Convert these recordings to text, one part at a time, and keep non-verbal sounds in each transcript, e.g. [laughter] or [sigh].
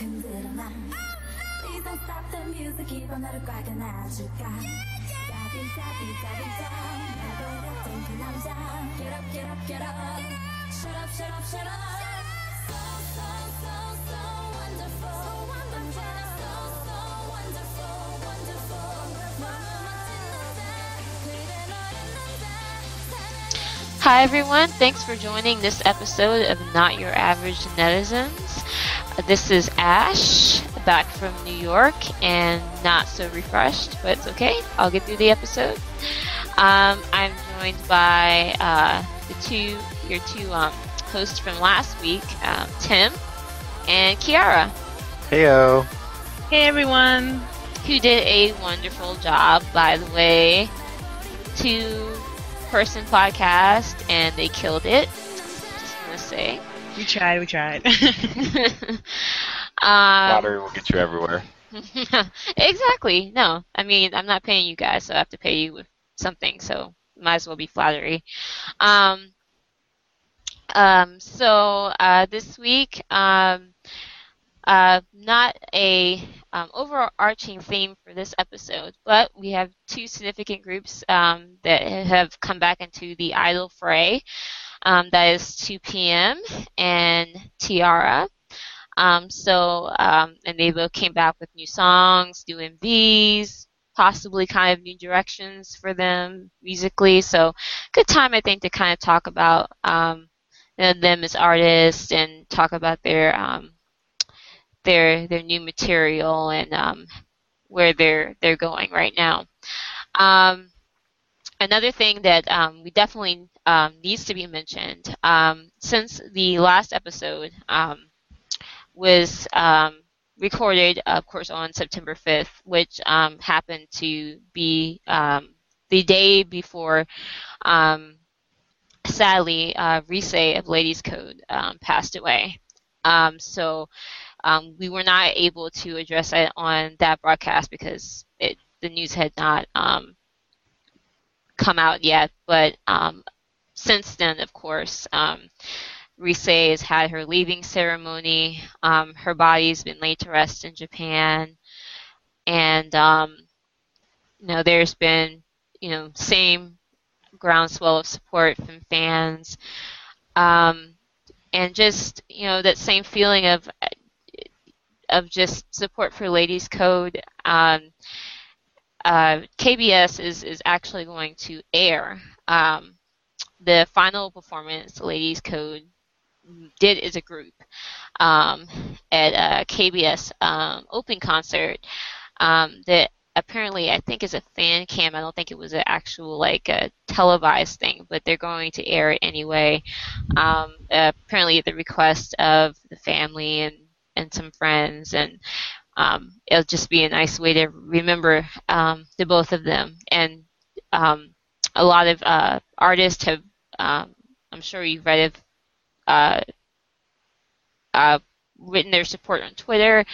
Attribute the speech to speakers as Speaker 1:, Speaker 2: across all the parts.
Speaker 1: 떨리도록 막 흔들어놔 Please don't stop the music keep on 너를 꽉 안아줄까 따비 따비 따비 down Never let think 남자 Get up get up get up Shut up shut up shut up So so so so wonderful So wonderful So so wonderful wonderful 너무 멋진 노래 그래 너였는데
Speaker 2: Hi everyone, thanks for joining this episode of Not Your Average Netizens. Uh, This is Ashe, back from New York and not so refreshed, but it's okay. I'll get through the episode. Um, I'm joined by uh, the two, your two um, hosts from last week, um, Tim and Kiara,
Speaker 3: Heyo.
Speaker 4: Hey everyone.
Speaker 2: who did a wonderful job, by the way. Two person podcast and they killed it. Just gonna say.
Speaker 4: We tried, we tried. [laughs] [laughs] [laughs]
Speaker 2: um,
Speaker 3: Lottery will get you everywhere. [laughs]
Speaker 2: exactly. No, I mean I'm not paying you guys, so I have to pay you with something. So might as well be flattery. Um, um, so uh, this week, um, uh, not a um, overarching theme for this episode, but we have two significant groups um, that have come back into the idol fray. Um, that is 2PM and T-ara. Um, so, um, and they both came back with new songs, new MVs, possibly kind of new directions for them musically. So, good time, I think, to kind of talk about um, you know, them as artists and talk about their um, their their new material and um, where they're they're going right now. Um, another thing that um, we definitely um, needs to be mentioned um, since the last episode um, was um, recorded, of course, on September 5th, which um, happened to be um, the day before, um, sadly, uh, of Ladies Code um, passed away. Um, so we were not able to address it on that broadcast because it, the news had not come out yet. But since then, of course, um, Rise has had her leaving ceremony. Um, her body's been laid to rest in Japan, and um, you know there's been you know same groundswell of support from fans, um, and just you know that same feeling of of just support for Ladies Code. Um, uh, KBS is, is actually going to air um, the final performance Ladies Code did as a group um, at a KBS um, open concert um, that apparently I think is a fan cam. I don't think it was an actual like a televised thing, but they're going to air it anyway. Um, apparently at the request of the family and, and some friends and um, it'll just be a nice way to remember um, the both of them. And um, a lot of uh, artists have, um, I'm sure you've read of, uh, uh, written their support on Twitter.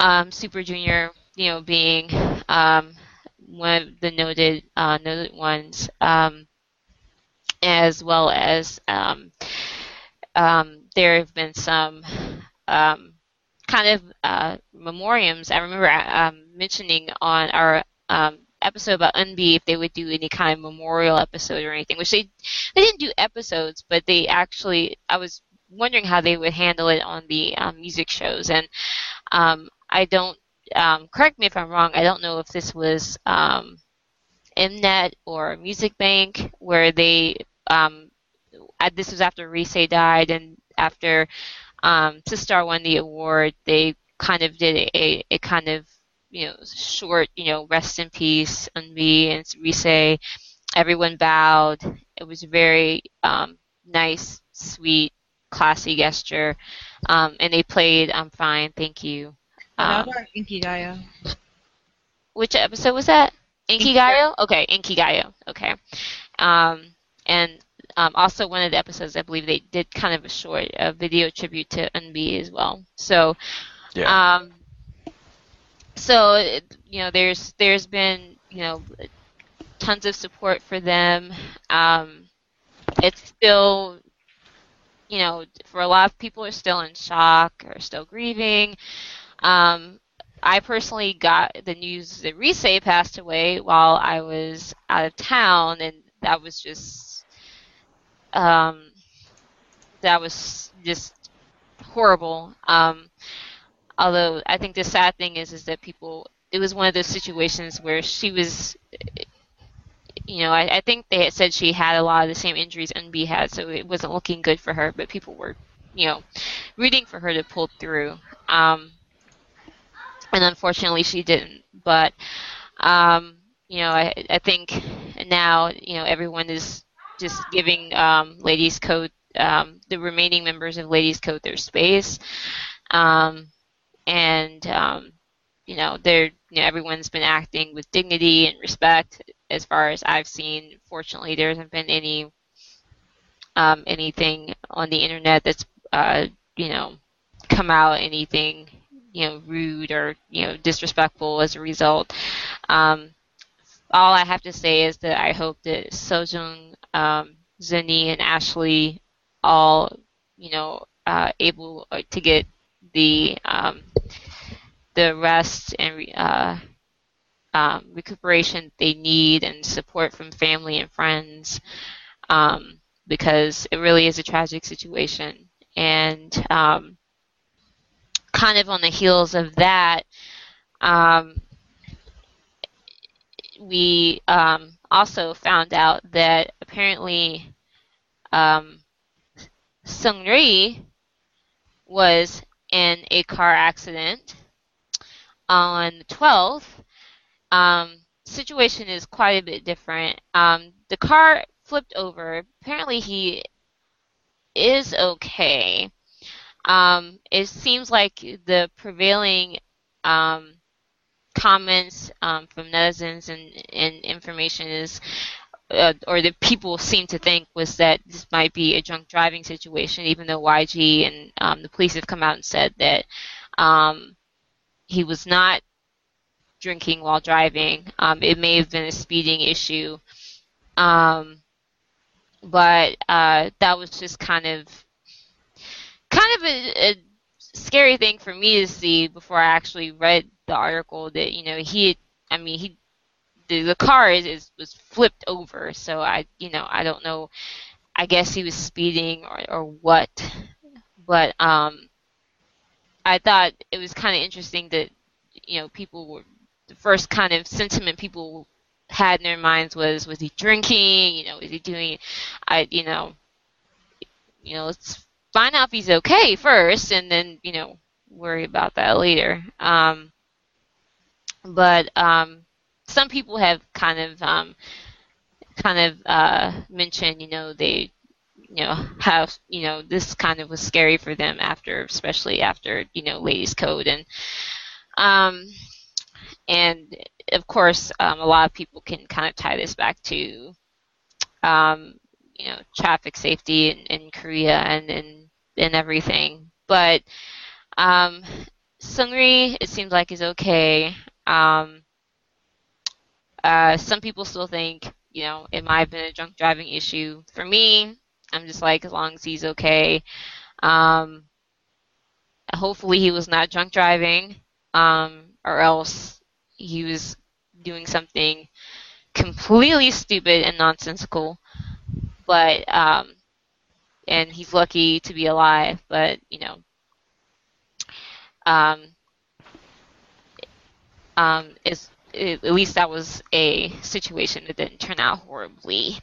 Speaker 2: Um, Super Junior, you know, being um, one of the noted uh, noted ones, um, as well as um, um, there have been some um, kind of uh, memoriams. I remember um, mentioning on our episode about EunB if they would do any kind of memorial episode or anything, which they they didn't do episodes, but they actually I was wondering how they would handle it on the um, music shows, and um, I don't um, correct me if I'm wrong. I don't know if this was um, Mnet or Music Bank where they um, uh, this was after Rise died and after um, Sistar won the award, they kind of did a, a kind of you know short you know rest in peace EunB and Rise. Everyone bowed. It was a very um, nice, sweet, classy gesture, um, and they played "I'm Fine, Thank You."
Speaker 4: How
Speaker 2: Um,
Speaker 4: about Inkigayo?
Speaker 2: which episode was that? Inkigayo? Okay, Inkigayo. Okay. Um, and um, also one of the episodes, I believe they did kind of a short uh, video tribute to EunB as well. So,
Speaker 3: Yeah.
Speaker 2: um, so you know, there's there's been you know tons of support for them. Um, it's still you know, for a lot of people are still in shock or still grieving. Um, I personally got the news that Rise passed away while I was out of town, and that was just, um, that was just horrible. Um, although I think the sad thing is, is that people, it was one of those situations where she was, you know, I, I think they had said she had a lot of the same injuries EunB had, so it wasn't looking good for her. But people were, you know, rooting for her to pull through. Um, and unfortunately, she didn't. But um, you know, I, I think now, you know, everyone is just giving um, Ladies Code, um, the remaining members of Ladies Code, their space. Um, and um, you know, they're you know, everyone's been acting with dignity and respect as far as I've seen. Fortunately, there hasn't been any um, anything on the internet that's uh, you know come out anything you know rude or you know disrespectful as a result. Um, all I have to say is that I hope that Sojung, um, and Ashley all you know uh, able uh, to get the um, the rest and uh, um, recuperation they need and support from family and friends um, because it really is a tragic situation. And um, kind of on the heels of that, um, we um, also found out that apparently um, Seungri was in a car accident on the 12th. Um, situation is quite a bit different. Um, the car flipped over. Apparently, he is okay. Um, it seems like the prevailing um, comments um, from netizens and, and information is, uh, or the people seem to think was that this might be a drunk driving situation, even though YG and um, the police have come out and said that um, he was not drinking while driving. Um, it may have been a speeding issue. Um, but uh, that was just kind of kind of a, a, scary thing for me to see before I actually read the article that you know he I mean he the, the car is, is was flipped over. So I you know I don't know I guess he was speeding or, or what. But um I thought it was kind of interesting that you know people were the first kind of sentiment people had in their minds was was he drinking? You know was he doing I you know you know let's find out if he's okay first and then you know worry about that later. Um, but um, some people have kind of um, kind of uh, mentioned you know they you know how you know this kind of was scary for them after especially after you know ladies code. And um and of course um, a lot of people can kind of tie this back to um you know traffic safety in, in korea and and and everything. But um Seungri, it seems like is okay. Um uh, some people still think, you know, it might have been a drunk driving issue. For me, I'm just like, as long as he's okay. Um, hopefully, he was not drunk driving, um, or else he was doing something completely stupid and nonsensical. But um, and he's lucky to be alive. But you know, um, um, it's, it, at least that was a situation that didn't turn out horribly.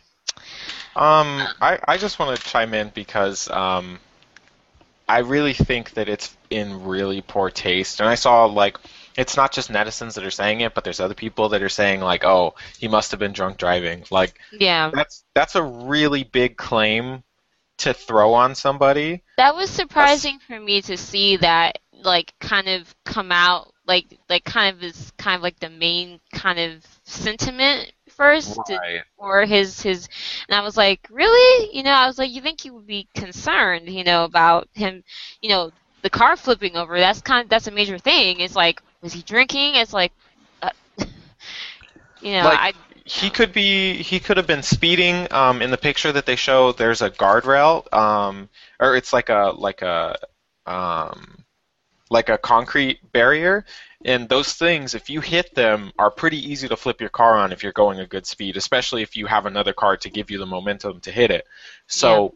Speaker 3: Um, I, I just want to chime in because um, I really think that it's in really poor taste. And I saw, like, it's not just netizens that are saying it, but there's other people that are saying, like, oh, he must have been drunk driving. Like,
Speaker 2: Yeah,
Speaker 3: that's that's a really big claim to throw on somebody.
Speaker 2: that was surprising for me to see that like kind of come out like like kind of is kind of like the main kind of sentiment first
Speaker 3: Right.
Speaker 2: or his his and I was like really you know I was like you think he would be concerned you know about him you know the car flipping over that's kind of that's a major thing it's like was he drinking it's like uh, [laughs] you know
Speaker 3: Like-
Speaker 2: I
Speaker 3: he could be he could have been speeding. Um, in the picture that they show, there's a guardrail, um, or it's like a like a um, like a concrete barrier. And those things, if you hit them, are pretty easy to flip your car on if you're going a good speed, especially if you have another car to give you the momentum to hit it. So.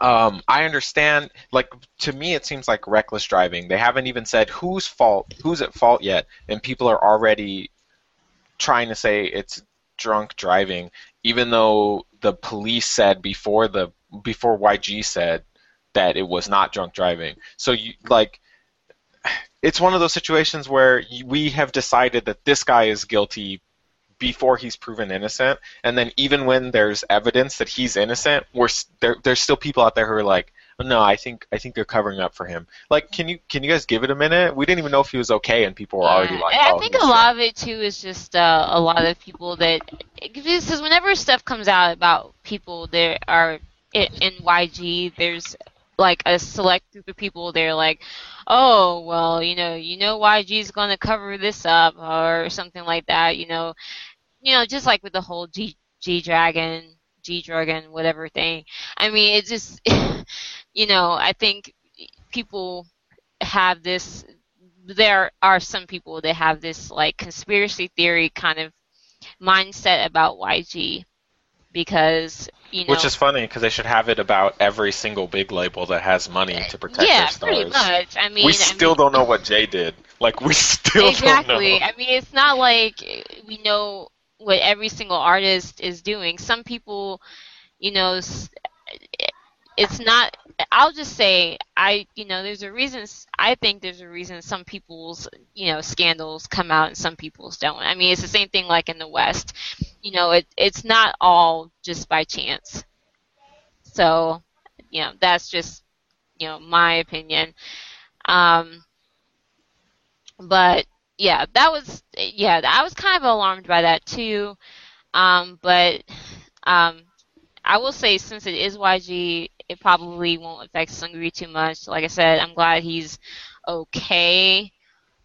Speaker 3: Um, I understand. Like to me, it seems like reckless driving. They haven't even said whose fault, who's at fault yet, and people are already trying to say it's drunk driving, even though the police said before the before YG said that it was not drunk driving. So you like, it's one of those situations where we have decided that this guy is guilty before he's proven innocent, and then even when there's evidence that he's innocent, we're there. There's still people out there who are like, no, I think I think they're covering up for him. Like, can you can you guys give it a minute? We didn't even know if he was okay, and people were already
Speaker 2: Yeah,
Speaker 3: like,
Speaker 2: and
Speaker 3: oh,
Speaker 2: I think a lot of it too is just uh, a lot of people that because whenever stuff comes out about people that are in, in YG, there's like a select group of people. They're like, oh well, you know, you know YG's gonna cover this up or something like that. You know, you know, just like with the whole G G Dragon, G Dragon, whatever thing. I mean, it's just, [laughs] you know, I think people have this there are some people that have this like conspiracy theory kind of mindset about YG because you know
Speaker 3: Which is funny because they should have it about every single big label that has money to protect
Speaker 2: yeah
Speaker 3: their stars.
Speaker 2: pretty much I mean
Speaker 3: we
Speaker 2: I
Speaker 3: still
Speaker 2: mean,
Speaker 3: don't know what Jay did. Like we [laughs] still
Speaker 2: exactly
Speaker 3: don't know. Exactly.
Speaker 2: I mean it's not like we know what every single artist is doing some people you know it's not I'll just say I you know there's a reason I think there's a reason some people's you know scandals come out and some people's don't. I mean it's the same thing like in the West. You know it it's not all just by chance. So you know that's just you know my opinion. Um but yeah, that was yeah, I was kind of alarmed by that too. Um but um I will say since it is YG, it probably won't affect Seungri too much. Like I said, I'm glad he's okay.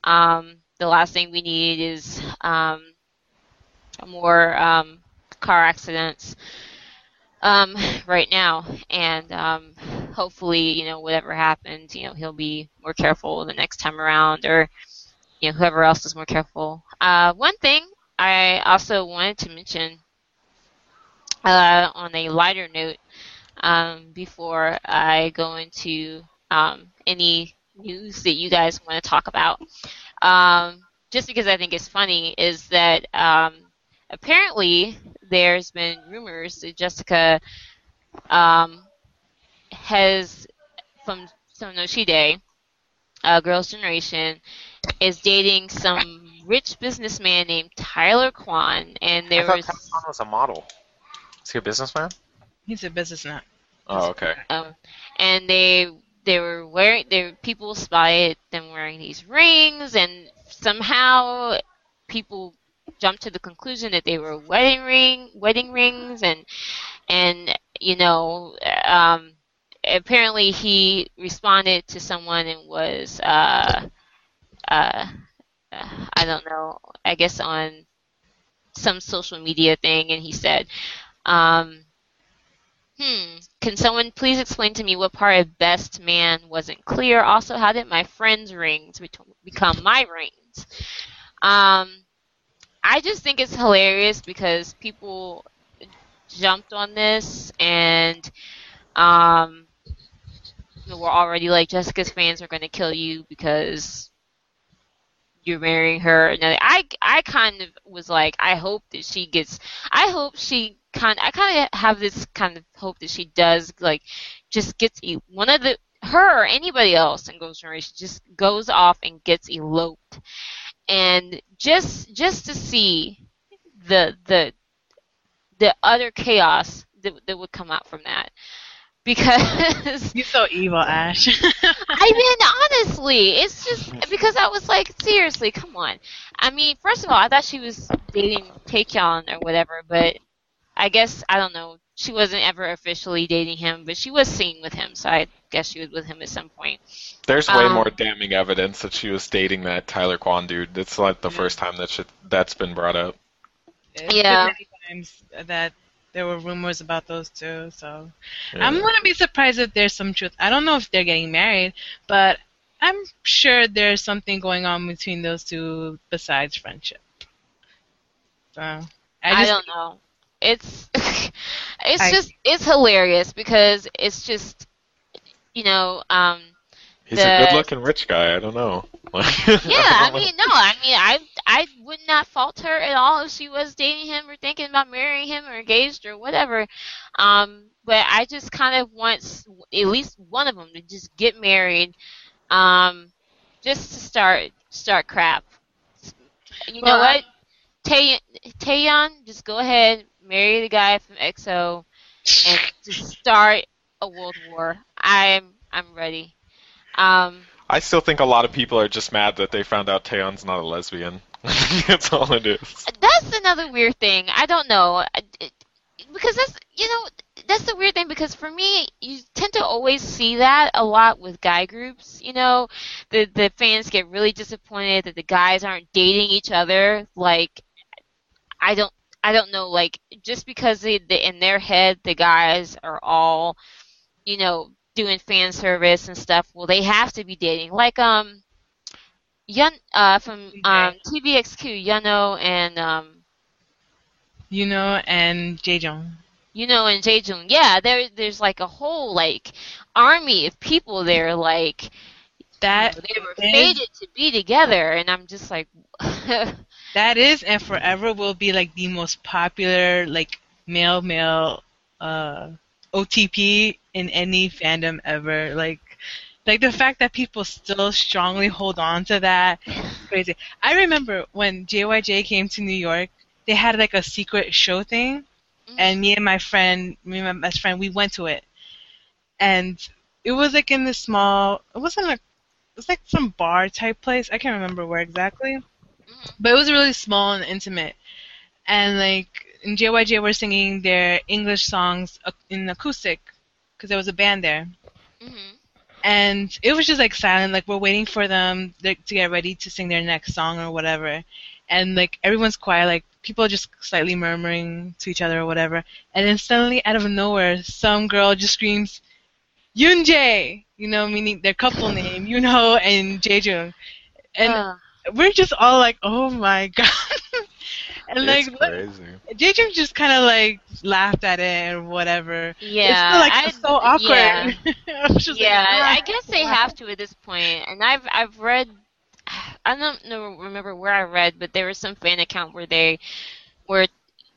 Speaker 2: Um, the last thing we need is um, more um, car accidents um, right now, and um, hopefully, you know, whatever happens, you know, he'll be more careful the next time around, or you know, whoever else is more careful. Uh, one thing I also wanted to mention uh, on a lighter note um, before I go into um, any news that you guys want to talk about. Um, just because I think it's funny is that um, apparently there's been rumors that Jessica um, has from Sonyeoshidae, uh, Girls' Generation, is dating some rich businessman named Tyler Kwon, and
Speaker 3: I
Speaker 2: there
Speaker 3: thought
Speaker 2: was.
Speaker 3: Teflon was a model. Is he a businessman?
Speaker 4: He's a businessman.
Speaker 3: Oh, okay.
Speaker 2: Um, and they they were wearing they people spotted them wearing these rings, and somehow people jumped to the conclusion that they were wedding ring wedding rings, and and you know um, apparently he responded to someone and was uh, uh, I don't know I guess on some social media thing, and he said. Um, Hmm. Can someone please explain to me what part of best man wasn't clear? Also, how did my friends' rings become my rings? Um, I just think it's hilarious because people jumped on this and um, we're already like Jessica's fans are going to kill you because you're marrying her. And I, I kind of was like, I hope that she gets. I hope she kind. I kind of have this kind of hope that she does like, just gets one of the her or anybody else in Girls' Generation just goes off and gets eloped, and just just to see the the the utter chaos that, that would come out from that because [laughs]
Speaker 4: You're so evil, Ashe. [laughs]
Speaker 2: I mean, honestly, it's just because I was like, seriously, come on. I mean, first of all, I thought she was dating Taecyeon or whatever, but I guess I don't know. She wasn't ever officially dating him, but she was seen with him, so I guess she was with him at some point.
Speaker 3: There's way
Speaker 2: Um,
Speaker 3: more damning evidence that she was dating that Tyler Kwon dude. It's like the
Speaker 4: Yeah.
Speaker 3: first time that shit, that's been brought up.
Speaker 4: It's
Speaker 2: Yeah.
Speaker 4: many times that there were rumors about those two. So I'm gonna be surprised if there's some truth. I don't know if they're getting married, but I'm sure there's something going on between those two besides friendship. So I,
Speaker 2: I,
Speaker 4: just,
Speaker 2: don't know. It's [laughs] it's
Speaker 4: I-
Speaker 2: just it's hilarious because it's just you know um
Speaker 3: He's
Speaker 2: the-
Speaker 3: a good-looking rich guy. I don't know. [laughs]
Speaker 2: yeah I mean no I mean I I would not fault her at all if she was dating him or thinking about marrying him or engaged or whatever um but I just kind of want at least one of them to just get married um just to start start crap you know
Speaker 4: Well, I-
Speaker 2: what Tay Taeyeon just go ahead marry the guy from EXO and just start a world war. I'm I'm ready. Um,
Speaker 3: I still think a lot of people are just mad that they found out Taeyeon's not a lesbian. [laughs] That's all it is.
Speaker 2: that's another weird thing. I don't know it- because that's you know that's the weird thing because for me you tend to always see that a lot with guy groups. You know, the the fans get really disappointed that the guys aren't dating each other. Like I don't I don't know like just because they, they, in their head the guys are all you know doing fan service and stuff. Well, they have to be dating like um. Yun, uh, from um, TVXQ, Yunho and um,
Speaker 4: you know, and Jaejoong.
Speaker 2: you know, and Jaejoong, yeah, there there's like a whole like army of people there, like
Speaker 4: That
Speaker 2: they were fated to be together, and I'm just like, [laughs] [laughs]
Speaker 4: That is and forever will be like the most popular like male male uh OTP in any fandom ever. Like like the fact that people still strongly hold on to that crazy. I remember when JYJ came to New York, they had like a secret show thing and me and my friend, me and my best friend, we went to it. And it was like in this small it wasn't a it was like some bar type place. I can't remember where exactly. But it was really small and intimate. And like in JYJ were singing their English songs in acoustic because there was a band there.
Speaker 2: Mhm.
Speaker 4: And it was just like silent, like we're waiting for them to get ready to sing their next song or whatever. And like everyone's quiet, like people are just slightly murmuring to each other or whatever. And then suddenly, out of nowhere, some girl just screams, YunJae! You know, meaning their couple name, you know, and Jaejoong. And
Speaker 2: Uh,
Speaker 4: we're just all like, oh my [laughs] god. and like,
Speaker 3: it's
Speaker 4: look,
Speaker 3: crazy.
Speaker 4: Jaejoong just kind of like laughed at it or whatever.
Speaker 2: yeah,
Speaker 4: it's still like
Speaker 2: I-
Speaker 4: so awkward.
Speaker 2: Yeah, [laughs]
Speaker 4: I just
Speaker 2: yeah,
Speaker 4: like,
Speaker 2: I guess they have to at this point. And I've I've read, I don't know remember where I read, but there was some fan account where they were,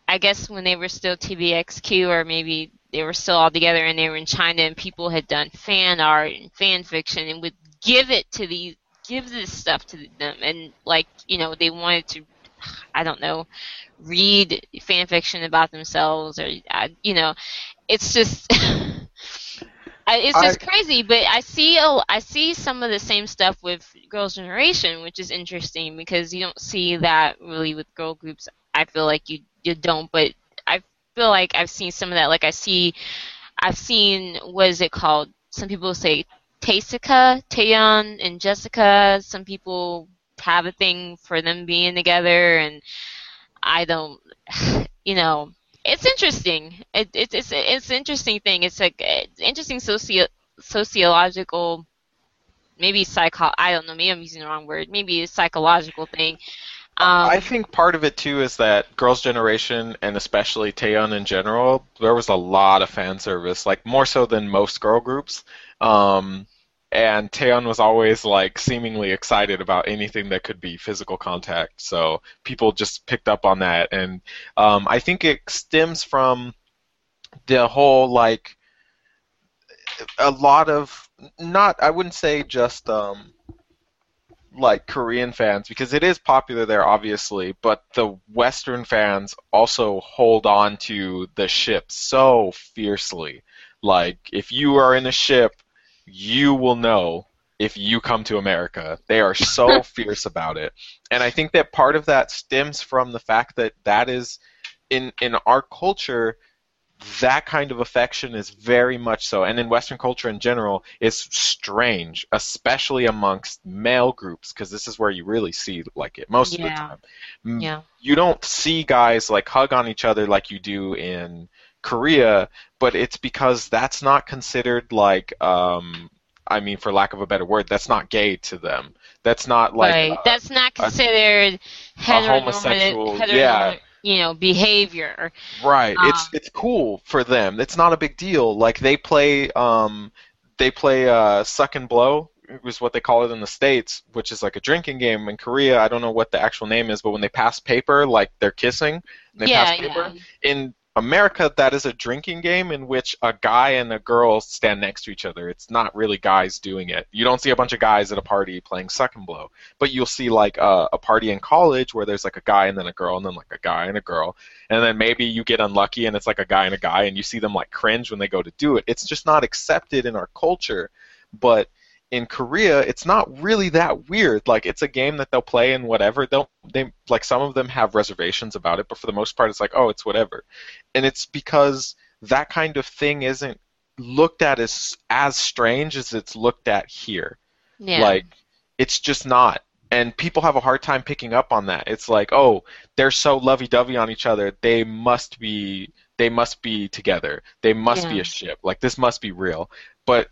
Speaker 2: I guess when they were still TVXQ or maybe they were still all together and they were in China and people had done fan art and fan fiction and would give it to these give this stuff to them and like you know they wanted to I don't know read fan fiction about themselves or uh, you know it's just [laughs] it's just crazy but I see oh, i see some of the same stuff with Girls' Generation which is interesting because you don't see that really with girl groups I feel like you you don't but I feel like I've seen some of that like I see I've seen what is it called? Some people say Taysika, Taeyeon and Jessica some people have a thing for them being together and I don't [sighs] you know it's interesting. It, it's it's it's an interesting thing. It's like it's interesting socio sociological maybe psycho I don't know maybe I'm using the wrong word maybe a psychological thing um,
Speaker 3: I think part of it too is that Girls' Generation and especially Taeyeon in general, there was a lot of fan service, like more so than most girl groups. Um, and Taeyeon was always like seemingly excited about anything that could be physical contact, so people just picked up on that, and um, I think it stems from the whole like a lot of not I wouldn't say just um, like Korean fans because it is popular there obviously, but the Western fans also hold on to the ship so fiercely. Like if you are in a ship, you will know if you come to America. They are so [laughs] fierce about it. And I think that part of that stems from the fact that that is in in our culture that kind of affection is very much so, and in Western culture in general, is strange, especially amongst male groups, because this is where you really see like it most of the time.
Speaker 2: Yeah.
Speaker 3: You don't see guys like hug on each other like you do in Korea, but it's because that's not considered like, um, I mean, for lack of a better word, that's not gay to them. That's not like
Speaker 2: right.
Speaker 3: uh,
Speaker 2: That's not considered heteronormative,
Speaker 3: homosexual-
Speaker 2: heteronormative,
Speaker 3: yeah.
Speaker 2: You know, behavior.
Speaker 3: Right.
Speaker 2: Um,
Speaker 3: it's it's cool for them. It's not a big deal. Like they play um they play uh suck and blow is what they call it in the states, which is like a drinking game. In Korea, I don't know what the actual name is, but when they pass paper, like they're kissing, and they
Speaker 2: yeah,
Speaker 3: pass paper.
Speaker 2: yeah.
Speaker 3: In America, that is a drinking game in which a guy and a girl stand next to each other. It's not really guys doing it. You don't see a bunch of guys at a party playing suck and blow, but you'll see like a, a party in college where there's like a guy and then a girl and then like a guy and a girl, and then maybe you get unlucky and it's like a guy and a guy and you see them like cringe when they go to do it. It's just not accepted in our culture, but in Korea, it's not really that weird. Like it's a game that they'll play and whatever. They'll they like some of them have reservations about it, but for the most part, it's like oh, it's whatever. And it's because that kind of thing isn't looked at as as strange as it's looked at here.
Speaker 2: yeah.
Speaker 3: Like it's just not. And people have a hard time picking up on that. It's like, oh, they're so lovey-dovey on each other. They must be they must be together. They must be a ship. Like this must be real. But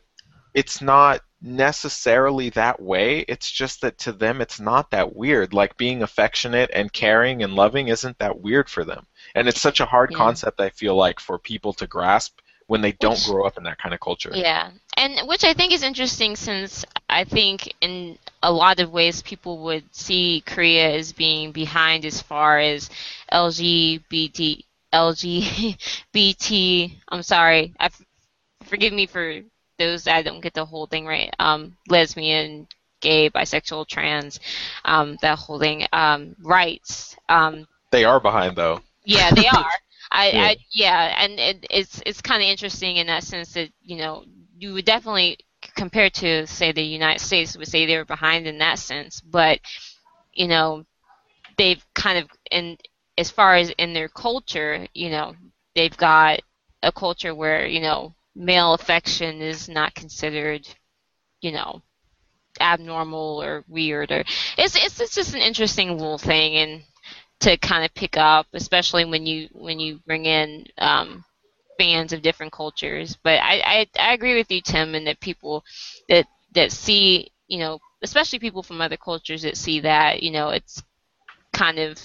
Speaker 3: it's not necessarily that way. It's just that to them it's not that weird. Like being affectionate and caring and loving isn't that weird for them. And it's such a hard
Speaker 2: Yeah.
Speaker 3: concept I feel like for people to grasp when they don't
Speaker 2: Which-
Speaker 3: grow up in that kind of culture.
Speaker 2: Yeah, and which I think is interesting since I think in a lot of ways people would see Korea as being behind as far as LGBT LGBT. I'm sorry, I f- forgive me for those that I don't get the whole thing right. Um, lesbian, gay, bisexual, trans, um, that whole thing. Um, rights. Um,
Speaker 3: They are behind though.
Speaker 2: yeah, they [laughs] are. I,
Speaker 3: Yeah.
Speaker 2: I yeah, and it, it's it's kind of interesting in that sense that you know you would definitely compared to say the United States would say they were behind in that sense, but you know they've kind of in as far as in their culture, you know they've got a culture where you know male affection is not considered, you know abnormal or weird or it's it's, it's just an interesting little thing and to kind of pick up, especially when you when you bring in um, fans of different cultures. But I, I I agree with you, Tim, and that people that that see you know, especially people from other cultures that see that you know, it's kind of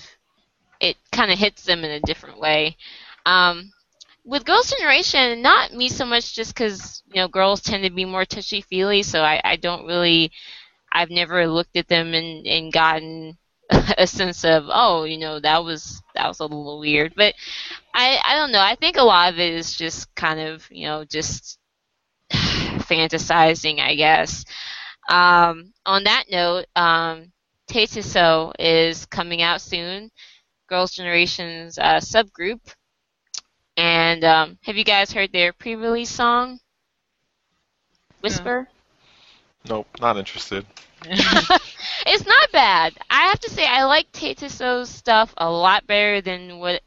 Speaker 2: it kind of hits them in a different way. Um, with Girls' Generation, not me so much, just because you know girls tend to be more touchy feely, so I, I don't really. I've never looked at them and, and gotten [laughs] a sense of oh you know that was that was a little weird. But i i don't know. I think a lot of it is just kind of you know just [sighs] fantasizing i guess. Um on that note um TaeTiSeo is coming out soon. Girls generation's uh, subgroup and um have you guys heard their pre-release song whisper
Speaker 3: Nope, not interested. [laughs] [laughs]
Speaker 2: it's not bad. I have to say I like TaeTiSeo's stuff a lot better than what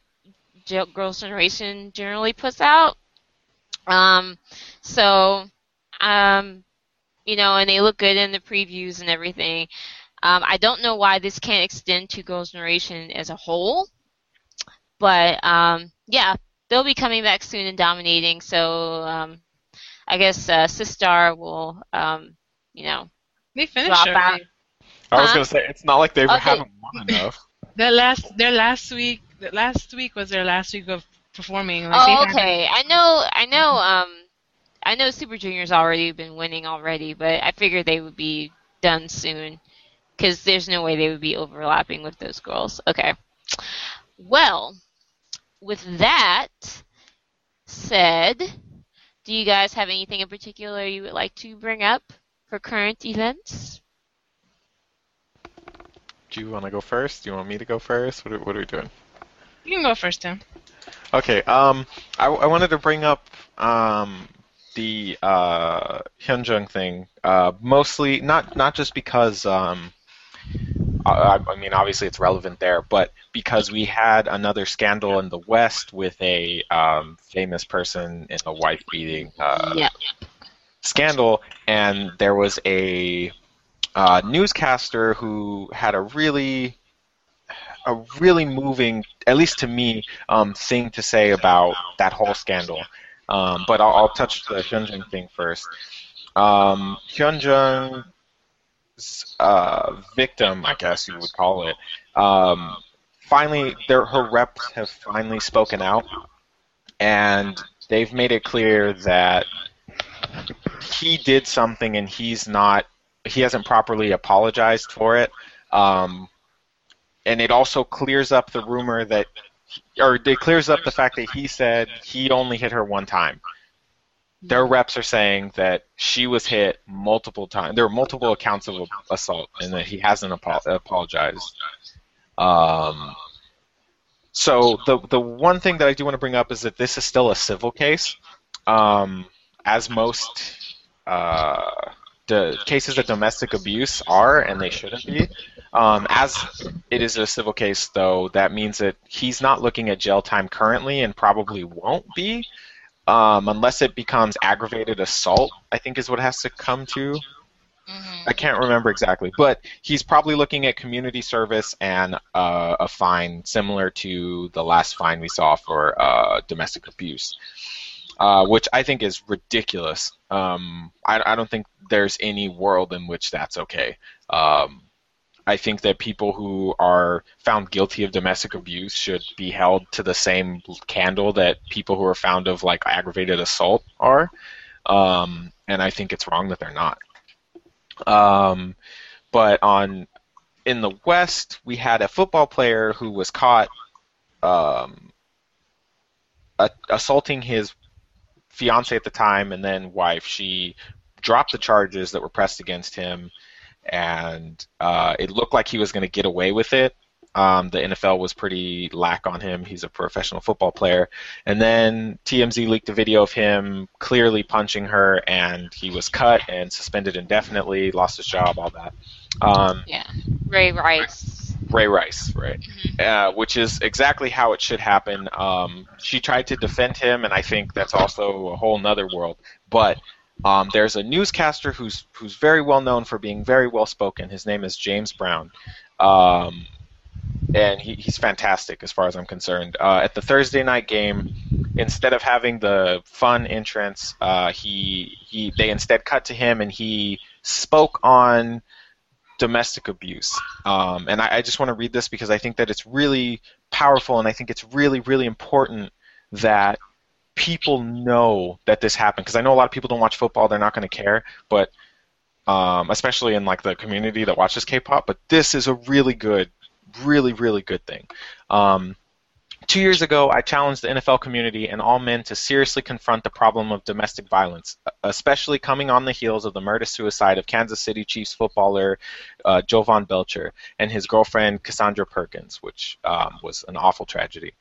Speaker 2: Girls' Generation generally puts out. Um, so, um, you know, and they look good in the previews and everything. Um, I don't know why this can't extend to Girls' Generation as a whole, but um, yeah, they'll be coming back soon and dominating. So, um, I guess uh, Sistar will, um, you know,
Speaker 4: They finished
Speaker 2: drop out.
Speaker 3: I was
Speaker 2: Huh?
Speaker 3: gonna say it's not like they
Speaker 2: Okay.
Speaker 3: haven't won enough. [laughs]
Speaker 4: Their last, their last week, the last week was their last week of performing. Like, they
Speaker 2: Oh,
Speaker 4: haven't-
Speaker 2: okay. I know. I know. Um, I know Super Junior's already been winning already, but I figured they would be done soon because there's no way they would be overlapping with those girls. Okay. Well, with that said, do you guys have anything in particular you would like to bring up for current events?
Speaker 3: Do you want to go first? Do you want me to go first? What are, what are we doing?
Speaker 4: You can go first, Tim.
Speaker 3: Okay. Um, I, I wanted to bring up um the uh Hyung Jun thing. Uh, mostly not not just because um I, I mean, obviously it's relevant there, but because we had another scandal in the West with a um, famous person in a wife beating uh,
Speaker 2: Yeah.
Speaker 3: scandal, and there was a uh, newscaster who had a really a really moving, at least to me, um, thing to say about that whole scandal. Um, but I'll, I'll touch the Hyung Jun thing first. Um, Hyung Jun's uh, victim, I guess you would call it, um, finally, their, her reps have finally spoken out, and they've made it clear that he did something and he's not, he hasn't properly apologized for it. Um, and it also clears up the rumor that, or it clears up the fact that he said he only hit her one time. Their reps are saying that she was hit multiple times. There were multiple accounts of assault, and that he hasn't apo- apologized. Um, so the the one thing that I do want to bring up is that this is still a civil case, um, as most uh, the cases of domestic abuse are, and they shouldn't be. Um, as it is a civil case, though, that means that he's not looking at jail time currently, and probably won't be, um, unless it becomes aggravated assault. I think is what it has to come to. I can't remember exactly, but he's probably looking at community service and uh, a fine similar to the last fine we saw for uh, domestic abuse, uh, which I think is ridiculous. Um, I, I don't think there's any world in which that's okay. Um, I think that people who are found guilty of domestic abuse should be held to the same candle that people who are found of like aggravated assault are, um, and I think it's wrong that they're not. Um, but on in the West, we had a football player who was caught um, a- assaulting his fiance at the time and then wife. She dropped the charges that were pressed against him, and uh, it looked like he was going to get away with it. Um, the NFL was pretty lack on him. He's a professional football player. And then TMZ leaked a video of him clearly punching her, and he was cut and suspended indefinitely, lost his job, all that. Um,
Speaker 2: Yeah. Ray Rice.
Speaker 3: Ray Rice, right? Uh, which is exactly how it should happen. Um, she tried to defend him, and I think that's also a whole nother world. But um, there's a newscaster who's who's very well known for being very well spoken. His name is James Brown. Um, and he, he's fantastic as far as I'm concerned. Uh, at the Thursday night game, instead of having the fun entrance, uh, he he they instead cut to him and he spoke on domestic abuse. Um, and I, I just want to read this because I think that it's really powerful and I think it's really really important that people know that this happened because I know a lot of people don't watch football; they're not going to care, but um, especially in like the community that watches K-pop. But this is a really good really, really good thing. Um, two years ago, I challenged the NFL community and all men to seriously confront the problem of domestic violence, especially coming on the heels of the murder suicide of Kansas City Chiefs footballer uh, Jovan Belcher and his girlfriend Kasandra Perkins, which um, was an awful tragedy.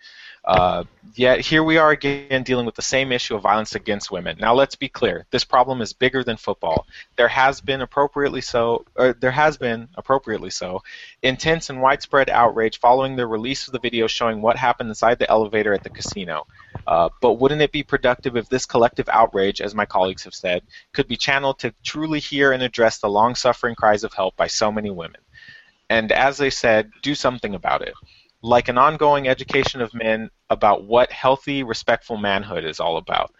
Speaker 3: Uh, yet here we are again dealing with the same issue of violence against women. Now let's be clear: this problem is bigger than football. There has been appropriately so, or there has been appropriately so, intense and widespread outrage following the release of the video showing what happened inside the elevator at the casino. Uh, but wouldn't it be productive if this collective outrage, as my colleagues have said, could be channeled to truly hear and address the long-suffering cries of help by so many women? And as they said, do something about it like an ongoing education of men about what healthy, respectful manhood is all about.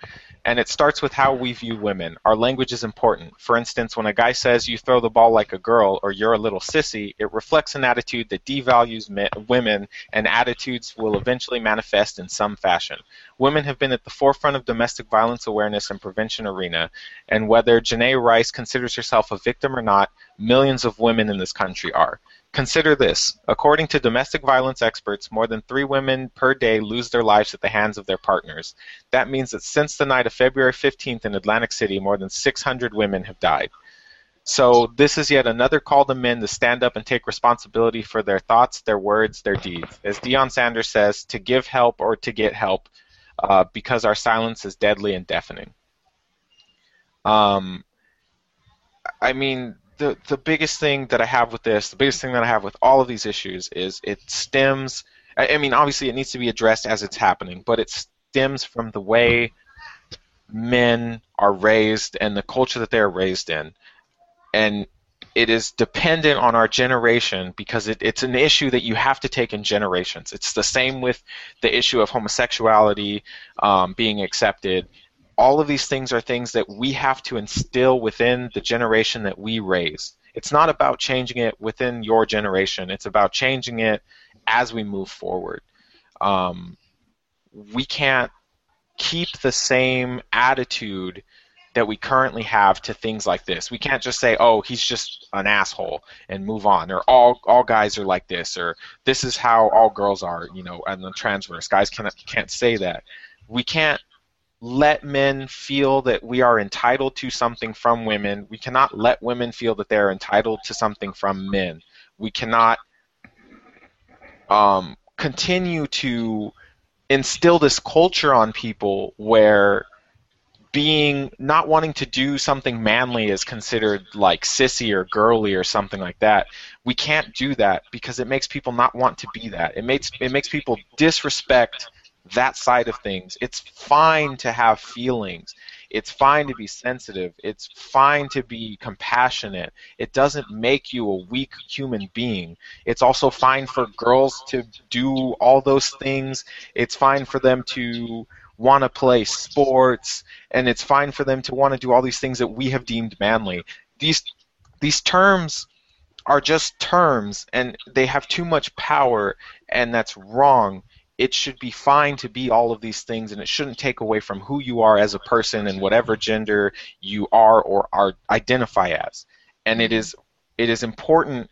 Speaker 3: And it starts with how we view women. Our language is important. For instance, when a guy says you throw the ball like a girl or you're a little sissy, it reflects an attitude that devalues men, women, and attitudes will eventually manifest in some fashion. Women have been at the forefront of domestic violence awareness and prevention arena, and whether Janay Rice considers herself a victim or not, millions of women in this country are. Consider this. According to domestic violence experts, more than three women per day lose their lives at the hands of their partners. That means that since the night of February 15th in Atlantic City, more than 600 women have died. So this is yet another call to men to stand up and take responsibility for their thoughts, their words, their deeds. As Deion Sanders says, to give help or to get help, uh, because our silence is deadly and deafening. Um, I mean, the the biggest thing that I have with this, the biggest thing that I have with all of these issues is it stems. I, mean, obviously, it needs to be addressed as it's happening, but it stems from the way men are raised and the culture that they are raised in, and it is dependent on our generation because it, it's an issue that you have to take in generations. It's the same with the issue of homosexuality um, being accepted all of these things are things that we have to instill within the generation that we raise. It's not about changing it within your generation. It's about changing it as we move forward. Um, we can't keep the same attitude that we currently have to things like this. We can't just say, "Oh, he's just an asshole," and move on, or all all guys are like this, or this is how all girls are, you know, and the transverse guys can't can't say that. We can't let men feel that we are entitled to something from women. We cannot let women feel that they're entitled to something from men. We cannot um, continue to instill this culture on people where being not wanting to do something manly is considered like sissy or girly or something like that. We can't do that because it makes people not want to be that. It makes it makes people disrespect that side of things. It's fine to have feelings. It's fine to be sensitive. It's fine to be compassionate. It doesn't make you a weak human being. It's also fine for girls to do all those things. It's fine for them to want to play sports and it's fine for them to want to do all these things that we have deemed manly. These these terms are just terms and they have too much power and that's wrong it should be fine to be all of these things and it shouldn't take away from who you are as a person and whatever gender you are or are identify as. And it is it is important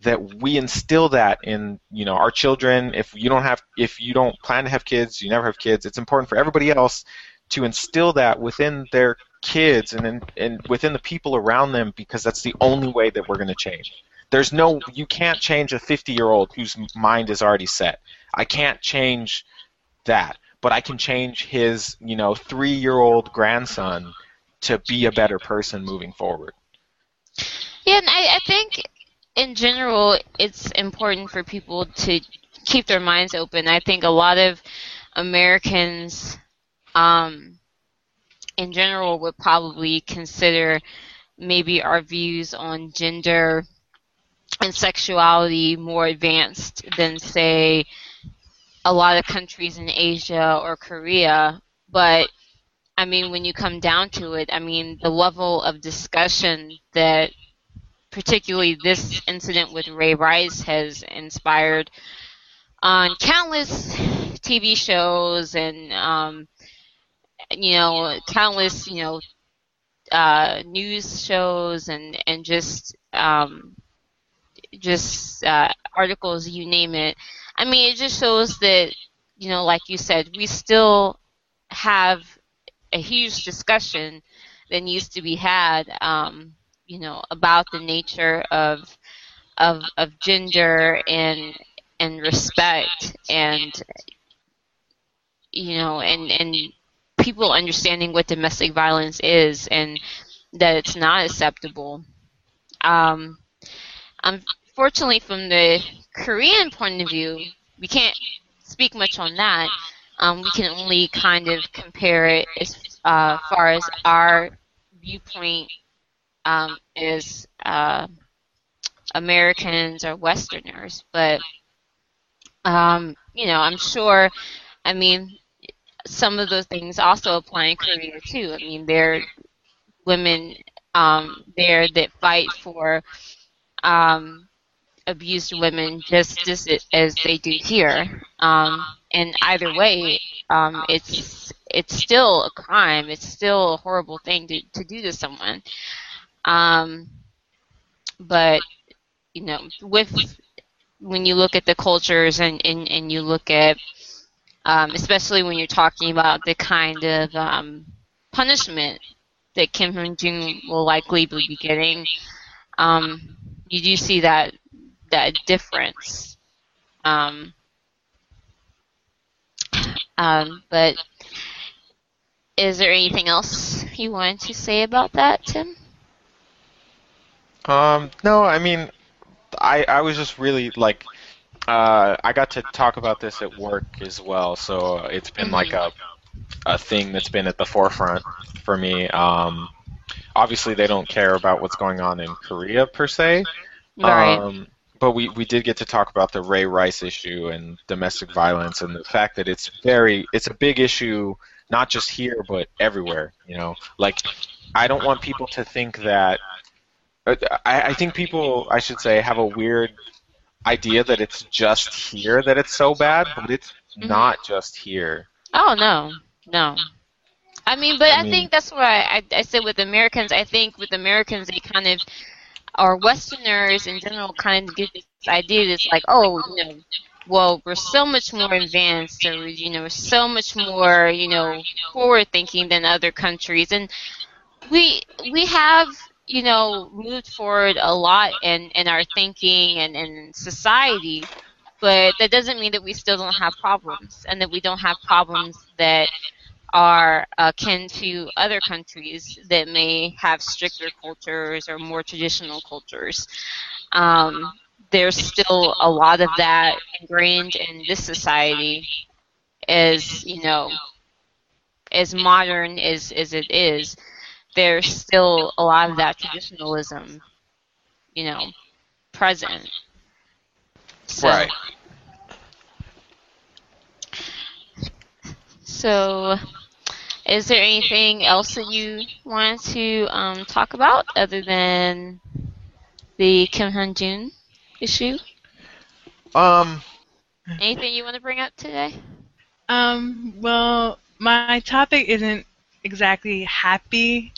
Speaker 3: that we instill that in you know our children. If you don't have if you don't plan to have kids you never have kids it's important for everybody else to instill that within their kids and in, and within the people around them because that's the only way that we're going to change. There's no you can't change a 50 year old whose mind is already set I can't change that, but I can change his, you know, three-year-old grandson to be a better person moving forward.
Speaker 2: Yeah, and I, I think in general it's important for people to keep their minds open. I think a lot of Americans, um, in general, would probably consider maybe our views on gender and sexuality more advanced than, say, a lot of countries in Asia or Korea, but I mean, when you come down to it, I mean, the level of discussion that particularly this incident with Ray Rice has inspired on countless TV shows and, um, you know, countless, you know, uh, news shows and, and just, um, just uh, articles, you name it. I mean, it just shows that, you know, like you said, we still have a huge discussion that needs to be had, um, you know, about the nature of of of gender and and respect and you know and and people understanding what domestic violence is and that it's not acceptable. Um, unfortunately, from the Korean point of view, we can't speak much on that. Um, we can only kind of compare it as uh, far as our viewpoint um, as uh, Americans or Westerners. But, um, you know, I'm sure, I mean, some of those things also apply in Korea too. I mean, there are women um, there that fight for um, abused women just as, as they do here. Um, and either way, um, it's it's still a crime. It's still a horrible thing to, to do to someone. Um, but you know, with when you look at the cultures and, and, and you look at, um, especially when you're talking about the kind of um, punishment that Kim Hyung Jun will likely be getting, um, you do see that that difference. Um, um, but is there anything else you wanted to say about that, Tim?
Speaker 3: Um, no, I mean, I I was just really like, uh, I got to talk about this at work as well, so it's been like a a thing that's been at the forefront for me. Um, obviously, they don't care about what's going on in Korea per se,
Speaker 2: Right.
Speaker 3: um, but we, we did get to talk about the Ray Rice issue and domestic violence and the fact that it's very it's a big issue not just here but everywhere. You know, like I don't want people to think that. uh, I, I think people I should say have a weird idea that it's just here that it's so bad, but it's
Speaker 2: Mhm.
Speaker 3: not just here.
Speaker 2: Oh no, no. I mean, but
Speaker 3: I
Speaker 2: I,
Speaker 3: mean-
Speaker 2: think that's why I, I said with Americans. I think with Americans, they kind of, or Westerners in general, kind of get this idea that's like, oh, you know, well, we're so much more advanced, or you know, we're so much more, you know, forward thinking than other countries, and we we have you know moved forward a lot in in our thinking and in society but that doesn't mean that we still don't have problems and that we don't have problems that are akin to other countries that may have stricter cultures or more traditional cultures. Um, there's still a lot of that ingrained in this society as, you know, as modern as, as it is. There's still a lot of that traditionalism, you know, present. So,
Speaker 3: Right.
Speaker 2: So, is there anything else that you wanted to um, talk about other than the Kim Hyung Jun issue?
Speaker 3: Um,
Speaker 2: Anything you want to bring up today?
Speaker 4: Um, well, my topic isn't exactly happy.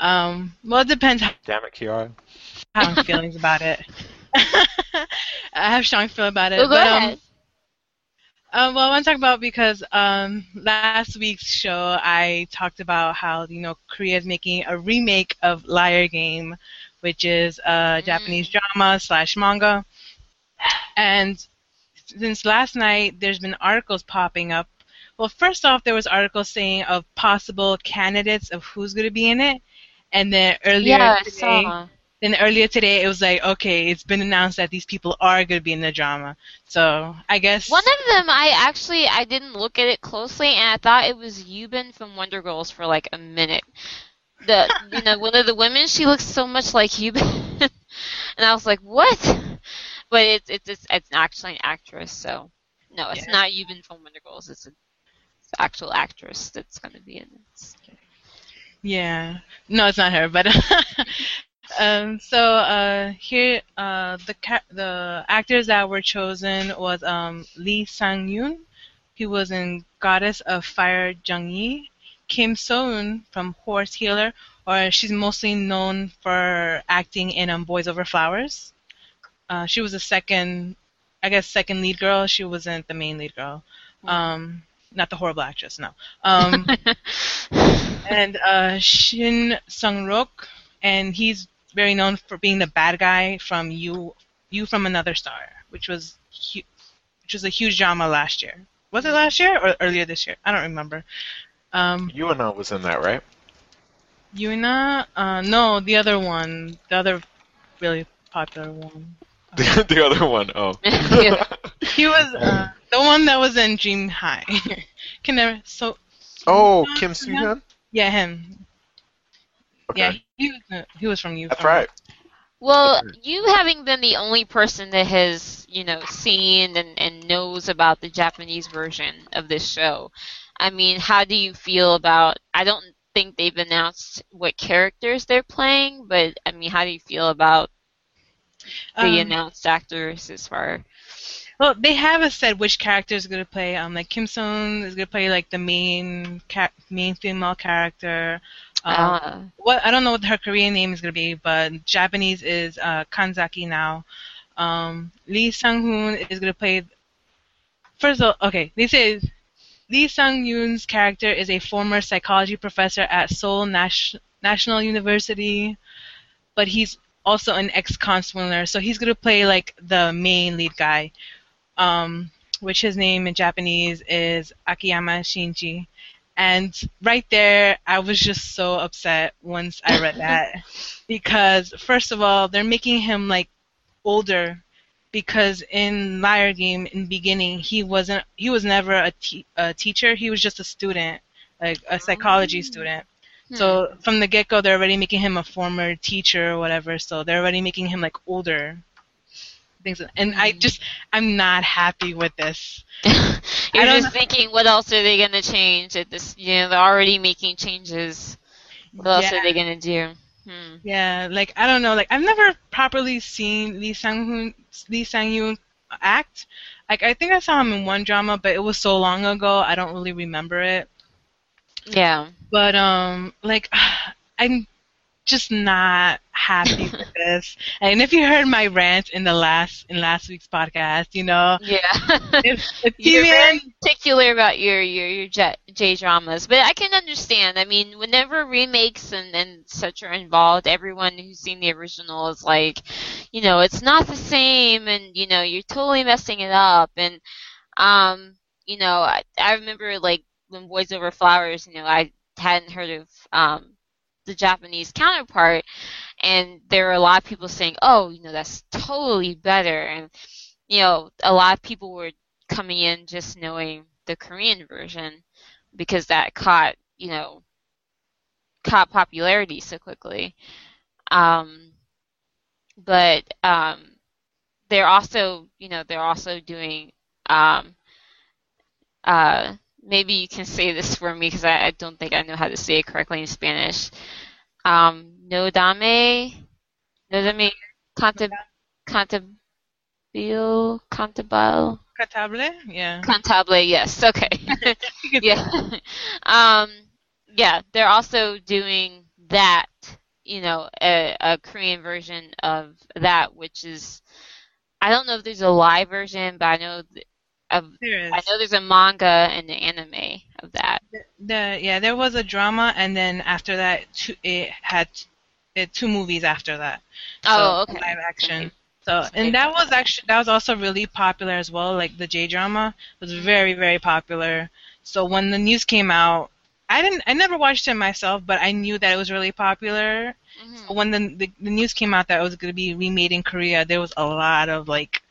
Speaker 4: Um, well, it depends how
Speaker 3: damn it, Kiara.
Speaker 4: I'm feelings about it. [laughs] I have strong feelings about it.
Speaker 2: Well, go
Speaker 4: but, um,
Speaker 2: ahead.
Speaker 4: Um, well, I want to talk about because um, last week's show I talked about how you know Korea is making a remake of Liar Game, which is a Japanese drama slash manga, and since last night there's been articles popping up. Well, first off, there was articles saying of possible candidates of who's going to be in it, and then earlier
Speaker 2: yeah, I
Speaker 4: today,
Speaker 2: saw.
Speaker 4: Then earlier today it was like, okay, it's been announced that these people are going to be in the drama. So I guess
Speaker 2: One of them, I actually I didn't look at it closely, and I thought it was Yubin from Wonder Girls for like a minute. The you know one of the women, she looks so much like Yubin, [laughs] and I was like, what? But it's it's it's, it's actually an actress, so no, it's
Speaker 4: Yeah.
Speaker 2: not Yubin from Wonder Girls. It's an actual actress that's going to be in it.
Speaker 4: Yeah. No, it's not her, but [laughs] um so uh here uh the ca- the actors that were chosen was um Lee Sang-yoon, he was in Goddess of Fire Jung-yi, Kim So-eun from Horse Healer, or she's mostly known for acting in um, Boys Over Flowers. Uh, she was the second, I guess, second lead girl. She wasn't the main lead girl. Um, not the horrible actress, no. Um, [laughs] and uh, Shin Sung-rok, and he's very known for being the bad guy from You You from Another Star, which was hu- which was a huge drama last year. Was it last year or earlier this year? I don't remember. Um,
Speaker 3: UNO was in that, right?
Speaker 4: Yuna, uh, no, the other one, the other really popular one. [laughs]
Speaker 3: the, the other one, oh. [laughs]
Speaker 4: He was uh, the one that was in Dream High. [laughs] Can never so
Speaker 3: oh, Kim Soo Hyun?
Speaker 4: yeah him
Speaker 3: Okay.
Speaker 4: yeah he was uh, he was from you.
Speaker 3: That's right.
Speaker 2: Well, you having been the only person that has, you know, seen and, and knows about the Japanese version of this show, I mean, how do you feel about? I don't think they've announced what characters they're playing, but I mean, how do you feel about the
Speaker 4: Um,
Speaker 2: announced actors as far?
Speaker 4: Well, they haven't said which character is going to play. Um, like Kim Sung is going to play like the main ca- main female character. Um,
Speaker 2: Uh,
Speaker 4: what I don't know what her Korean name is going to be, but Japanese is uh, Kanzaki Nao. Um, Lee Sang Hoon is going to play. First of all, okay, they say Lee Sang Yoon's character is a former psychology professor at Seoul Nas- National University, but he's also an ex-consular, so he's going to play like the main lead guy um, which his name in Japanese is Akiyama Shinji. And right there, I was just so upset once I read that. [laughs] Because first of all, they're making him like older. Because in Liar Game in the beginning he wasn't he was never a, te- a teacher. He was just a student like a psychology oh. student. Hmm. So from the get go they're already making him a former teacher or whatever. So they're already making him like older things and I just I'm not happy with this [laughs]
Speaker 2: You're just thinking, what else are they gonna change at this? You know, they're already making changes. What else
Speaker 4: Yeah.
Speaker 2: are they gonna do? Hmm.
Speaker 4: Yeah, like I don't know, like I've never properly seen Lee Sang Hoon Lee Sang Yoon act. Like I think I saw him in one drama, but it was so long ago I don't really remember it.
Speaker 2: Yeah.
Speaker 4: But um, like [sighs] I'm just not happy [laughs] with this. And if you heard my rant in the last in last week's podcast, you know,
Speaker 2: Yeah. [laughs]
Speaker 4: if, if [laughs]
Speaker 2: You're very particular about your your your J, J dramas, but I can understand. I mean, whenever remakes and and such are involved, everyone who's seen the original is like, you know, it's not the same, and you know, you're totally messing it up, and um, you know, I, I remember like when Boys Over Flowers, you know, I hadn't heard of um the Japanese counterpart, and there were a lot of people saying, oh, you know, that's totally better, and you know, a lot of people were coming in just knowing the Korean version because that caught, you know, caught popularity so quickly. Um, but um, they're also, you know, they're also doing. Um, uh, maybe you can say this for me because I, I don't think I know how to say it correctly in Spanish. Um, no dame, no dame, canta, cantabile, cantabile.
Speaker 4: Catable, yeah.
Speaker 2: Contable, yes. Okay. [laughs] yeah. [laughs] Um, yeah, they're also doing that, you know, a, a Korean version of that, which is, I don't know if there's a live version, but I know, of. I know there's a manga and an anime of that.
Speaker 4: The yeah, there was a drama, and then after that, two, it had it, two movies after that.
Speaker 2: Oh,
Speaker 4: So,
Speaker 2: okay.
Speaker 4: Live action.
Speaker 2: Okay.
Speaker 4: So,
Speaker 2: So
Speaker 4: and that was actually that was also really popular as well. Like the J drama was very very popular. So when the news came out, I didn't I never watched it myself, but I knew that it was really popular.
Speaker 2: Mhm.
Speaker 4: When the, the the news came out that it was going to be remade in Korea, there was a lot of like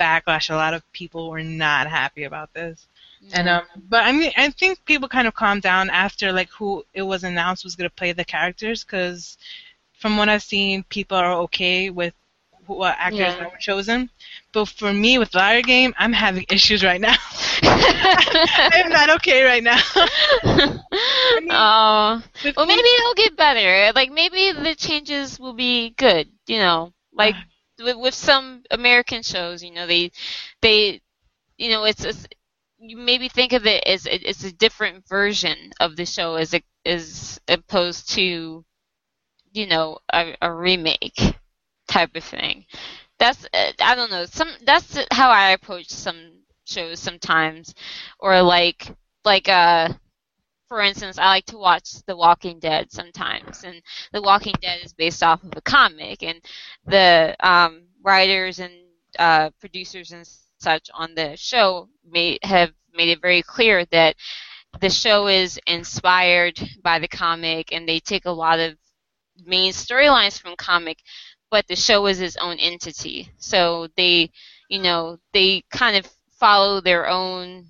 Speaker 4: backlash. A lot of people were not happy about this. And um, but I mean, I think people kind of calmed down after like who it was announced was gonna play the characters, because from what I've seen, people are okay with what actors
Speaker 2: Yeah.
Speaker 4: were chosen. But for me, with Liar Game, I'm having [laughs] issues right now. [laughs] I'm not okay right now. [laughs]
Speaker 2: oh,
Speaker 4: With
Speaker 2: well, maybe it'll get better. Like maybe the changes will be good. You know, like with, with some American shows, you know, they they you know it's, it's you maybe think of it as it- it's a different version of the show as a, as opposed to you know a, a remake type of thing. That's uh, I don't know. Some that's how I approach some shows sometimes, or like like uh for instance, I like to watch The Walking Dead sometimes, and The Walking Dead is based off of a comic, and the um, writers and uh, producers and such on the show may have made it very clear that the show is inspired by the comic, and they take a lot of main storylines from comic, but the show is its own entity. So they, you know, they kind of follow their own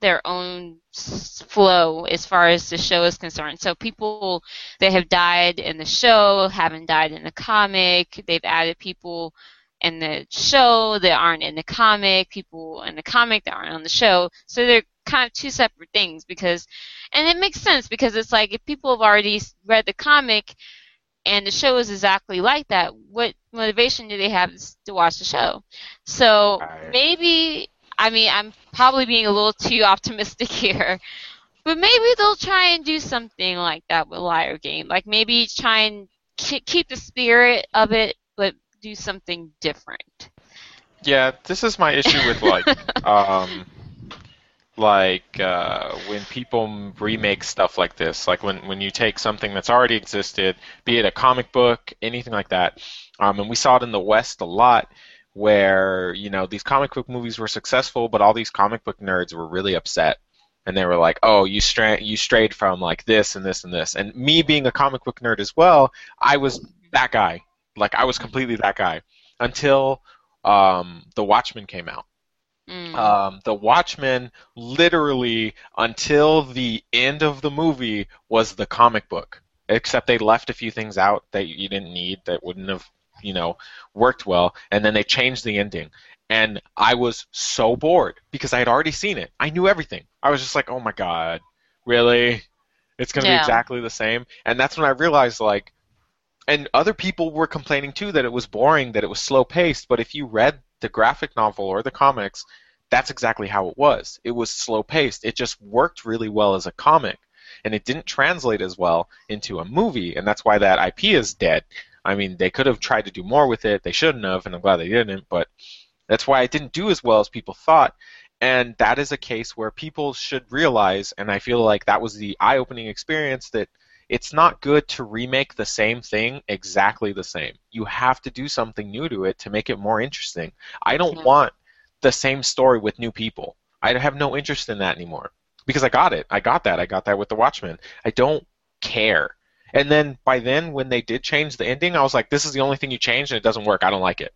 Speaker 2: their own flow as far as the show is concerned. So people that have died in the show haven't died in the comic. They've added people in the show that aren't in the comic, people in the comic that aren't on the show. So they're kind of two separate things because, and it makes sense because it's like if people have already read the comic and the show is exactly like that, what motivation do they have to watch the show? So maybe I mean, I'm probably being a little too optimistic [laughs] here, but maybe they'll try and do something like that with Liar Game. Like maybe try and ke- keep the spirit of it, but do something different.
Speaker 3: Yeah, this is my issue with like [laughs] um like uh, when people remake stuff like this, like when, when you take something that's already existed, be it a comic book, anything like that, um, and we saw it in the West a lot, where you know these comic book movies were successful, but all these comic book nerds were really upset and they were like, "Oh, you stra- you strayed from like this and this and this." And me being a comic book nerd as well, I was that guy. Like I was completely that guy until um, the Watchmen came out.
Speaker 2: Mm.
Speaker 3: Um, the Watchmen, literally until the end of the movie, was the comic book. Except they left a few things out that you didn't need that wouldn't have, you know, worked well, and then they changed the ending. And I was so bored because I had already seen it. I knew everything. I was just like, oh my god, really? It's gonna be exactly the same. And that's when I realized, like, and other people were complaining too that it was boring, that it was slow paced. But if you read the graphic novel or the comics, that's exactly how it was. It was slow paced. It just worked really well as a comic, and it didn't translate as well into a movie, and that's why that IP is dead. I mean, they could have tried to do more with it. They shouldn't have, and I'm glad they didn't. But that's why it didn't do as well as people thought. And that is a case where people should realize, and I feel like that was the eye opening experience, that it's not good to remake the same thing exactly the same. You have to do something new to it to make it more interesting. I don't want the same story with new people. I have no interest in that anymore. Because I got it. I got that. I got that with The Watchmen. I don't care. And then by then, when they did change the ending, I was like, this is the only thing you changed and it doesn't work. I don't like it.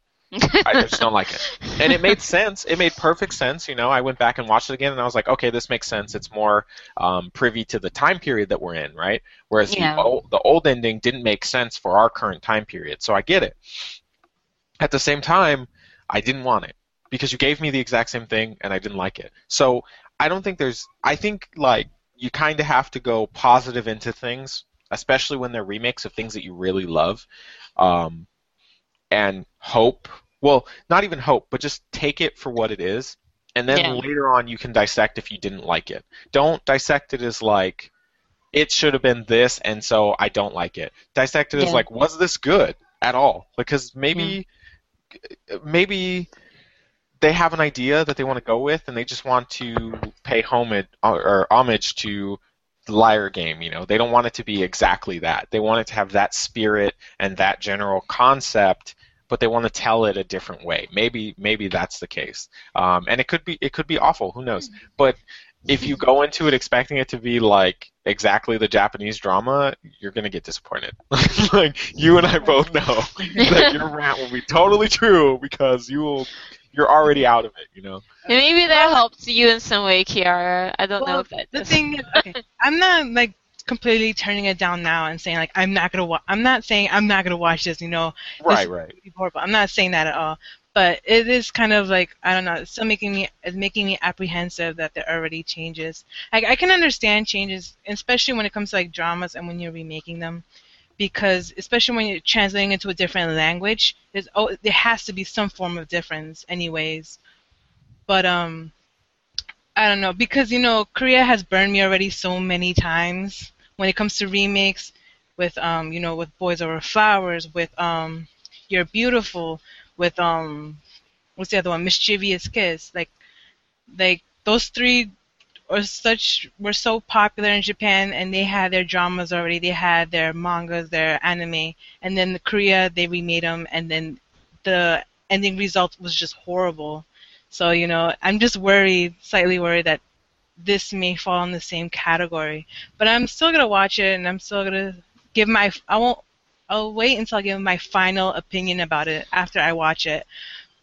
Speaker 3: I just don't like it. [laughs] And it made sense. It made perfect sense. You know, I went back and watched it again, and I was like, okay, this makes sense. It's more um, privy to the time period that we're in, right? Whereas
Speaker 2: Yeah.
Speaker 3: the, old, the old ending didn't make sense for our current time period. So I get it. At the same time, I didn't want it because you gave me the exact same thing, and I didn't like it. So I don't think there's. I think like you kind of have to go positive into things, especially when they're remakes of things that you really love. Um, and hope. Well, not even hope, but just take it for what it is, and then
Speaker 2: Yeah.
Speaker 3: later on you can dissect if you didn't like it. Don't dissect it as like it should have been this, and so I don't like it. Dissect it as like was this good at all? Because maybe maybe they have an idea that they want to go with, and they just want to pay homage or, or homage to the liar game. You know, they don't want it to be exactly that. They want it to have that spirit and that general concept, but they want to tell it a different way. Maybe maybe that's the case, um, and it could be it could be awful. Who knows? But if you go into it expecting it to be like exactly the Japanese drama, you're gonna get disappointed. [laughs] like you and I both know [laughs] that your rant will be totally true because you will you're already out of it. You know.
Speaker 2: And maybe that helps you in some way, Kiara. I don't know
Speaker 4: Well,
Speaker 2: if that
Speaker 4: the
Speaker 2: does.
Speaker 4: thing is, okay, [laughs] I'm not like completely turning it down now and saying like I'm not gonna wa- I'm not saying I'm not gonna watch this. You know,
Speaker 3: Right. Right.
Speaker 4: be horrible. I'm not saying that at all. But it is kind of like I don't know. It's still making me it's making me apprehensive that there are already changes. I, I can understand changes, especially when it comes to like dramas and when you're remaking them, because especially when you're translating into a different language, there's oh there has to be some form of difference, anyways. But um, I don't know because you know Korea has burned me already so many times when it comes to remakes with um you know with Boys Over Flowers with um You're Beautiful with um what's the other one Mischievous Kiss like like those three are such were so popular in Japan and they had their dramas already. They had their mangas their anime and then the Korea they remade them and then the ending result was just horrible. So you know I'm just worried slightly worried that this may fall in the same category. But I'm still gonna watch it and I'm still gonna give my I won't I'll wait until I give my final opinion about it after I watch it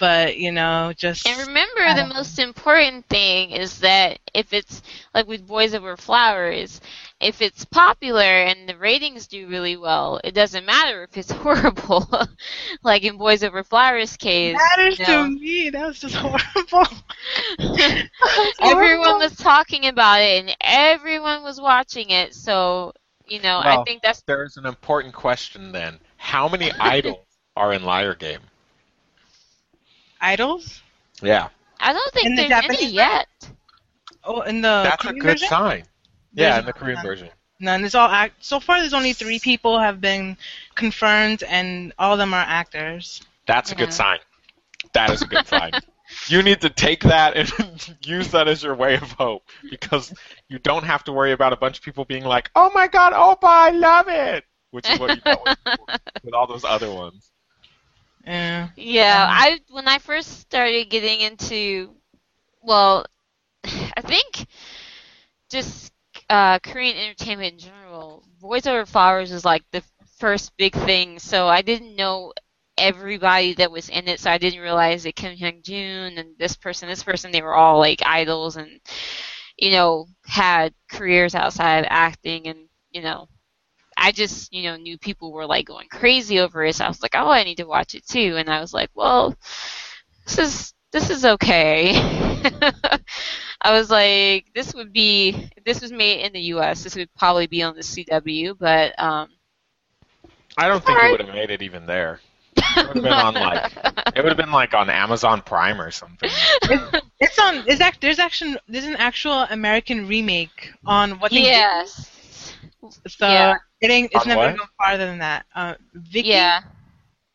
Speaker 4: but you know just
Speaker 2: And remember, the
Speaker 4: know.
Speaker 2: most important thing is that if it's like with Boys Over Flowers, if it's popular and the ratings do really well, it doesn't matter if it's [laughs] horrible. [laughs] like in Boys Over Flowers case,
Speaker 4: matters
Speaker 2: you
Speaker 4: to me that was just [laughs] horrible That's
Speaker 2: everyone
Speaker 4: horrible.
Speaker 2: was talking about it and everyone was watching it. So you know, I think that's
Speaker 3: There's an important question then. How many idols are in Liar Game?
Speaker 4: Idols
Speaker 3: Yeah.
Speaker 2: I don't think
Speaker 4: In the
Speaker 2: there's
Speaker 4: Japanese
Speaker 2: any yet.
Speaker 4: oh in the
Speaker 3: That's a
Speaker 4: Korean
Speaker 3: good
Speaker 4: version?
Speaker 3: sign.
Speaker 4: There's
Speaker 3: Yeah, in the Korean
Speaker 4: none.
Speaker 3: version.
Speaker 4: None. It's all act. So far, there's only three people have been confirmed, and all of them are actors.
Speaker 3: That's a
Speaker 2: Yeah.
Speaker 3: good sign. That is a good sign. [laughs] You need to take that and [laughs] use that as your way of hope because you don't have to worry about a bunch of people being like, "Oh my God, Oppa, I love it," which is what you dealt with [laughs] with all those other ones.
Speaker 4: Yeah.
Speaker 2: Yeah,
Speaker 4: Um,
Speaker 2: I when I first started getting into, well, [sighs] I think just uh, Korean entertainment in general, Boys Over Flowers was like the first big thing. So I didn't know everybody that was in it, so I didn't realize that Kim Hyung Jun and this person, this person, they were all like idols and you know had careers outside of acting and you know I just, you know, knew people were like going crazy over it. So I was like, oh, I need to watch it too. And I was like, well, this is this is okay. [laughs] I was like, this would be if this was made in the U.S. This would probably be on the CW, but um,
Speaker 3: I don't think
Speaker 2: Alright.
Speaker 3: it would have made it even there. It would have been on like [laughs] it would have been like on Amazon Prime or something.
Speaker 4: It's on. Is that there's actually there's an actual American remake on what they
Speaker 2: yes,
Speaker 4: did, so
Speaker 2: yeah.
Speaker 4: It ain't. It's
Speaker 3: On
Speaker 4: never
Speaker 3: what?
Speaker 4: gone farther than that. Uh, Vicky,
Speaker 2: yeah.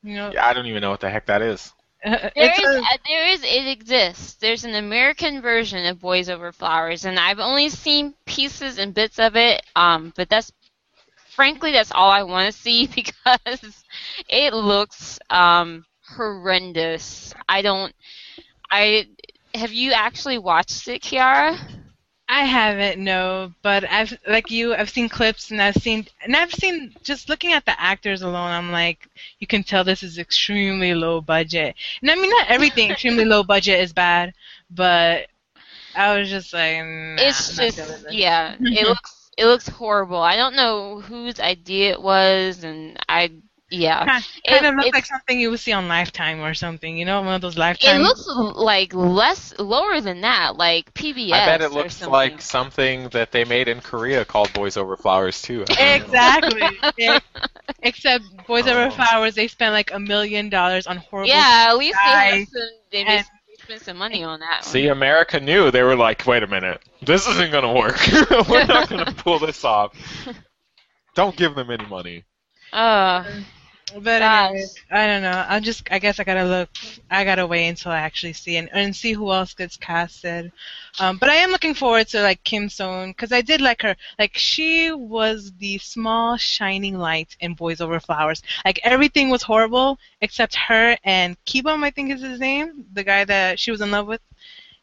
Speaker 4: you know,
Speaker 3: Yeah, I don't even know what the heck that is. [laughs]
Speaker 2: There
Speaker 4: it's
Speaker 2: is,
Speaker 4: a-
Speaker 2: uh, there is, it exists. There's an American version of Boys Over Flowers, and I've only seen pieces and bits of it. Um, but that's, frankly, that's all I want to [laughs] see because it looks um horrendous. I don't, I have you actually watched it, Kiara?
Speaker 4: I haven't, no, but I've like you, I've seen clips and I've seen and I've seen just looking at the actors alone, I'm like, you can tell this is extremely low budget. And I mean, not everything extremely [laughs] low budget is bad, but I was just like, nah,
Speaker 2: it's just yeah it [laughs] looks it looks horrible i don't know whose idea it was and i yeah
Speaker 4: Kind,
Speaker 2: It-
Speaker 4: of looks like something you would see on Lifetime or something, you know, one of those Lifetime.
Speaker 2: it looks like less lower than that like pbs
Speaker 3: I bet it looks
Speaker 2: something.
Speaker 3: like something that they made in Korea called Boys Over Flowers too. I don't know.
Speaker 4: exactly. [laughs] Yeah. Except Boys Over
Speaker 3: Oh.
Speaker 4: Flowers, they spent like a million dollars on horrible.
Speaker 2: yeah at least they have some they spent some money on that one.
Speaker 3: See, America knew. They were like, wait a minute, this isn't gonna work. [laughs] we're not gonna pull this off. [laughs] Don't give them any money.
Speaker 2: uh
Speaker 4: But
Speaker 2: Gosh.
Speaker 4: anyway, I don't know. I just, I guess I gotta look. I gotta wait until I actually see and, and see who else gets casted. Um, but I am looking forward to like Kim Soon because I did like her. Like she was the small shining light in Boys Over Flowers. Like everything was horrible except her and Kibum, I think is his name, the guy that she was in love with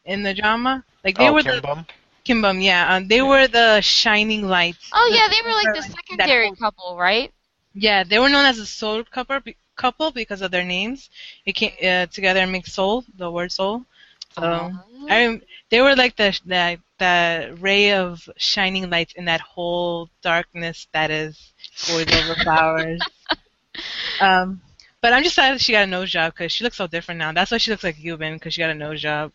Speaker 4: in the drama. Like they
Speaker 3: oh,
Speaker 4: were
Speaker 3: Kim
Speaker 4: the
Speaker 3: Bum?
Speaker 4: Kimbum, yeah. Um, they were the shining lights.
Speaker 2: oh
Speaker 4: The-
Speaker 2: yeah they were like the
Speaker 4: that
Speaker 2: secondary couple right
Speaker 4: yeah, they were known as a soul couple couple because of their names. It came uh, together and make soul, the word soul. So
Speaker 2: Uh-huh.
Speaker 4: I rem- they were like the the the ray of shining lights in that whole darkness that is Boys Over Flowers. um, but I'm just sad that she got a nose job because she looks so different now. That's why she looks like Yubin because she got a nose job.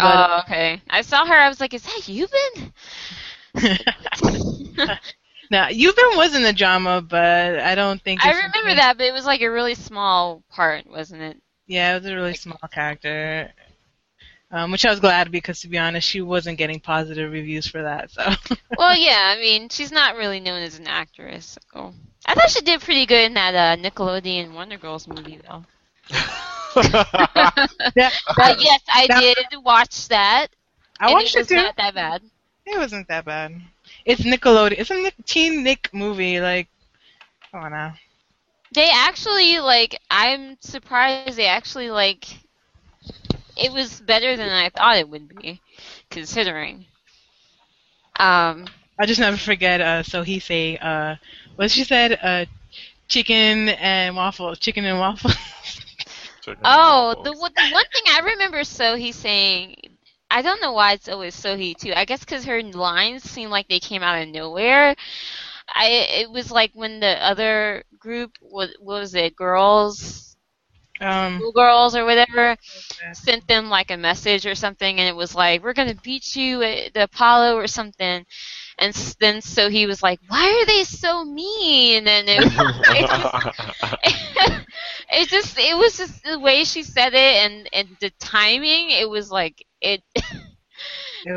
Speaker 4: But
Speaker 2: oh okay i saw her i was like is that you [laughs] [laughs] been
Speaker 4: now Yubin was in the drama, but I don't think
Speaker 2: i remember
Speaker 4: something-
Speaker 2: that but it was like a really small part wasn't it
Speaker 4: Yeah, it was a really small character. Um, which I was glad because to be honest, she wasn't getting positive reviews for that. So [laughs]
Speaker 2: well, yeah, I mean, she's not really known as an actress. So. I thought she did pretty good in that uh, Nickelodeon Wonder Girls movie, though. [laughs]
Speaker 4: yeah,
Speaker 2: But yes, I
Speaker 4: that-
Speaker 2: did watch that.
Speaker 4: I
Speaker 2: and
Speaker 4: watched
Speaker 2: it
Speaker 4: it
Speaker 2: was
Speaker 4: too.
Speaker 2: not that bad.
Speaker 4: It wasn't that bad. It's Nickelodeon. It's a Nick, teen Nick movie. Like, come on now.
Speaker 2: They actually like. I'm surprised they actually like. It was better than I thought it would be, considering. Um.
Speaker 4: I'll just never forget. Uh, Sohee say, uh, what she said, uh, chicken and waffle, chicken and waffle. [laughs]
Speaker 2: Oh, the, one- the one thing I remember Sohee saying, I don't know why it's always Sohee too. I guess because her lines seem like they came out of nowhere. I it was like when the other group what, what was it, girls,
Speaker 4: um,
Speaker 2: girls or whatever, sent them like a message or something, and it was like we're gonna beat you at the Apollo or something. And s- then Sohee was like, "Why are they so mean?" And it, [laughs] it just [laughs] it just it was just the way she said it and and the timing it was like [laughs] it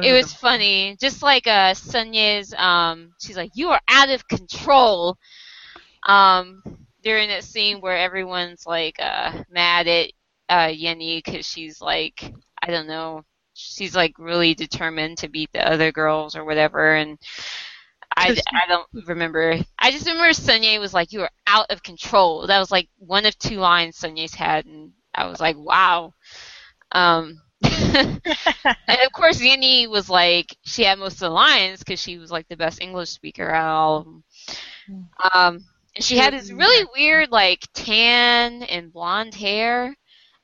Speaker 2: it was funny just like uh Sunye's um she's like you are out of control um during that scene where everyone's like uh mad at uh Yenny cuz she's like I don't know she's like really determined to beat the other girls or whatever and I, I don't remember. I just remember Sunye was like, "You are out of control." That was like one of two lines Sunye's had, and I was like, "Wow." Um, [laughs] and of course, Yenny was like, she had most of the lines because she was like the best English speaker out of all of them. Um, and she had this really weird, like, tan and blonde hair.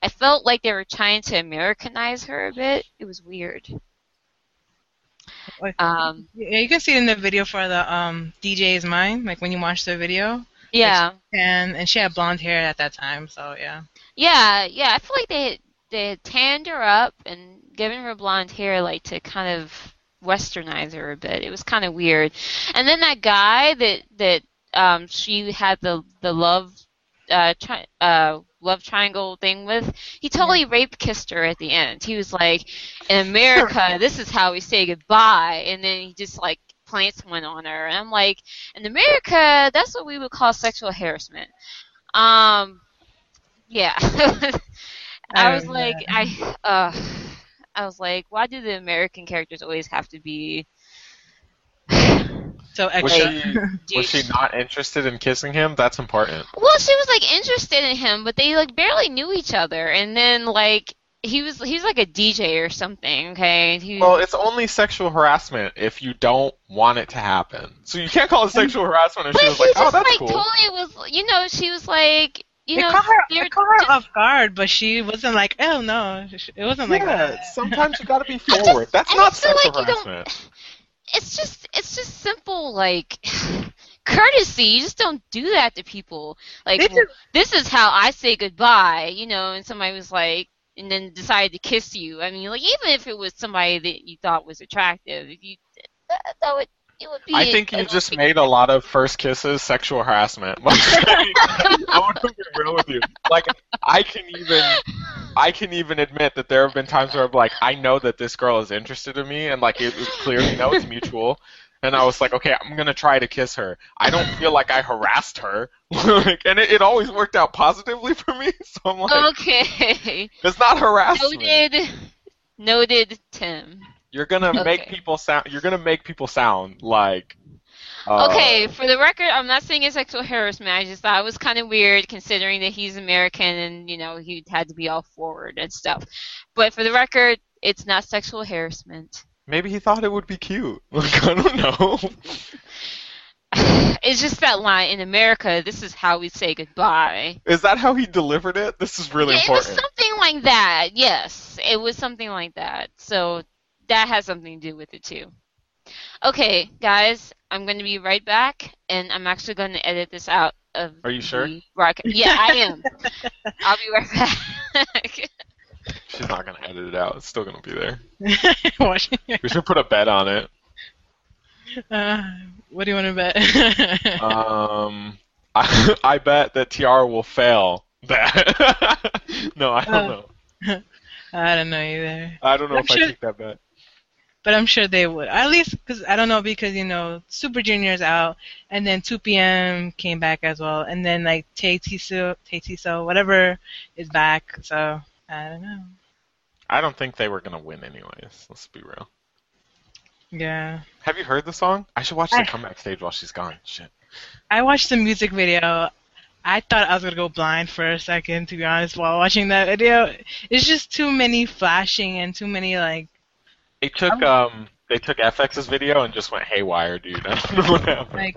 Speaker 2: I felt like they were trying to Americanize her a bit. It was weird. Um,
Speaker 4: Yeah, you can see it in the video for the um DJ is mine. Like when you watch the video,
Speaker 2: yeah.
Speaker 4: and and she had blonde hair at that time. So yeah.
Speaker 2: Yeah, yeah. I feel like they they had tanned her up and given her blonde hair, like to kind of westernize her a bit. It was kind of weird. And then that guy that that um she had the the love uh tri- uh love triangle thing with, he totally rape kissed her at the end. He was like, "In America, [laughs] this is how we say goodbye," and then he just like plants one on her, and I'm like, "In America, that's what we would call sexual harassment." Um, yeah. [laughs] I was
Speaker 4: Oh,
Speaker 2: like, I, [sighs] uh, I was like, why do the American characters always have to be?
Speaker 4: So [sighs]
Speaker 3: Was she was she not interested in kissing him? That's important.
Speaker 2: Well, she was like interested in him, but they like barely knew each other, and then like he was he was like a DJ or something. Okay, he,
Speaker 3: Well, it's only sexual harassment if you don't want it to happen. So you can't call it sexual harassment if
Speaker 2: but
Speaker 3: she was like,
Speaker 2: just
Speaker 3: "Oh, that's
Speaker 2: like
Speaker 3: cool."
Speaker 2: totally was, you know, she was like, you
Speaker 4: It
Speaker 2: know,
Speaker 4: caught her,
Speaker 2: they
Speaker 4: it caught her
Speaker 2: just-
Speaker 4: off guard, but she wasn't like, oh no, it wasn't like
Speaker 3: yeah,
Speaker 4: that.
Speaker 3: sometimes you gotta be [laughs]
Speaker 2: I just-
Speaker 3: forward. That's
Speaker 2: I
Speaker 3: not
Speaker 2: just feel
Speaker 3: sexual
Speaker 2: like
Speaker 3: harassment. [laughs]
Speaker 2: it's just it's just simple like [laughs] courtesy. You just don't do that to people. Like
Speaker 4: They just-
Speaker 2: this is how I say goodbye, you know, and somebody was like and then decided to kiss you. I mean, like even if it was somebody that you thought was attractive, if you that, that would it would be
Speaker 3: I think you just made a lot of first kisses sexual harassment. [laughs] Like, I want to be real with you. Like, I can even, I can even admit that there have been times where I'm like, I know that this girl is interested in me, and like it was clearly know it's mutual. And I was like, okay, I'm gonna try to kiss her. I don't feel like I harassed her, [laughs] like, and it, it always worked out positively for me. [laughs] So I'm like,
Speaker 2: Okay.
Speaker 3: it's not harassment.
Speaker 2: Noted noted Tim.
Speaker 3: You're gonna make people sound. You're gonna make people sound like. uh,
Speaker 2: Okay, for the record, I'm not saying it's sexual harassment. I just thought it was kind of weird considering that he's American and, you know, he had to be all forward and stuff. But for the record, it's not sexual harassment.
Speaker 3: Maybe he thought it would be cute. [laughs] Like I don't know. [laughs]
Speaker 2: it's just that line in America, this is how we say goodbye.
Speaker 3: Is that how he delivered it? This is really
Speaker 2: Yeah, it was something like that. Yes, it was something like that. So that has something to do with it too. Okay, guys, I'm going to be right back, and I'm actually going to edit this out of.
Speaker 3: Are you sure?
Speaker 2: the broadcast. Yeah, I am. [laughs] I'll be right back.
Speaker 3: She's not gonna edit it out. It's still gonna be there. [laughs] We should put a bet on it.
Speaker 4: Uh, what do you want to bet? [laughs]
Speaker 3: Um, I, I bet that Tiara will fail that. no, I don't
Speaker 4: Uh,
Speaker 3: know.
Speaker 4: I don't know either.
Speaker 3: I don't know
Speaker 4: I'm
Speaker 3: if I
Speaker 4: sure-
Speaker 3: take that bet.
Speaker 4: But I'm sure they would. At least because I don't know because you know Super Junior's out, and then 2PM came back as well, and then like Tiso, TaeTiSeo, whatever is back. So I don't know.
Speaker 3: I don't think they were gonna win anyways. Let's be real.
Speaker 4: Yeah,
Speaker 3: Have you heard the song? I should watch the
Speaker 4: I-
Speaker 3: comeback stage while she's gone. Shit.
Speaker 4: I watched the music video. I thought I was gonna go blind for a second, to be honest, while watching that video. It's just too many flashing and too many like.
Speaker 3: They took um they took f(x)'s video and just went haywire, dude. I don't know what happened.
Speaker 4: Like,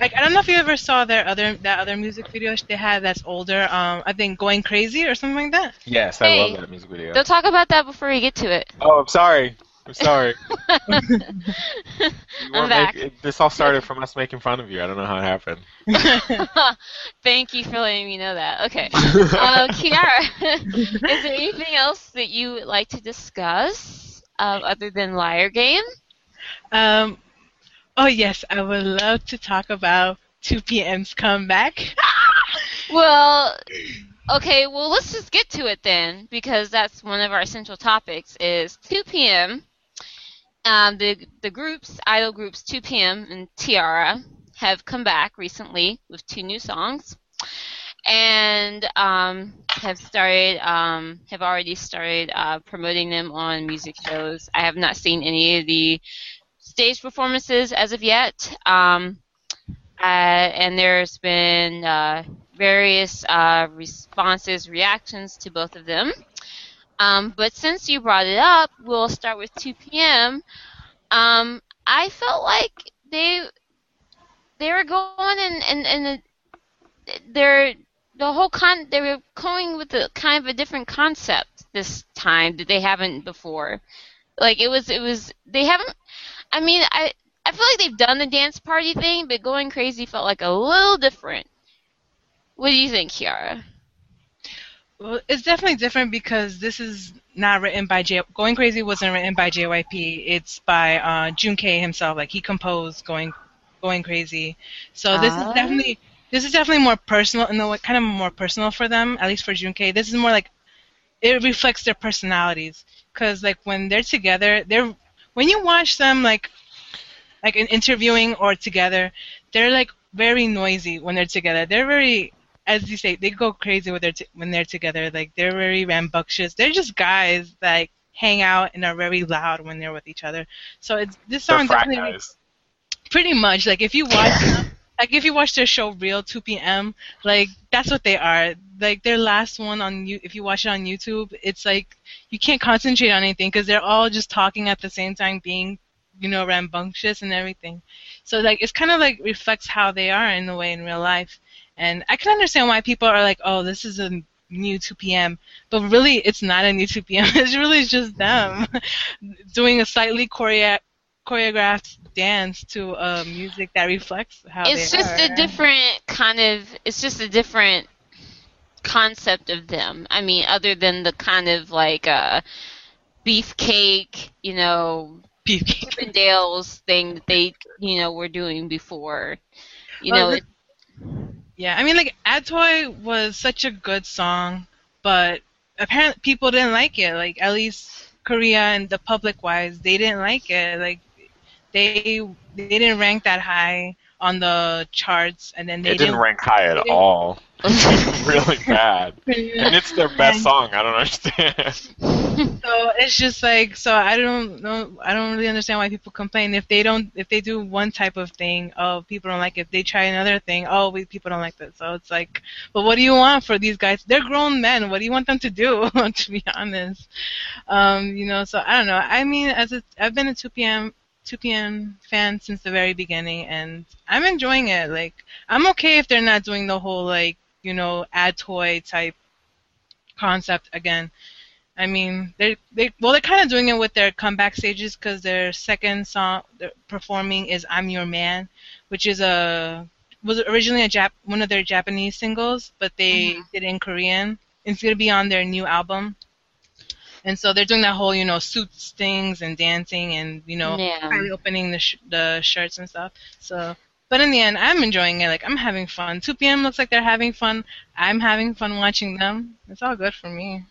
Speaker 4: like I don't know if you ever saw their other that other music video they had that's older. Um, I think Going Crazy or something like that.
Speaker 3: yes, I love that music video.
Speaker 2: Don't talk about that before we get to it.
Speaker 3: Oh, I'm sorry. I'm sorry. [laughs] You
Speaker 2: I'm back.
Speaker 3: make- this all started from us making fun of you. I don't know how it happened. [laughs]
Speaker 2: Thank you for letting me know that. Okay. Uh, [laughs] Kiara, is there anything else that you would like to discuss uh, other than Liar Game?
Speaker 4: Um, oh yes, I would love to talk about 2PM's comeback. [laughs]
Speaker 2: Well, okay, well, let's just get to it then, because that's one of our essential topics is 2PM Um, the, the groups, idol groups 2PM and T-ara, have come back recently with two new songs. And um, have started, um, have already started uh, promoting them on music shows. I have not seen any of the stage performances as of yet. Um, uh, and there's been uh, various uh, responses, reactions to both of them. Um, but since you brought it up, we'll start with 2PM Um, I felt like they they were going and and and they're the whole con they were going with a kind of a different concept this time that they haven't before. Like it was it was they haven't. I mean I I feel like they've done the dance party thing, but going crazy felt like a little different. What do you think, Kiara?
Speaker 4: Well, it's definitely different because this is not written by J. Going Crazy wasn't written by JYP. It's by uh, Jun. K himself. Like he composed Going Going Crazy. So this
Speaker 2: Ah.
Speaker 4: is definitely this is definitely more personal and the kind of more personal for them. At least for Jun. K, this is more like it reflects their personalities. Because like when they're together, they're when you watch them like like in interviewing or together, they're like very noisy when they're together. They're very as you say, they go crazy when they're t- when they're together. Like they're very rambunctious. They're just guys that like, hang out and are very loud when they're with each other. So it's this song definitely
Speaker 3: guys.
Speaker 4: pretty much like if you watch them, like if you watch their show Real 2 p.m. like that's what they are. Like their last one on you, if you watch it on YouTube, it's like you can't concentrate on anything because they're all just talking at the same time, being you know rambunctious and everything. So like it's kind of like reflects how they are in a way in real life. And I can understand why people are like, oh, this is a new 2 p.m. But really, it's not a new 2 p.m. [laughs] It's really just them mm-hmm. [laughs] doing a slightly choreo- choreographed dance to uh, music that reflects how
Speaker 2: it's just
Speaker 4: are.
Speaker 2: a different kind of it's just a different concept of them i mean other than the kind of like uh beefcake you know
Speaker 4: Beefcake.
Speaker 2: Chippendales thing that they you know were doing before you
Speaker 4: Well,
Speaker 2: know
Speaker 4: Yeah, I mean, like A.D.T.O.Y. was such a good song, but apparently people didn't like it. Like at least Korea and the public wise, they didn't like it. Like they they didn't rank that high on the charts, and then they
Speaker 3: didn't
Speaker 4: didn't
Speaker 3: rank high at all. [laughs] really [laughs] bad. And it's their best song. I don't understand. [laughs]
Speaker 4: So it's just like so I don't know I don't really understand why people complain if they don't if they do one type of thing oh people don't like it if they try another thing oh we, people don't like this so it's like but what do you want for these guys they're grown men what do you want them to do to be honest um you know so I don't know I mean as a I've been a 2 p.m. 2 p.m. fan since the very beginning and I'm enjoying it like I'm okay if they're not doing the whole like you know A.D.T.O.Y. type concept again I mean, they they well, they're kind of doing it with their comeback stages because their second song they're performing is "I'm Your Man," which is a was originally a Jap one of their Japanese singles, but they
Speaker 2: Mhm.
Speaker 4: did it in Korean. It's gonna be on their new album, and so they're doing that whole you know suits things and dancing and you know
Speaker 2: Yeah.
Speaker 4: opening the sh- the shirts and stuff. So. But in the end, I'm enjoying it. Like I'm having fun. 2 p.m. looks like they're having fun. I'm having fun watching them. It's all good for me.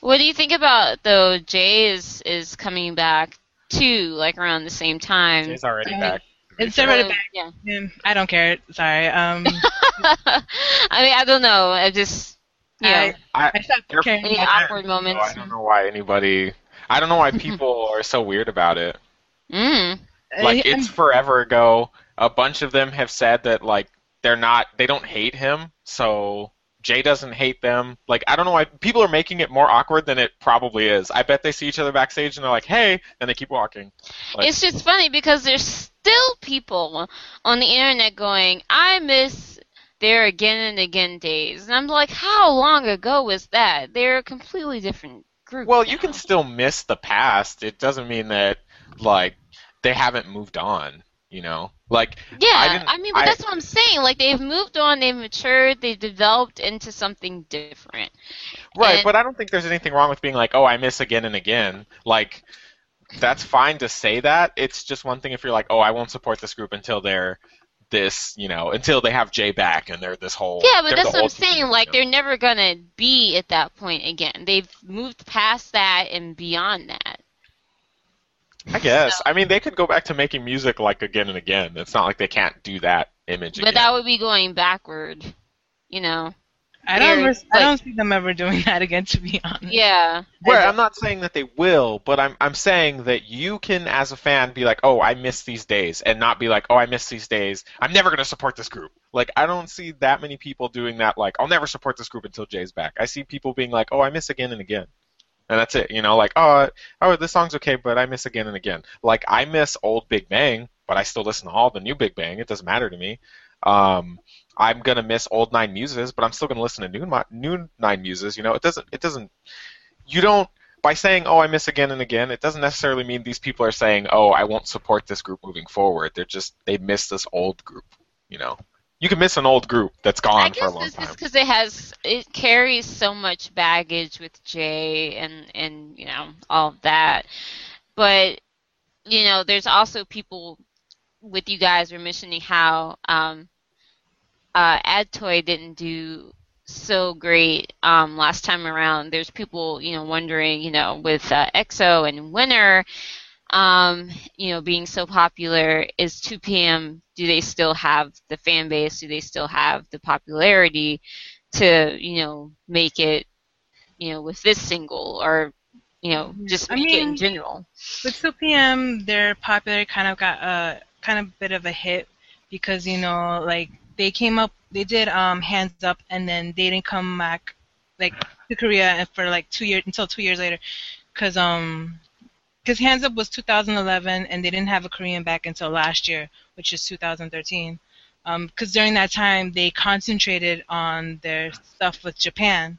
Speaker 2: what do you think about though jay is is coming back too like around the same time
Speaker 3: Jay's already
Speaker 4: Um,
Speaker 3: back.
Speaker 4: It's already back.
Speaker 2: yeah
Speaker 4: Yeah, I don't care. Sorry. Um, [laughs]
Speaker 2: I mean, I don't know. I just, you know,
Speaker 4: I,
Speaker 3: I,
Speaker 4: I stopped
Speaker 3: They're-
Speaker 4: caring.
Speaker 2: any
Speaker 4: about
Speaker 2: awkward
Speaker 3: I don't know why anybody. I don't know why [laughs] people are so weird about it.
Speaker 2: Mm.
Speaker 3: Like
Speaker 4: Uh,
Speaker 3: it's forever ago. A bunch of them have said that like they're not. They don't hate him. So Jay doesn't hate them. Like I don't know why people are making it more awkward than it probably is. I bet they see each other backstage and they're like, "Hey," and they keep walking. Like-
Speaker 2: It's just funny because there's still people on the internet going, I miss their again and again days. And I'm like, how long ago was that? They're a completely different group.
Speaker 3: Well, you can still miss the past. It doesn't mean that like they haven't moved on. You know, like
Speaker 2: Yeah,
Speaker 3: I
Speaker 2: I, mean, but
Speaker 3: I-
Speaker 2: that's what I'm saying. Like, they've moved on, they've matured, they've developed into something different.
Speaker 3: Right,
Speaker 2: And-
Speaker 3: but I don't think there's anything wrong with being like, oh, I miss again and again. Like, that's fine to say that. It's just one thing if you're like, oh, I won't support this group until they're this, you know, until they have Jay back and they're this whole.
Speaker 2: Yeah, but that's what I'm saying. Like, they're never gonna be at that point again. They've moved past that and beyond that.
Speaker 3: I guess. I mean, they could go back to making music like again and again. It's not like they can't do that image
Speaker 2: But
Speaker 3: again.
Speaker 2: that would be going backward, you know.
Speaker 4: I don't.
Speaker 2: They're,
Speaker 4: res- I don't see them ever doing [laughs] that again. To be honest.
Speaker 2: Yeah.
Speaker 3: Right, I'm not saying that they will, but I'm I'm saying that you can, as a fan, be like, oh, I miss these days, and not be like, oh, I miss these days. I'm never gonna support this group. Like, I don't see that many people doing that. Like, I'll never support this group until Jay's back. I see people being like, oh, I miss again and again, and that's it. You know, like oh, oh, this song's okay, but I miss again and again. Like I miss old Big Bang, but I still listen to all the new Big Bang. It doesn't matter to me. Um, I'm gonna miss old Nine Muses, but I'm still gonna listen to new new Nine Muses. You know, it doesn't it doesn't you don't by saying oh I miss again and again. It doesn't necessarily mean these people are saying oh I won't support this group moving forward. They're just they miss this old group. You know, you can miss an old group that's gone
Speaker 2: I
Speaker 3: for a long
Speaker 2: it's
Speaker 3: time.
Speaker 2: just because it has it carries so much baggage with Jay and and you know all of that, but you know there's also people with you guys were mentioning how um, uh, A.D.T.O.Y. didn't do so great um, last time around. There's people you know wondering you know with uh, EXO and Winner. Um, you know, being so popular, is 2 p.m. Do they still have the fan base? Do they still have the popularity to, you know, make it, you know, with this single or, you know, just
Speaker 4: I
Speaker 2: make it in general?
Speaker 4: With 2 p.m., their popularity kind of got a kind of bit of a hit because you know, like they came up, they did um Hands Up, and then they didn't come back like to Korea for like two years until two years later, because um. Because Hands Up was 2011, and they didn't have a Korean back until last year, which is 2013. Because during that time, they concentrated on their stuff with Japan,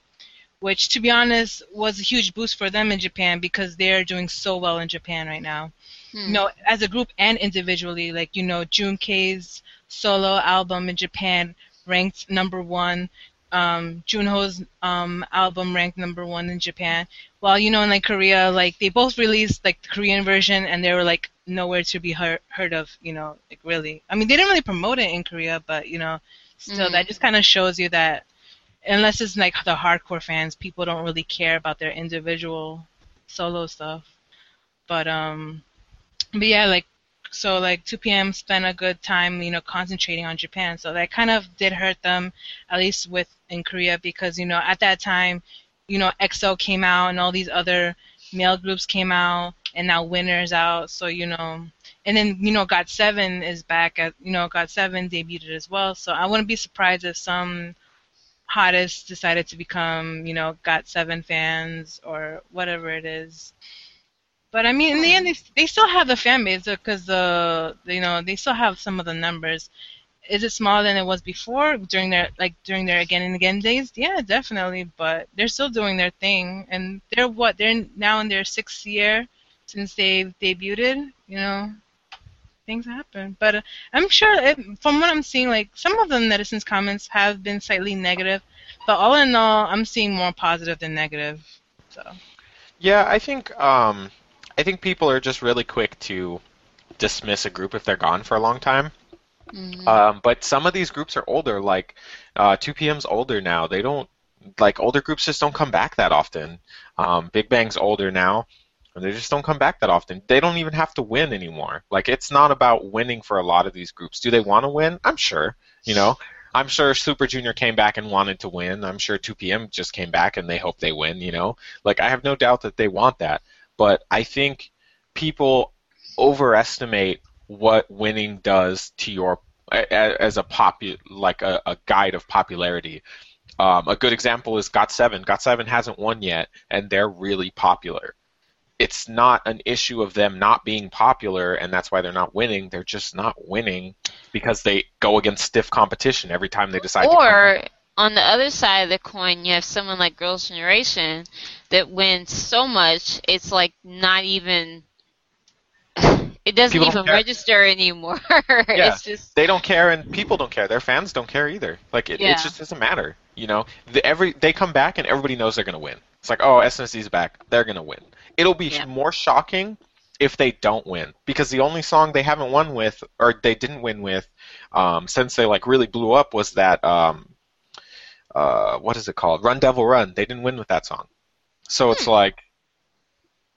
Speaker 4: which, to be honest, was a huge boost for them in Japan because they're doing so well in Japan right now.
Speaker 2: Hmm.
Speaker 4: You know, as a group and individually, like you know, Jun. K's solo album in Japan ranked number one. Um, Junho's um, album ranked number one in Japan. While you know, in like Korea, like they both released like the Korean version, and they were like nowhere to be heard, heard of. You know, like really. I mean, they didn't really promote it in Korea, but you know, still,
Speaker 2: Mhm.
Speaker 4: that just kind of shows you that unless it's like the hardcore fans, people don't really care about their individual solo stuff. But um, but yeah, like so like 2 p.m. spent a good time, you know, concentrating on Japan. So that kind of did hurt them, at least with in Korea, because you know at that time, you know, EXO came out and all these other male groups came out, and now Winner's out. So you know, and then you know, Got Seven is back at you know, God Seven debuted as well. So I wouldn't be surprised if some hottest decided to become, you know, Got Seven fans or whatever it is. But I mean, in the end, they, they still have the fan base because the you know they still have some of the numbers. Is it smaller than it was before during their like during their again and again days? Yeah, definitely. But they're still doing their thing, and they're what they're now in their sixth year since they've debuted. You know, things happen. But uh, I'm sure it, from what I'm seeing, like some of the netizens' comments have been slightly negative, but all in all, I'm seeing more positive than negative. So
Speaker 3: Yeah, I think um, I think people are just really quick to dismiss a group if they're gone for a long time.
Speaker 2: Mhm.
Speaker 3: Um, but some of these groups are older, like uh, 2PM's older now. They don't like older groups just don't come back that often. Um, Big Bang's older now, and they just don't come back that often. They don't even have to win anymore. Like it's not about winning for a lot of these groups. Do they want to win? I'm sure. You know, I'm sure Super Junior came back and wanted to win. I'm sure 2PM just came back and they hope they win. You know, like I have no doubt that they want that. But I think people overestimate what winning does to your as a popu- like a, a guide of popularity. Um, a good example is Got Seven. Got Seven hasn't won yet, and they're really popular. It's not an issue of them not being popular, and that's why they're not winning. They're just not winning because they go against stiff competition every time they decide. to
Speaker 2: Or on the other side of the coin, you have someone like Girls' Generation that wins so much, it's like not even. [sighs] It doesn't
Speaker 3: People
Speaker 2: even register anymore. [laughs]
Speaker 3: Yeah.
Speaker 2: It's just.
Speaker 3: they don't care and people don't care their fans don't care either like it,
Speaker 2: Yeah.
Speaker 3: it just doesn't matter you know the, every they come back and everybody knows they're going to win it's like oh SNSD's back they're going to win it'll be
Speaker 2: Yeah.
Speaker 3: more shocking if they don't win because the only song they haven't won with or they didn't win with um, since they like really blew up was that um, uh, what is it called? Run devil run. They didn't win with that song. So it's like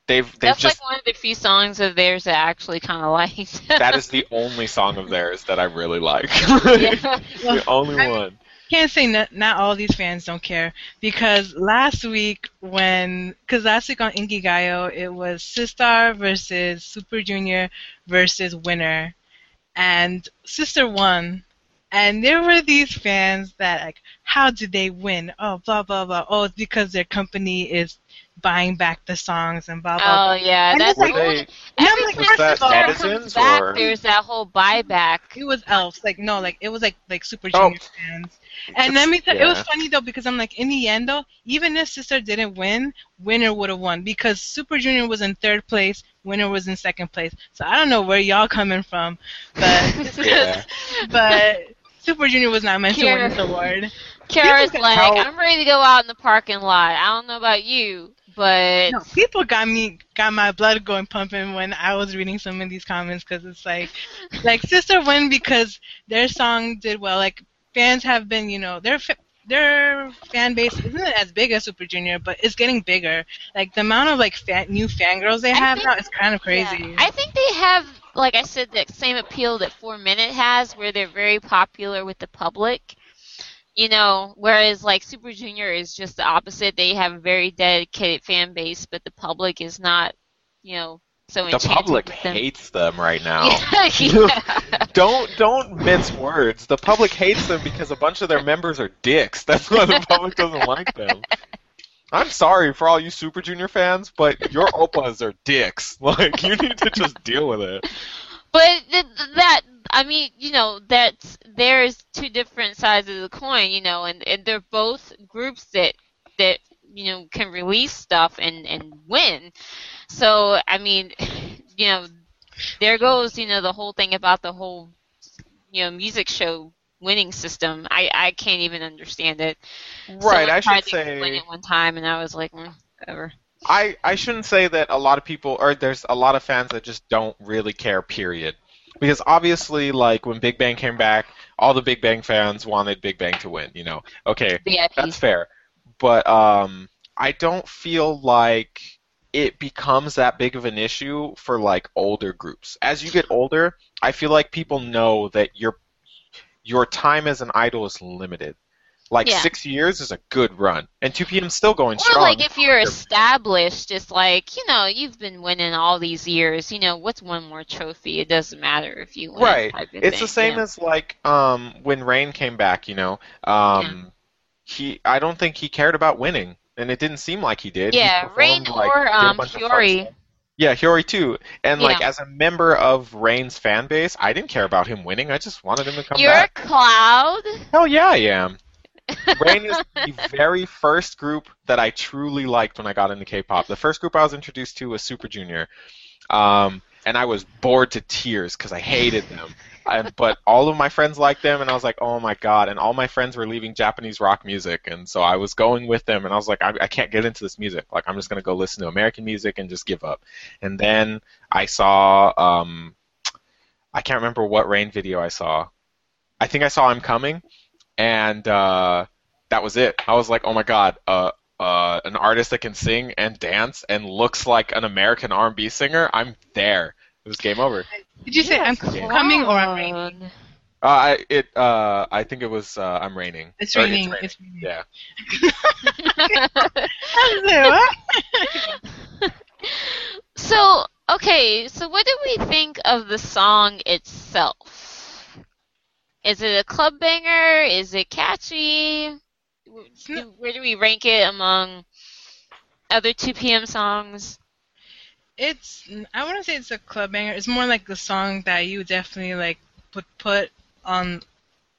Speaker 3: they've they've
Speaker 2: That's
Speaker 3: just
Speaker 2: like one of the few songs of theirs that I actually kind of liked. [laughs]
Speaker 3: that is the only song of theirs that I really like.
Speaker 2: Yeah. [laughs] [laughs]
Speaker 3: the only
Speaker 4: I-
Speaker 3: one.
Speaker 4: Can't say not, not all these fans don't care because last week when because last week on Inkigayo it was Sistar versus Super Junior versus Winner, and Sistar won. And there were these fans that like, how did they win? Oh, blah blah blah. Oh, it's because their company is buying back the songs and blah blah.
Speaker 2: Oh
Speaker 4: blah.
Speaker 2: yeah,
Speaker 4: And
Speaker 2: that's
Speaker 4: it's like-
Speaker 3: they-
Speaker 4: And I'm
Speaker 2: every
Speaker 4: like,
Speaker 3: Was
Speaker 2: time
Speaker 3: that
Speaker 4: first of all,
Speaker 2: Super comes back,
Speaker 3: or-
Speaker 2: there's that whole buyback.
Speaker 4: It was elves, like no, like it was like like Super
Speaker 3: Oh.
Speaker 4: Junior fans. And let me tell it was funny though because I'm like in the end though, even if Sistar didn't win, Winner would have won because Super Junior was in third place, Winner was in second place. So I don't know where y'all coming from, but [laughs] [laughs] but Super Junior was not meant to win this award. [laughs] Kiara's
Speaker 2: like,
Speaker 3: how-
Speaker 2: I'm ready to go out in the parking lot. I don't know about you, but
Speaker 4: No, people got me got my blood going pumping when I was reading some of these comments because it's like [laughs] like Sistar win because their song did well. Like fans have been, you know, their their fan base isn't as big as Super Junior, but it's getting bigger. Like the amount of like fan, new fangirls they have
Speaker 2: think-
Speaker 4: now is kind of crazy.
Speaker 2: Yeah. I think they have, like I said, the same appeal that Four Minute has, where they're very popular with the public. You know, whereas like Super Junior is just the opposite. They have a very dedicated fan base, but the public is not, you know, so
Speaker 3: The public
Speaker 2: with them.
Speaker 3: hates them right now. [laughs] [laughs] Don't don't mince words. The public hates them because a bunch of their members are dicks. That's why the public doesn't like them. [laughs] I'm sorry for all you Super Junior fans, but your [laughs] oppas are dicks. [laughs] Like you need to just deal with it.
Speaker 2: But th- th- that, I mean, you know, that's there's two different sides of the coin, you know, and, and they're both groups that that you know can release stuff and and win. So I mean, you know, there goes you know the whole thing about the whole you know music show winning system. I I can't even understand it.
Speaker 3: Right.
Speaker 2: Someone
Speaker 3: I should say
Speaker 2: win it one time, and I was like, mm, whatever.
Speaker 3: I, I shouldn't say that a lot of people or there's a lot of fans that just don't really care period because obviously like when big bang came back all the big bang fans wanted big bang to win you know okay
Speaker 2: VIPs.
Speaker 3: that's fair but um i don't feel like it becomes that big of an issue for like older groups as you get older i feel like people know that your your time as an idol is limited like
Speaker 2: Yeah.
Speaker 3: six years is a good run and 2pm's still going
Speaker 2: Or
Speaker 3: strong
Speaker 2: like if you're established, it's like you know you've been winning all these years. You know what's one more trophy? It doesn't matter if you win.
Speaker 3: Right. It's
Speaker 2: thing,
Speaker 3: the same
Speaker 2: yeah.
Speaker 3: as like um when Rain came back, you know. Um he I don't think he cared about winning. And it didn't seem like he did. He
Speaker 2: Yeah, Rain
Speaker 3: like,
Speaker 2: or, um,
Speaker 3: bunch of fun
Speaker 2: Hyori.
Speaker 3: stuff. Yeah, Hyori too. And like as a member of Rain's fan base, I didn't care about him winning. I just wanted him to come
Speaker 2: You're
Speaker 3: back.
Speaker 2: a cloud.
Speaker 3: Hell yeah, I am. [laughs] Rain is the very first group that I truly liked when I got into K-pop. The first group I was introduced to was Super Junior, um, and I was bored to tears because I hated them. And, but all of my friends liked them, and I was like, oh my god! And all my friends were leaving Japanese rock music, and so I was going with them, and I was like, I, I can't get into this music. Like, I'm just gonna go listen to American music and just give up. And then I saw, um, I can't remember what Rain video I saw. I think I saw I'm Coming, and uh, that was it. I was like, oh my god, uh, uh, an artist that can sing and dance and looks like an American R&B singer. I'm there. It was game over.
Speaker 4: Did you say I'm
Speaker 3: Yeah.
Speaker 4: coming or I'm raining?
Speaker 3: Uh, I it uh, I think it was uh, I'm raining.
Speaker 4: It's
Speaker 3: Or
Speaker 4: raining. It's raining.
Speaker 3: Yeah.
Speaker 4: I was like, what?
Speaker 2: so okay, so what do we think of the song itself? Is it a club banger? Is it catchy? Do- Where do we rank it among other 2 p.m. songs?
Speaker 4: It's I wouldn't say it's a club banger. It's more like the song that you would definitely like put put on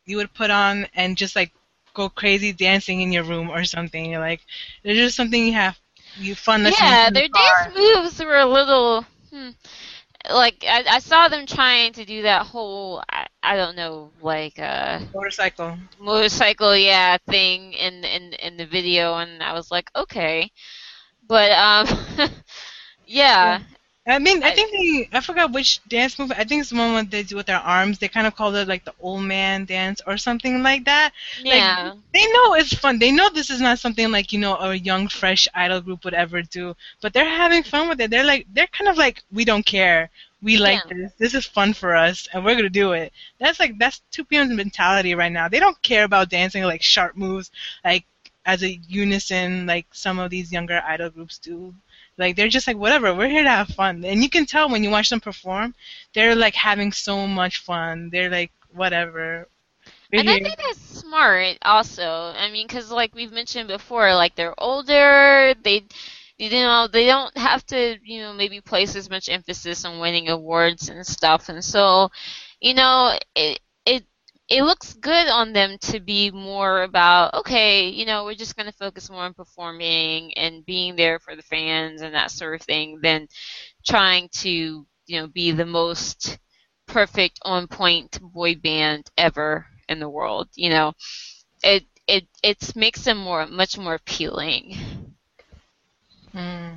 Speaker 4: you would put on and just like go crazy dancing in your room or something. Like there's just something you have you fun listening
Speaker 2: Yeah,
Speaker 4: to the
Speaker 2: their dance moves were a little. Hmm, like I, I saw them trying to do that whole I, I don't know like uh
Speaker 4: motorcycle.
Speaker 2: motorcycle yeah thing in in in the video and I was like okay, but um [laughs] yeah
Speaker 4: I mean, I
Speaker 2: I-
Speaker 4: think they, I forgot which dance move. I think it's the one what they do with their arms. They kind of call it like the old man dance or something like that.
Speaker 2: yeah
Speaker 4: They know it's fun. They know this is not something like, you know, a young, fresh idol group would ever do. But they're having fun with it. They're like, they're kind of like, we don't care. We like
Speaker 2: Yeah.
Speaker 4: this. This is fun for us, and we're gonna do it. That's like that's 2 p.m.'s mentality right now. They don't care about dancing like sharp moves, like as a unison, like some of these younger idol groups do. Like they're just like whatever. We're here to have fun, and you can tell when you watch them perform, they're like having so much fun. They're like whatever. We're
Speaker 2: And I think that's smart also. I mean, because like we've mentioned before, like they're older, they you know they don't have to you know maybe place as much emphasis on winning awards and stuff and so you know it it it looks good on them to be more about okay you know we're just going to focus more on performing and being there for the fans and that sort of thing than trying to you know be the most perfect on point boy band ever in the world you know? It it it makes them more much more appealing.
Speaker 4: Hmm.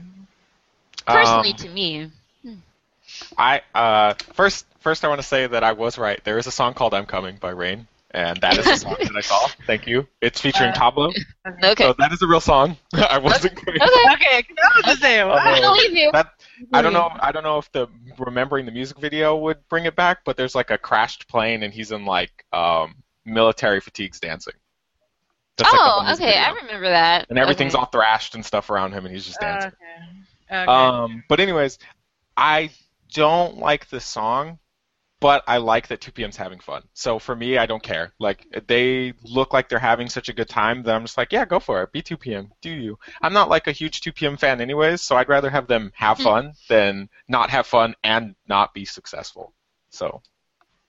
Speaker 2: personally
Speaker 3: Um,
Speaker 2: to me.
Speaker 3: I uh, first first I want to say that I was right. There is a song called "I'm Coming" by Rain, and that is the song that I saw. [laughs] Thank you. It's featuring
Speaker 4: Uh,
Speaker 3: Tablo,
Speaker 2: okay
Speaker 3: so that is a real song. [laughs] I wasn't crazy.
Speaker 2: okay
Speaker 4: Okay, 'cause I was just saying,
Speaker 3: Uh,
Speaker 2: I believe you
Speaker 3: That I don't know. I don't know if the remembering the music video would bring it back, but there's like a crashed plane and he's in like um, military fatigues dancing. That's, like, the whole
Speaker 2: oh
Speaker 3: music
Speaker 2: okay
Speaker 3: video.
Speaker 2: I remember that
Speaker 3: And everything's
Speaker 2: okay.
Speaker 3: all thrashed and stuff around him, and he's just dancing.
Speaker 4: Okay. Okay.
Speaker 3: Um, but anyways, I don't like the song, but I like that 2PM's having fun. So for me, I don't care. Like they look like they're having such a good time that I'm just like, yeah, go for it. Be 2PM. Do you? I'm not like a huge 2PM fan anyways, so I'd rather have them have
Speaker 2: Hmm.
Speaker 3: fun than not have fun and not be successful. So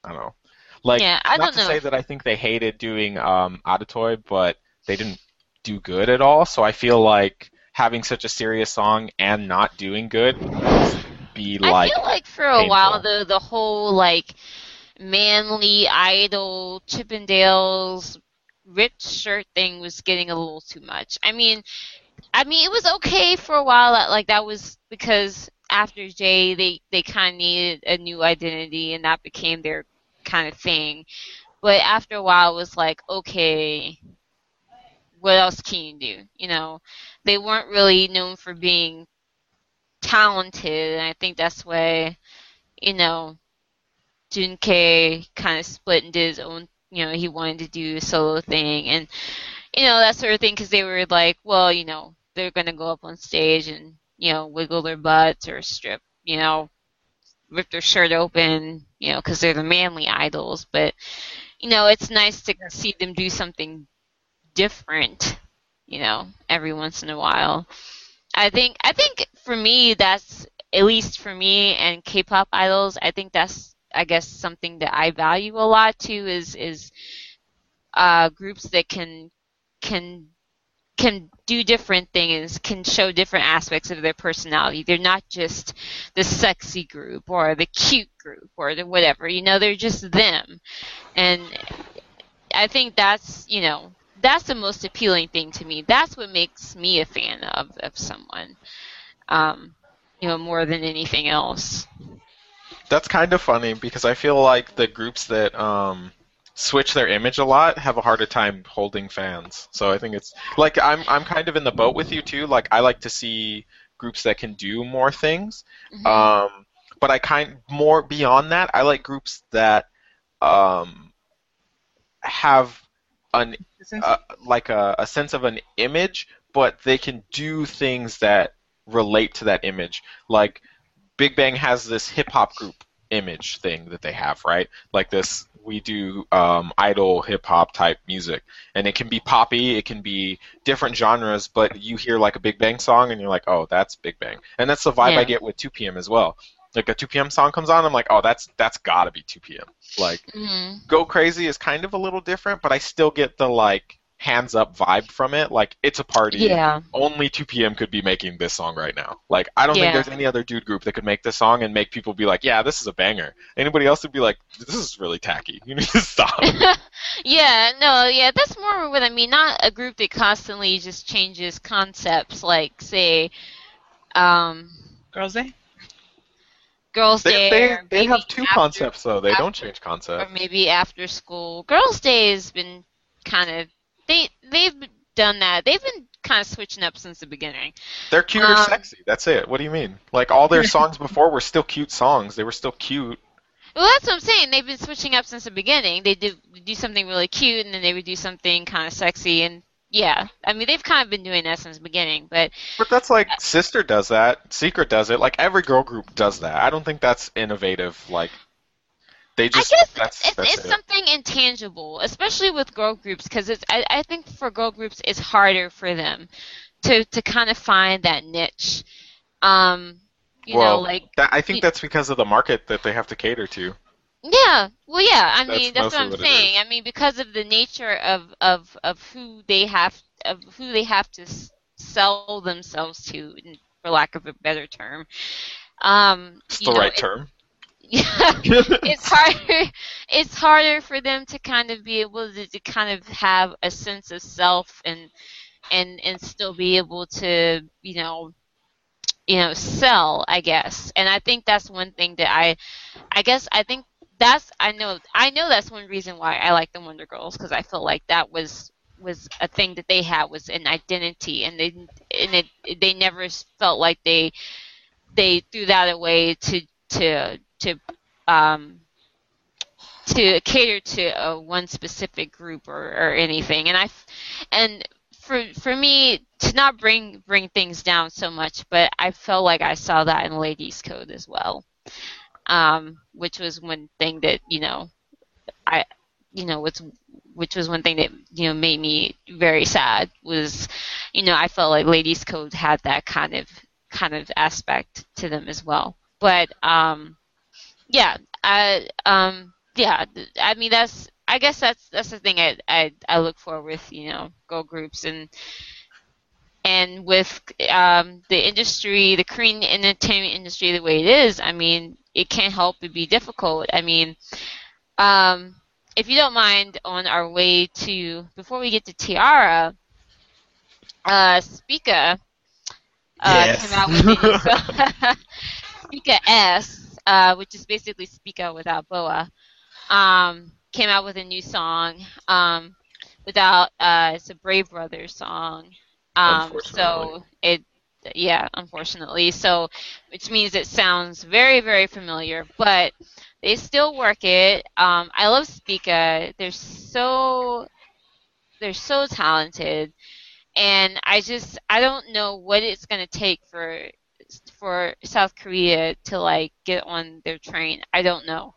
Speaker 3: I don't know. Like
Speaker 2: Yeah, I
Speaker 3: not
Speaker 2: don't
Speaker 3: to
Speaker 2: know.
Speaker 3: say that I think they hated doing um A.D.T.O.Y., but they didn't do good at all. So I feel like having such a serious song and not doing good be like
Speaker 2: I feel like for a while
Speaker 3: painful.
Speaker 2: the the whole like manly idol Chippendales ripped shirt thing was getting a little too much. I mean, I mean it was okay for a while. that- Like that was because after Jay, they they kind of needed a new identity, and that became their kind of thing. But after a while, it was like, okay, what else can you do? You know, they weren't really known for being talented, and I think that's why, you know, Jun. K kind of split and did his own. You know, he wanted to do a solo thing, and you know that sort of thing because they were like, well, you know, they're gonna go up on stage and you know wiggle their butts or strip, you know, rip their shirt open, you know, because they're the manly idols. But you know, it's nice to see them do something different, you know, every once in a while. I think I think for me that's at least for me and K-pop idols, I think that's I guess something that I value a lot too is is uh, groups that can can can do different things, can show different aspects of their personality. They're not just the sexy group or the cute group or the whatever. You know, they're just them. And I think that's, you know, that's the most appealing thing to me. That's what makes me a fan of, of someone. Um, you know, more than anything else.
Speaker 3: That's kind of funny because I feel like the groups that um, switch their image a lot have a harder time holding fans. So I think it's like I'm I'm kind of in the boat with you too. Like I like to see groups that can do more things.
Speaker 2: Mhm.
Speaker 3: Um, but I kind more beyond that. I like groups that um, have an uh, like a, a sense of an image, but they can do things that relate to that image. Like Big Bang has this hip hop group image thing that they have, right? Like this, we do um, idol hip hop type music, and it can be poppy, it can be different genres, but you hear like a Big Bang song, and you're like, oh, that's Big Bang, and that's the vibe
Speaker 2: Yeah.
Speaker 3: I get with 2PM as well. Like a 2PM song comes on, I'm like, oh, that's that's gotta be 2PM. Like
Speaker 2: Mhm.
Speaker 3: Go Crazy is kind of a little different, but I still get the like hands up vibe from it. Like it's a party.
Speaker 2: Yeah.
Speaker 3: Only 2PM could be making this song right now. Like I don't
Speaker 2: Yeah.
Speaker 3: think there's any other dude group that could make this song and make people be like, yeah, this is a banger. Anybody else would be like, this is really tacky. You need to [laughs] stop. [laughs]
Speaker 2: yeah, no, yeah, that's more what I mean. Not a group that constantly just changes concepts, like say, um,
Speaker 4: Girls' Day?
Speaker 2: Girls'
Speaker 3: they
Speaker 2: Day.
Speaker 3: they, they have two
Speaker 2: after-
Speaker 3: concepts though. They
Speaker 2: after-
Speaker 3: don't change
Speaker 2: Or maybe after school. Girls' Day has been kind of they they've done that. They've been kind of switching up since the beginning.
Speaker 3: They're cute or
Speaker 2: um,
Speaker 3: sexy. That's it. What do you mean? Like all their [laughs] songs before were still cute songs. They were still cute.
Speaker 2: Well, that's what I'm saying. They've been switching up since the beginning. They do do something really cute, and then they would do something kind of sexy, and yeah, I mean they've kind of been doing that since the beginning. But
Speaker 3: But that's like Sistar does that, Secret does it, like every girl group does that. I don't think that's innovative. Like They just I
Speaker 2: guess
Speaker 3: that's
Speaker 2: it's,
Speaker 3: that's
Speaker 2: it's
Speaker 3: it.
Speaker 2: something intangible, especially with girl groups, because it's. I, I think for girl groups, it's harder for them to to kind of find that niche. Um, you
Speaker 3: well,
Speaker 2: know, like
Speaker 3: that, I think
Speaker 2: you-
Speaker 3: that's because of the market that they have to cater to.
Speaker 2: Yeah, well, yeah. I mean, that's what I'm
Speaker 3: what
Speaker 2: saying. I mean, because of the nature of of of who they have of who they have to sell themselves to, for lack of a better term. Um,
Speaker 3: It's the
Speaker 2: know,
Speaker 3: right
Speaker 2: it-
Speaker 3: term.
Speaker 2: Yeah, [laughs] it's [laughs] harder. It's harder for them to kind of be able to, to kind of have a sense of self and and and still be able to, you know, you know, sell. I guess, and I think that's one thing that I, I guess I think that's I know I know that's one reason why I like the Wonder Girls because I felt like that was was a thing that they had was an identity and they and it they never felt like they they threw that away to to to um to cater to uh, one specific group or, or anything. And I and for for me to not bring bring things down so much but I felt like I saw that in Ladies Code as well um, which was one thing that you know, I, you know, what's which was one thing that you know made me very sad was, you know, I felt like Ladies Code had that kind of kind of aspect to them as well. But um, yeah, I um, yeah, I mean that's I guess that's that's the thing I I, I look for with you know girl groups and and with um, the industry, the Korean entertainment industry, the way it is, I mean, it can't help but be difficult. I mean, um, if you don't mind, on our way to before we get to T-ara, uh, Spica uh,
Speaker 3: Yes.
Speaker 2: came out with a [laughs] [laughs] Spica S, uh, which is basically Spica without boa, um, came out with a new song. Um, without uh, it's a Brave Brothers song. Um, so it, yeah, unfortunately. So, which means it sounds very, very familiar, but they still work it. Um, I love Spica. They're so, they're so talented, and I just, I don't know what it's gonna take for, for South Korea to like get on their train. I don't know.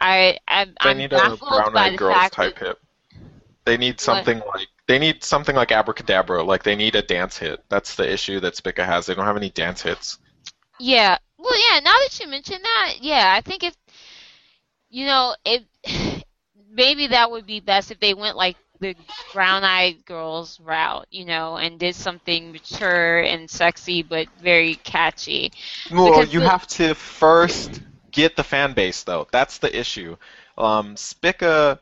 Speaker 2: I, I'm,
Speaker 3: They
Speaker 2: I'm
Speaker 3: need a
Speaker 2: baffled
Speaker 3: brown
Speaker 2: by
Speaker 3: eyed
Speaker 2: the
Speaker 3: girls
Speaker 2: fact
Speaker 3: type
Speaker 2: that,
Speaker 3: hit. They need something like they need something like abracadabra. Like they need a dance hit. That's the issue that Spica has. They don't have any dance hits.
Speaker 2: Yeah. Well, yeah. Now that you mention that, yeah, I think if you know, it [sighs] maybe that would be best if they went like the brown-eyed girls route, you know, and did something mature and sexy but very catchy.
Speaker 3: Well,
Speaker 2: Because
Speaker 3: you
Speaker 2: the-
Speaker 3: have to first get the fan base though. That's the issue. Um, Spica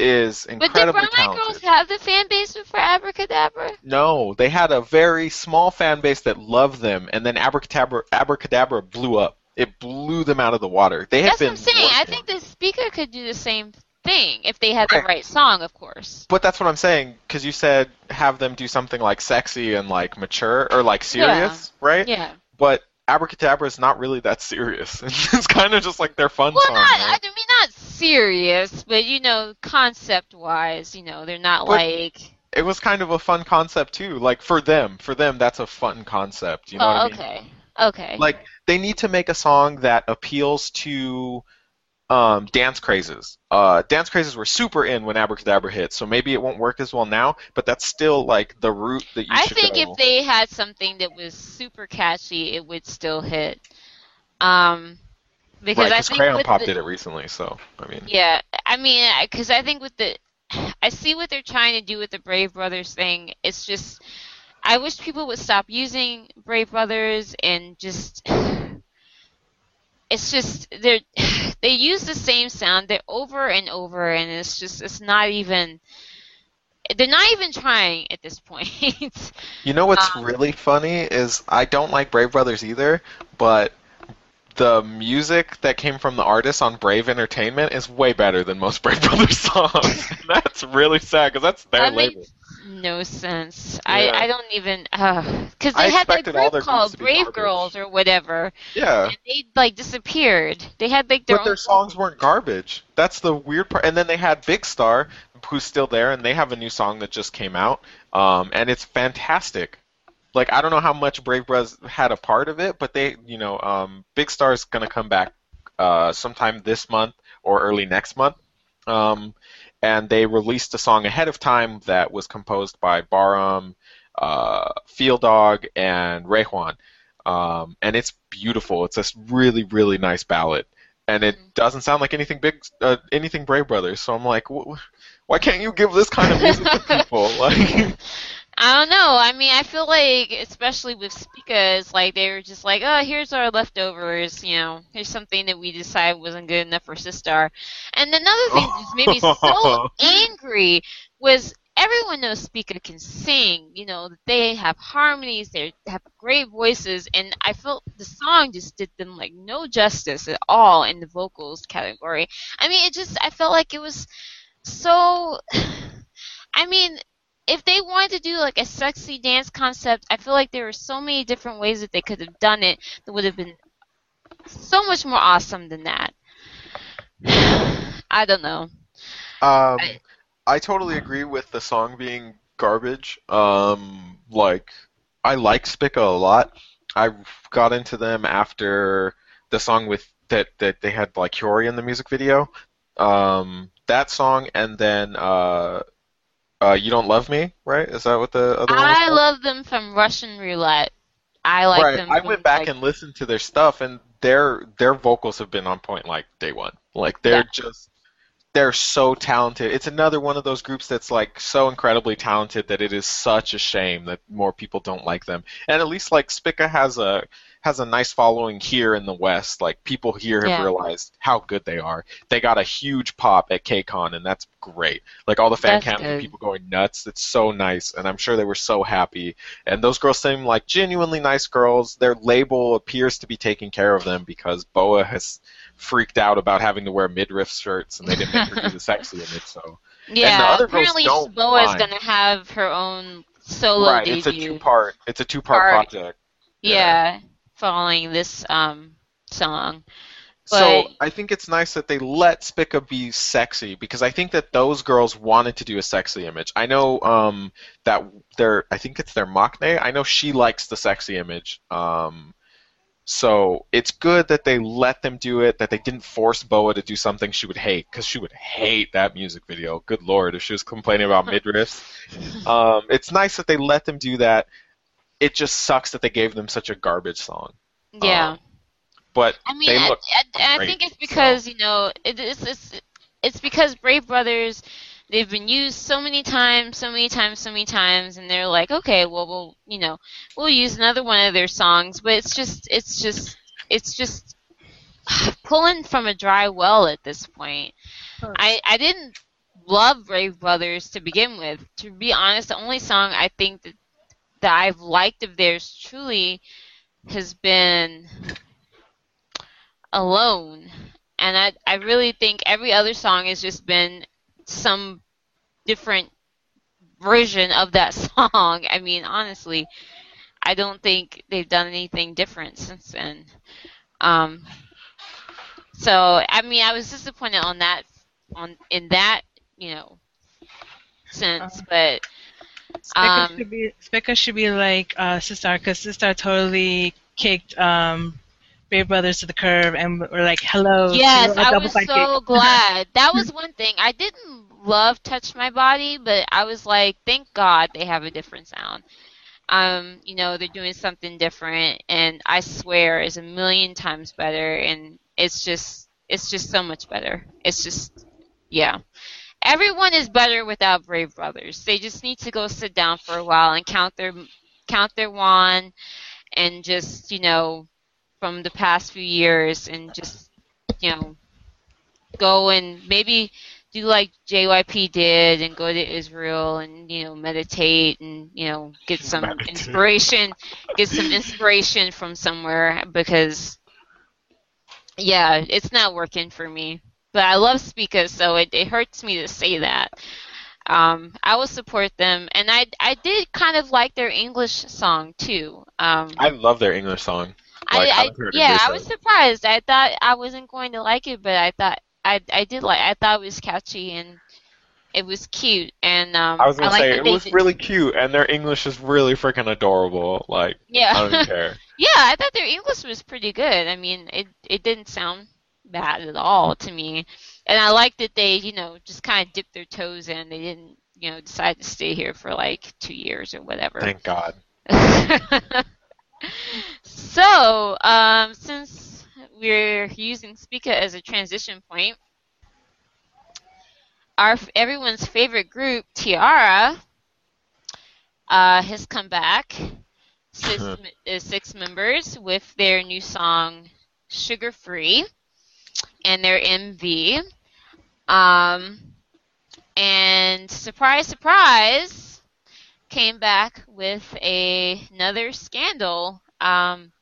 Speaker 3: is
Speaker 2: But did
Speaker 3: incredibly
Speaker 2: brown-eyed girls have the fan base for Abracadabra?
Speaker 3: No, they had a very small fan base that loved them, and then Abracadabra, Abracadabra blew up. It blew them out of the water. They have
Speaker 2: That's what
Speaker 3: been
Speaker 2: I'm saying. I think the Spica could do the same thing if they had the
Speaker 3: Right.
Speaker 2: right song, of course.
Speaker 3: But that's what I'm saying, because you said have them do something like sexy and like mature or like serious, right?
Speaker 2: Yeah.
Speaker 3: But Abracadabra is not really that serious. [laughs] it's kind of just like their fun
Speaker 2: Well,
Speaker 3: song.
Speaker 2: not. I mean, not serious, but you know, concept-wise, you know, they're not
Speaker 3: But-
Speaker 2: like.
Speaker 3: It was kind of a fun concept too. Like for them, for them, that's a fun concept. You know
Speaker 2: oh,
Speaker 3: what I oh, mean?
Speaker 2: okay. Okay.
Speaker 3: Like they need to make a song that appeals to um, dance crazes. Uh, dance crazes were super in when Abracadabra hit, so maybe it won't work as well now. But that's still like the route that you should I
Speaker 2: think
Speaker 3: go.
Speaker 2: if they had something that was super catchy, it would still hit. Um, because
Speaker 3: right,
Speaker 2: I think
Speaker 3: Crayon Pop
Speaker 2: the,
Speaker 3: did it recently, so I mean,
Speaker 2: Yeah, I mean, because I think with the, I see what they're trying to do with the Brave Brothers thing. It's just, I wish people would stop using Brave Brothers and just. It's just they're [sighs] they use the same sound they're over and over and it's just it's not even they're not even trying at this [laughs] point.
Speaker 3: you know what's
Speaker 2: Um,
Speaker 3: really funny is I don't like Brave Brothers either, but the music that came from the artists on Brave Entertainment is way better than most [laughs] Brave Brothers songs. And [laughs] that's really sad because that's their
Speaker 2: that
Speaker 3: label.
Speaker 2: makes no sense.
Speaker 3: Yeah.
Speaker 2: I, I don't even because
Speaker 3: I
Speaker 2: they had that group called Brave. Girls or whatever,
Speaker 3: Yeah.
Speaker 2: and they like disappeared. They had like their
Speaker 3: But their songs weren't garbage. That's the weird part. And then they had Big Star, who's still there, and they have a new song that just came out, um, and it's fantastic. Like I don't know how much Brave Bros had a part of it, but they, you know, um, Big Star's gonna come back uh, sometime this month or early next month. Um, and they released a song ahead of time that was composed by Baram, uh, Feeldog, and Raehwan. Um, and it's beautiful. It's a really, really nice ballad, and it doesn't sound like anything big, uh, anything Brave Brothers. So I'm like, wh- why can't you give this kind of music to people? [laughs] Like,
Speaker 2: I don't know. I mean, I feel like, especially with it's like they were just like, oh, here's our leftovers. You know, here's something that we decided wasn't good enough for Sistar. And another thing that just made me so [laughs] angry was everyone knows Spica can sing. You know, they have harmonies, they have great voices, and I felt the song just did them like no justice at all in the vocals category. I mean, it just I felt like it was so. [sighs] I mean, if they wanted to do like a sexy dance concept, I feel like there were so many different ways that they could have done it that would have been so much more awesome than that. [sighs] I don't know.
Speaker 3: Um,
Speaker 2: I-
Speaker 3: I totally agree with the song being garbage. Um, like, I like Spica a lot. I got into them after the song with that that they had like Hyori in the music video. Um, that song, and then uh, uh, "You Don't Love Me," right? Is that what the other one?
Speaker 2: I
Speaker 3: called?
Speaker 2: love them from Russian Roulette. I like
Speaker 3: right.
Speaker 2: them.
Speaker 3: I went back
Speaker 2: like,
Speaker 3: and listened to their stuff, and their their vocals have been on point like day one. Like they're
Speaker 2: Yeah.
Speaker 3: just they're so talented. It's another one of those groups that's like so incredibly talented that it is such a shame that more people don't like them. And at least like Spica has a has a nice following here in the West. Like people here have
Speaker 2: Yeah.
Speaker 3: realized how good they are. They got a huge pop at KCON, and that's great. Like all the fan cams and people going nuts. It's so nice, and I'm sure they were so happy. And those girls seem like genuinely nice girls. Their label appears to be taking care of them because Boa has freaked out about having to wear midriff shirts, and they didn't make her do the [laughs] sexy image. So
Speaker 2: Yeah, apparently Boa is gonna have her own solo
Speaker 3: right,
Speaker 2: debut.
Speaker 3: it's a two part. It's a two part
Speaker 2: Part.
Speaker 3: project.
Speaker 2: yeah, following this um song.
Speaker 3: So I think it's nice that they let Spica be sexy because I think that those girls wanted to do a sexy image. I know um, that their I think it's their Maknae. I know she likes the sexy image. Um, so it's good that they let them do it. That they didn't force Boa to do something she would hate because she would hate that music video. Good lord, if she was complaining about [laughs] midriffs. Um, it's nice that they let them do that. It just sucks that they gave them such a garbage song.
Speaker 2: Yeah.
Speaker 3: Um, but
Speaker 2: I mean,
Speaker 3: they
Speaker 2: I,
Speaker 3: look
Speaker 2: I, I
Speaker 3: great,
Speaker 2: think it's because you know it, it's, it's it's because Brave Brothers they've been used so many times, so many times, so many times, and they're like, okay, well, we'll you know we'll use another one of their songs, but it's just it's just it's just [sighs] pulling from a dry well at this point. I I didn't love Brave Brothers to begin with. To be honest, the only song I think that that I've liked of theirs truly has been alone. And I, I really think every other song has just been some different version of that [laughs] song. I mean honestly i don't think they've done anything different since then. Um, so i mean i was disappointed on that on in that you know sense but
Speaker 4: Spica
Speaker 2: Um,
Speaker 4: should be Spica should be like uh, Sistar because Sistar totally kicked um, Brave Brothers to the curb and we're like, "Hello."
Speaker 2: Yes, I was
Speaker 4: sidekick."
Speaker 2: so [laughs] glad. That was one thing. I didn't love Touch My Body, but I was like, thank God they have a different sound. Um, you know, they're doing something different and I swear it's a million times better and it's just it's just so much better. It's just yeah. Everyone is better without Brave Brothers. They just need to go sit down for a while and count their count their wand and just, you know, from the past few years and just you know go and maybe do like JYP did and go to Israel and you know meditate and you know get some
Speaker 3: Meditate.
Speaker 2: inspiration get some [laughs] inspiration from somewhere because yeah it's not working for me but I love Spica so it, it hurts me to say that um, I will support them and I I did kind of like their English song too um,
Speaker 3: I love their English song.
Speaker 2: I,
Speaker 3: Like,
Speaker 2: I
Speaker 3: haven't
Speaker 2: yeah, I was surprised. I thought I wasn't going to like it, but I thought I I did like. I thought it was catchy and it was cute. And um,
Speaker 3: I was gonna
Speaker 2: like
Speaker 3: say it was
Speaker 2: did-
Speaker 3: really cute, and their English is really freaking adorable. Like
Speaker 2: yeah.
Speaker 3: I don't care. [laughs]
Speaker 2: yeah, I thought their English was pretty good. I mean, it it didn't sound bad at all to me. and I like that they, you know, just kind of dipped their toes in. They didn't, you know, decide to stay here for like two years or whatever.
Speaker 3: Thank God. [laughs]
Speaker 2: so, um, since we're using Spica as a transition point, our everyone's favorite group, T-ara, uh, has come back. Six, uh, six members with their new song "Sugar Free" and their MV. Um, and surprise, surprise, came back with a, another scandal. Um,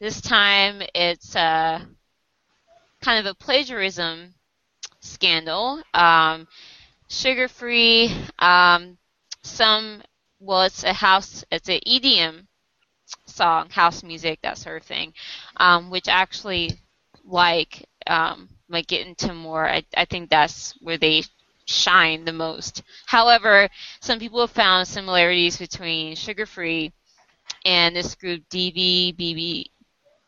Speaker 2: this time it's uh, kind of a plagiarism scandal. Um, sugar free. Um, some well, it's a house. It's an EDM song, house music, that sort of thing, um, which actually like um, might get into more. I, I think that's where they shine the most. However, some people have found similarities between Sugar Free and this group DB BB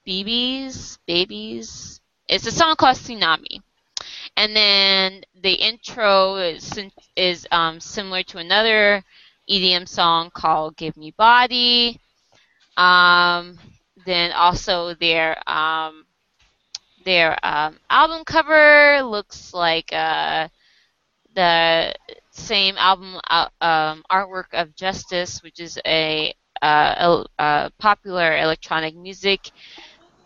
Speaker 2: BBs Babies. It's a song called Tsunami. And then the intro is is um, similar to another EDM song called "Give Me Body." Um, then also their um, their um, album cover looks like uh, the same album uh, um, artwork of Justice, which is a, uh, a, a popular electronic music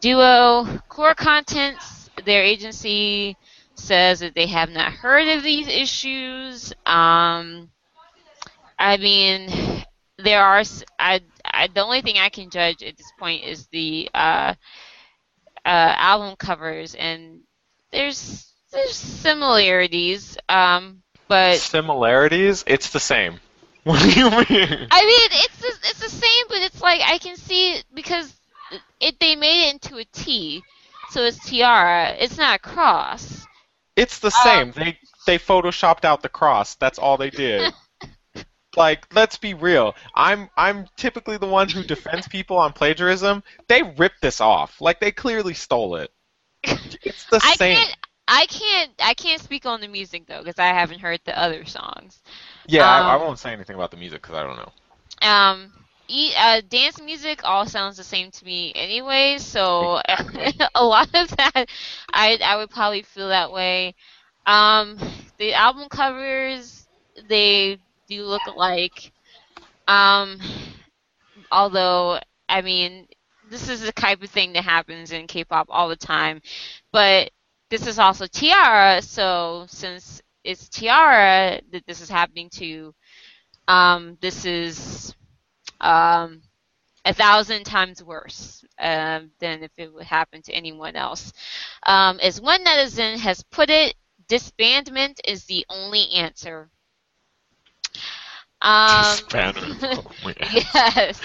Speaker 2: duo. Core Contents, their agency says that they have not heard of these issues. Um, I mean, there are. I, I, the only thing I can judge at this point is the uh, album covers, and there's there's similarities, um, but
Speaker 3: similarities. It's the same. [laughs] What do you mean?
Speaker 2: I mean, it's the, it's the same, but it's like I can see it because it they made it into a T, so it's T-ara. It's not a cross.
Speaker 3: It's the same. Um, they they photoshopped out the cross. That's all they did. [laughs] like let's be real. I'm i'm typically the one who defends people on plagiarism. They ripped this off. Like they clearly stole it. It's the
Speaker 2: I
Speaker 3: same.
Speaker 2: can't, i can't i can't speak on the music though because i haven't heard the other songs.
Speaker 3: Yeah um, I, I, um, won't say anything about the music because i don't know.
Speaker 2: Um e, uh, dance music all sounds the same to me anyway so [laughs] a lot of that i i would probably feel that way. Um the album covers they do look alike. Um, although, I mean, this is the type of thing that happens in K-pop all the time. But this is also T-ara, so since it's T-ara that this is happening to, um, this is um, a thousand times worse uh, than if it would happen to anyone else. Um, as one netizen has put it, disbandment is the only answer. Um, [laughs] yes.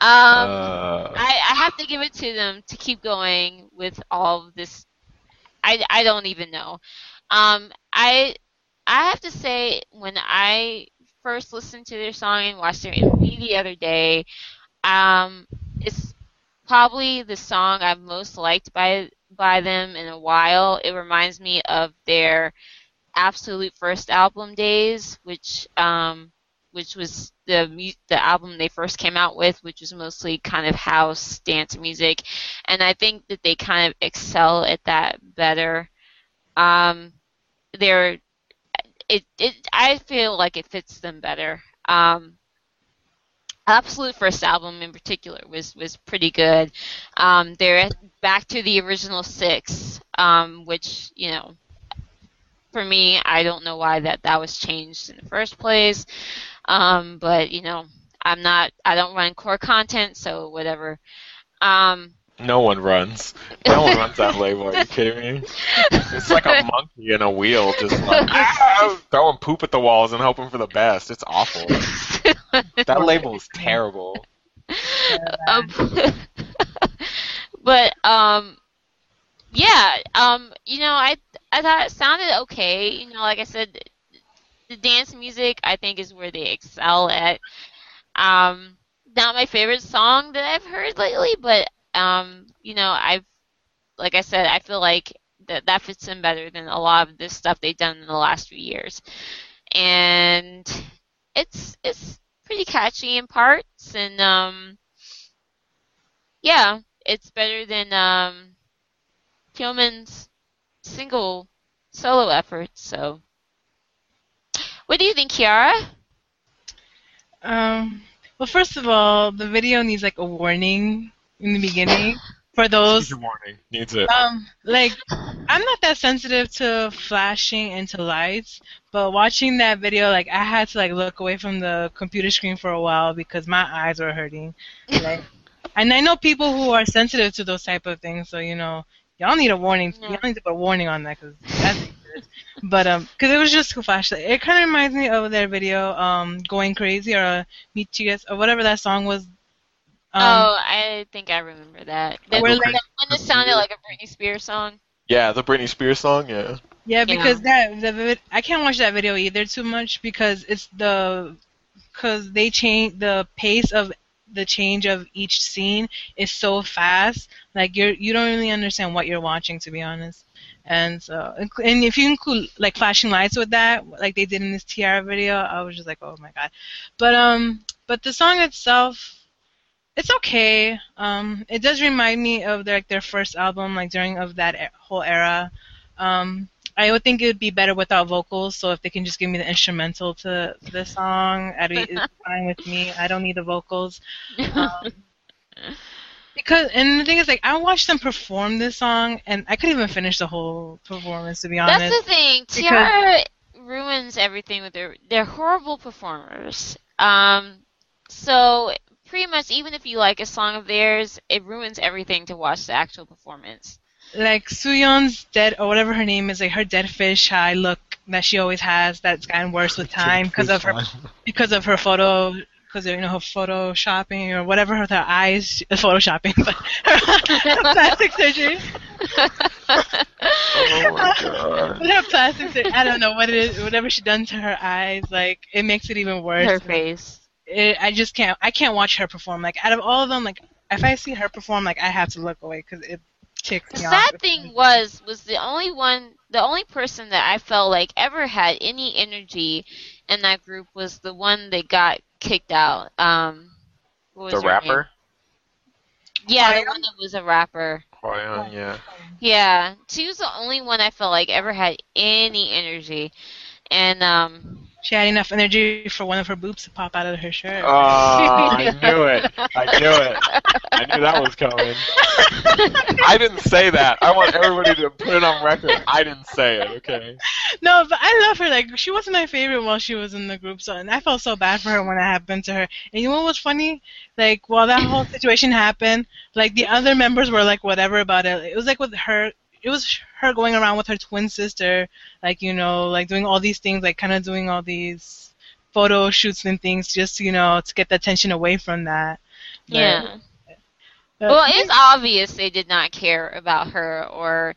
Speaker 2: Um, uh, I, I have to give it to them to keep going with all this. I, I don't even know. Um, I I have to say when I first listened to their song and watched their MV the other day, um, it's probably the song I've most liked by by them in a while. It reminds me of their absolute first album days, which um, which was the the album they first came out with, which was mostly kind of house dance music, and I think that they kind of excel at that better. Um, they're it it I feel like it fits them better. Um, Absolute first album in particular was was pretty good. Um, they're back to the original six, um, which you know for me, I don't know why that that was changed in the first place. Um, but you know, I'm not. I don't run core content, so whatever. Um,
Speaker 3: no one runs. No one runs that label. Are you kidding me? It's like a monkey in a wheel, just [laughs] like ah, throwing poop at the walls and hoping for the best. It's awful. that label is terrible.
Speaker 2: Um, but um, yeah, um, you know, I I thought it sounded okay. You know, like I said, the dance music I think is where they excel at. Um, not my favorite song that I've heard lately, but um, you know, I've like I said, I feel like that that fits in better than a lot of this stuff they've done in the last few years. And it's it's pretty catchy in parts, and um, yeah, it's better than um, Hyomin's single solo effort, So, what do you think, Kiara?
Speaker 4: Um, well, first of all, the video needs like a warning in the beginning for those.
Speaker 3: Needs a warning. Needs it.
Speaker 4: Um, like I'm not that sensitive to flashing into lights, but watching that video, like I had to like look away from the computer screen for a while because my eyes were hurting. Like, [laughs] and I know people who are sensitive to those type of things, so you know, y'all need a warning.
Speaker 2: Yeah.
Speaker 4: Y'all need to put a warning on that because that's dangerous. But um, because it was just too flash. It kind of reminds me of their video, um, "Going Crazy" or uh, "Meet You Guys" or whatever that song was. Um,
Speaker 2: oh, I think I remember that. The,
Speaker 4: Where,
Speaker 2: the
Speaker 4: like-
Speaker 2: one that sounded like a Britney Spears song.
Speaker 3: Yeah, the Britney Spears song. Yeah.
Speaker 4: Yeah, because that the vid- I can't watch that video either too much because it's the because they change the pace of the change of each scene is so fast. Like you're you don't really understand what you're watching to be honest. And so and if you include like flashing lights with that, like they did in this T-ara video, I was just like, oh my god. But um, but the song itself. It's okay. Um, it does remind me of their, like their first album, like during of that whole era. Um, I would think it would be better without vocals. So if they can just give me the instrumental to the song, that'd be [laughs] fine with me. I don't need the vocals. [laughs] Um, because and the thing is, like, I watched them perform this song, and I couldn't even finish the whole performance to be honest.
Speaker 2: That's the thing. T-ara ruins everything with their. They're horrible performers. Um, so pretty much, even if you like a song of theirs, it ruins everything to watch the actual performance.
Speaker 4: like Soyeon's dead or whatever her name is, like her dead fish high look that she always has that's gotten worse with time because of her because of her photo because you know her photoshopping or whatever with her eyes [laughs] photoshopping but her [laughs] plastic surgery
Speaker 3: Oh my god.
Speaker 4: But her plastic surgery I don't know what it is whatever she done to her eyes like it makes it even worse
Speaker 2: Her face.
Speaker 4: it, I just can't I can't watch her perform like out of all of them like if I see her perform like I have to look away because it ticks
Speaker 2: The
Speaker 4: me off The
Speaker 2: sad thing was, was the only one, the only person that I felt like ever had any energy in that group was the one that got kicked out. Um, what was
Speaker 3: The rapper.
Speaker 2: name? Yeah, the one that was a rapper.
Speaker 3: Hwayoung, yeah.
Speaker 2: Yeah, she was the only one I felt like ever had any energy, and um,
Speaker 4: She had enough energy for one of her boobs to pop out of her shirt.
Speaker 3: Oh, [laughs] I knew it. I knew it. I knew that was coming. I didn't say that. I want everybody to put it on record. I didn't say it, okay?
Speaker 4: No, but I love her. Like she wasn't my favorite while she was in the group, so and I felt so bad for her when that happened to her. And you know what was funny? Like while that whole situation happened, like the other members were like whatever about it. It was like with her. It was her going around with her twin sister, like you know, like doing all these things, like kind of doing all these photo shoots and things, just you know, to get the attention away from that. But-
Speaker 2: yeah.
Speaker 4: but-
Speaker 2: Well, it's obvious they did not care about her, or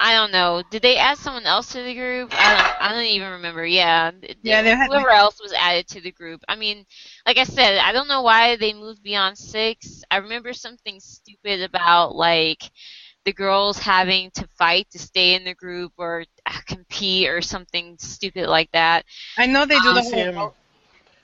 Speaker 2: I don't know. Did they add someone else to the group? I don't. I don't even remember. Yeah.
Speaker 4: Yeah, they had-
Speaker 2: whoever else was added to the group. I mean, like I said, I don't know why they moved beyond six. I remember something stupid about like the girls having to fight to stay in the group or uh, compete or something stupid like that.
Speaker 4: I know they do the
Speaker 3: CCM
Speaker 4: whole.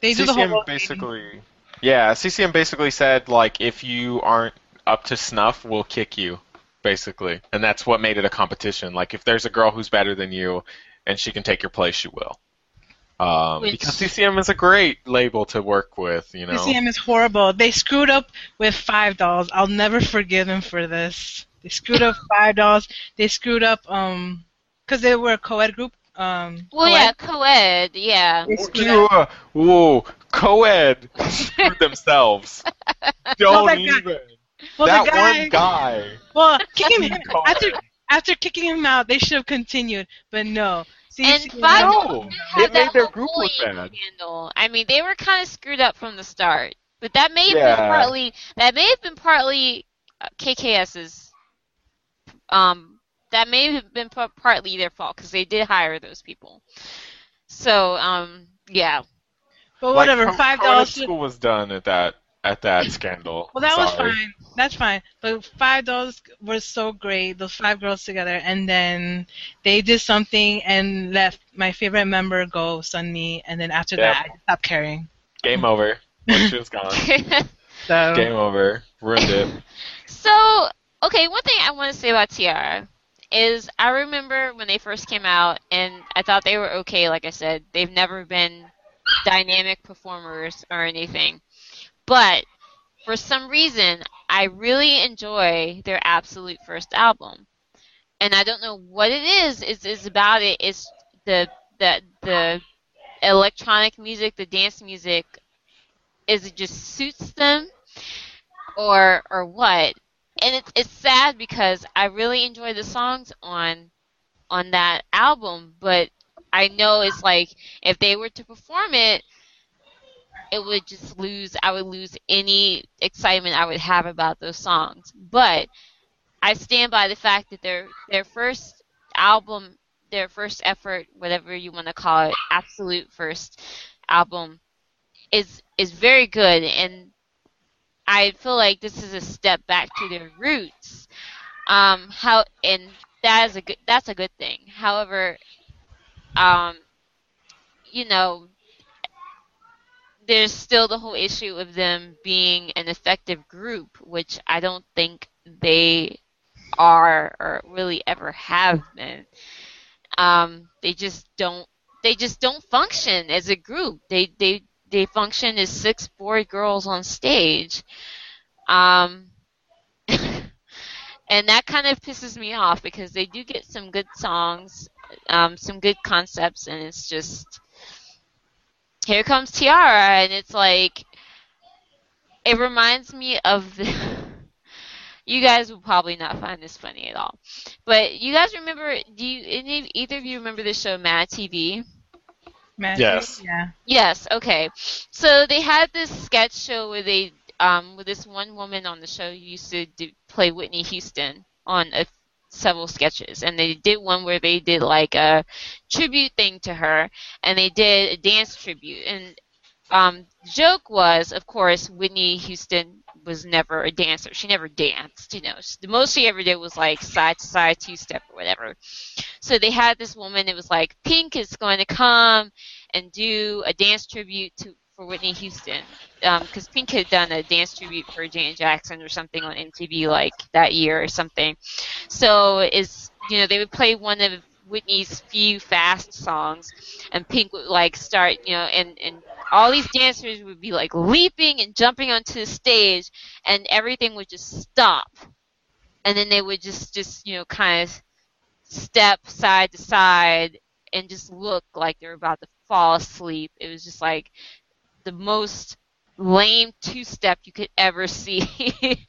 Speaker 4: They do the
Speaker 3: CCM
Speaker 4: whole.
Speaker 3: basically, yeah, CCM basically said like if you aren't up to snuff, we'll kick you, basically, and that's what made it a competition. Like if there's a girl who's better than you, and she can take your place, she will. Um,
Speaker 2: Which-
Speaker 3: because CCM is a great label to work with, you know.
Speaker 4: CCM is horrible. They screwed up with five dolls. I'll never forgive them for this. They screwed up five dolls. They screwed up um, cause they were a co-ed group. Um,
Speaker 2: Well,
Speaker 4: co-ed.
Speaker 2: yeah, co-ed, yeah.
Speaker 4: They screwed
Speaker 3: You,
Speaker 4: up.
Speaker 3: uh, whoa, co-ed screwed themselves. [laughs] Don't
Speaker 4: that guy-
Speaker 3: even.
Speaker 4: Well,
Speaker 3: that
Speaker 4: guy,
Speaker 3: one guy.
Speaker 4: well, kicking him after after kicking him out, they should have continued, but no.
Speaker 2: And
Speaker 4: CCM
Speaker 2: five
Speaker 3: No, they made their group look
Speaker 2: bullying
Speaker 3: bad.
Speaker 2: scandal. I mean, they were kind of screwed up from the start, but that may have
Speaker 3: Yeah.
Speaker 2: been partly that may have been partly uh, KKS's. Um, that may have been p- partly their fault because they did hire those people. So, um, yeah,
Speaker 4: But whatever,
Speaker 3: co-
Speaker 4: five dolls.
Speaker 3: School was done at that at that scandal.
Speaker 4: Well, that was fine. That's fine. But five dolls were so great. Those five girls together, and then they did something and left my favorite member go, Sunmi. And then after
Speaker 3: Yeah.
Speaker 4: that, I stopped caring.
Speaker 3: Game over. Once she was gone. [laughs]
Speaker 4: So
Speaker 3: Game over. Ruined it. [laughs]
Speaker 2: So, okay, one thing I want to say about T-ara is I remember when they first came out, and I thought they were okay. Like I said, they've never been dynamic performers or anything, but for some reason, I really enjoy their absolute first album, and I don't know what it is. Is is about it? It's the the the electronic music, the dance music. Is it just suits them? or or what. And it's it's sad because I really enjoy the songs on on that album, but I know it's like if they were to perform it, it would just lose. I would lose any excitement I would have about those songs. But I stand by the fact that their their first album, their first effort, whatever you want to call it, absolute first album, is is very good and I feel like this is a step back to their roots. Um, how and that is a good that's a good thing. However, um, you know, there's still the whole issue of them being an effective group, which I don't think they are or really ever have been. Um, they just don't they just don't function as a group. They they they function as six boy girls on stage. Um, [laughs] and that kind of pisses me off because they do get some good songs, um, some good concepts, and it's just here comes T-ara, and it's like it reminds me of the. [laughs] you guys will probably not find this funny at all, but you guys remember? Do you any either of you remember the show Mad TV?
Speaker 4: Magic,
Speaker 3: Yes.
Speaker 4: Yeah.
Speaker 2: Yes. Okay. So they had this sketch show where they, um, with this one woman on the show who used to do, play Whitney Houston on a, several sketches, and they did one where they did like a tribute thing to her, and they did a dance tribute, and um, joke was, of course, Whitney Houston was never a dancer. She never danced. You know, the most she ever did was like side to side two step or whatever. So they had this woman. It was like Pink is going to come and do a dance tribute to for Whitney Houston, um, because Pink had done a dance tribute for Janet Jackson or something on MTV like that year or something. So is you know they would play one of Whitney's few fast songs, and Pink would like start you know and and all these dancers would be like leaping and jumping onto the stage, and everything would just stop, and then they would just just you know kind of step side to side and just look like they're about to fall asleep. It was just like the most lame two step you could ever see [laughs]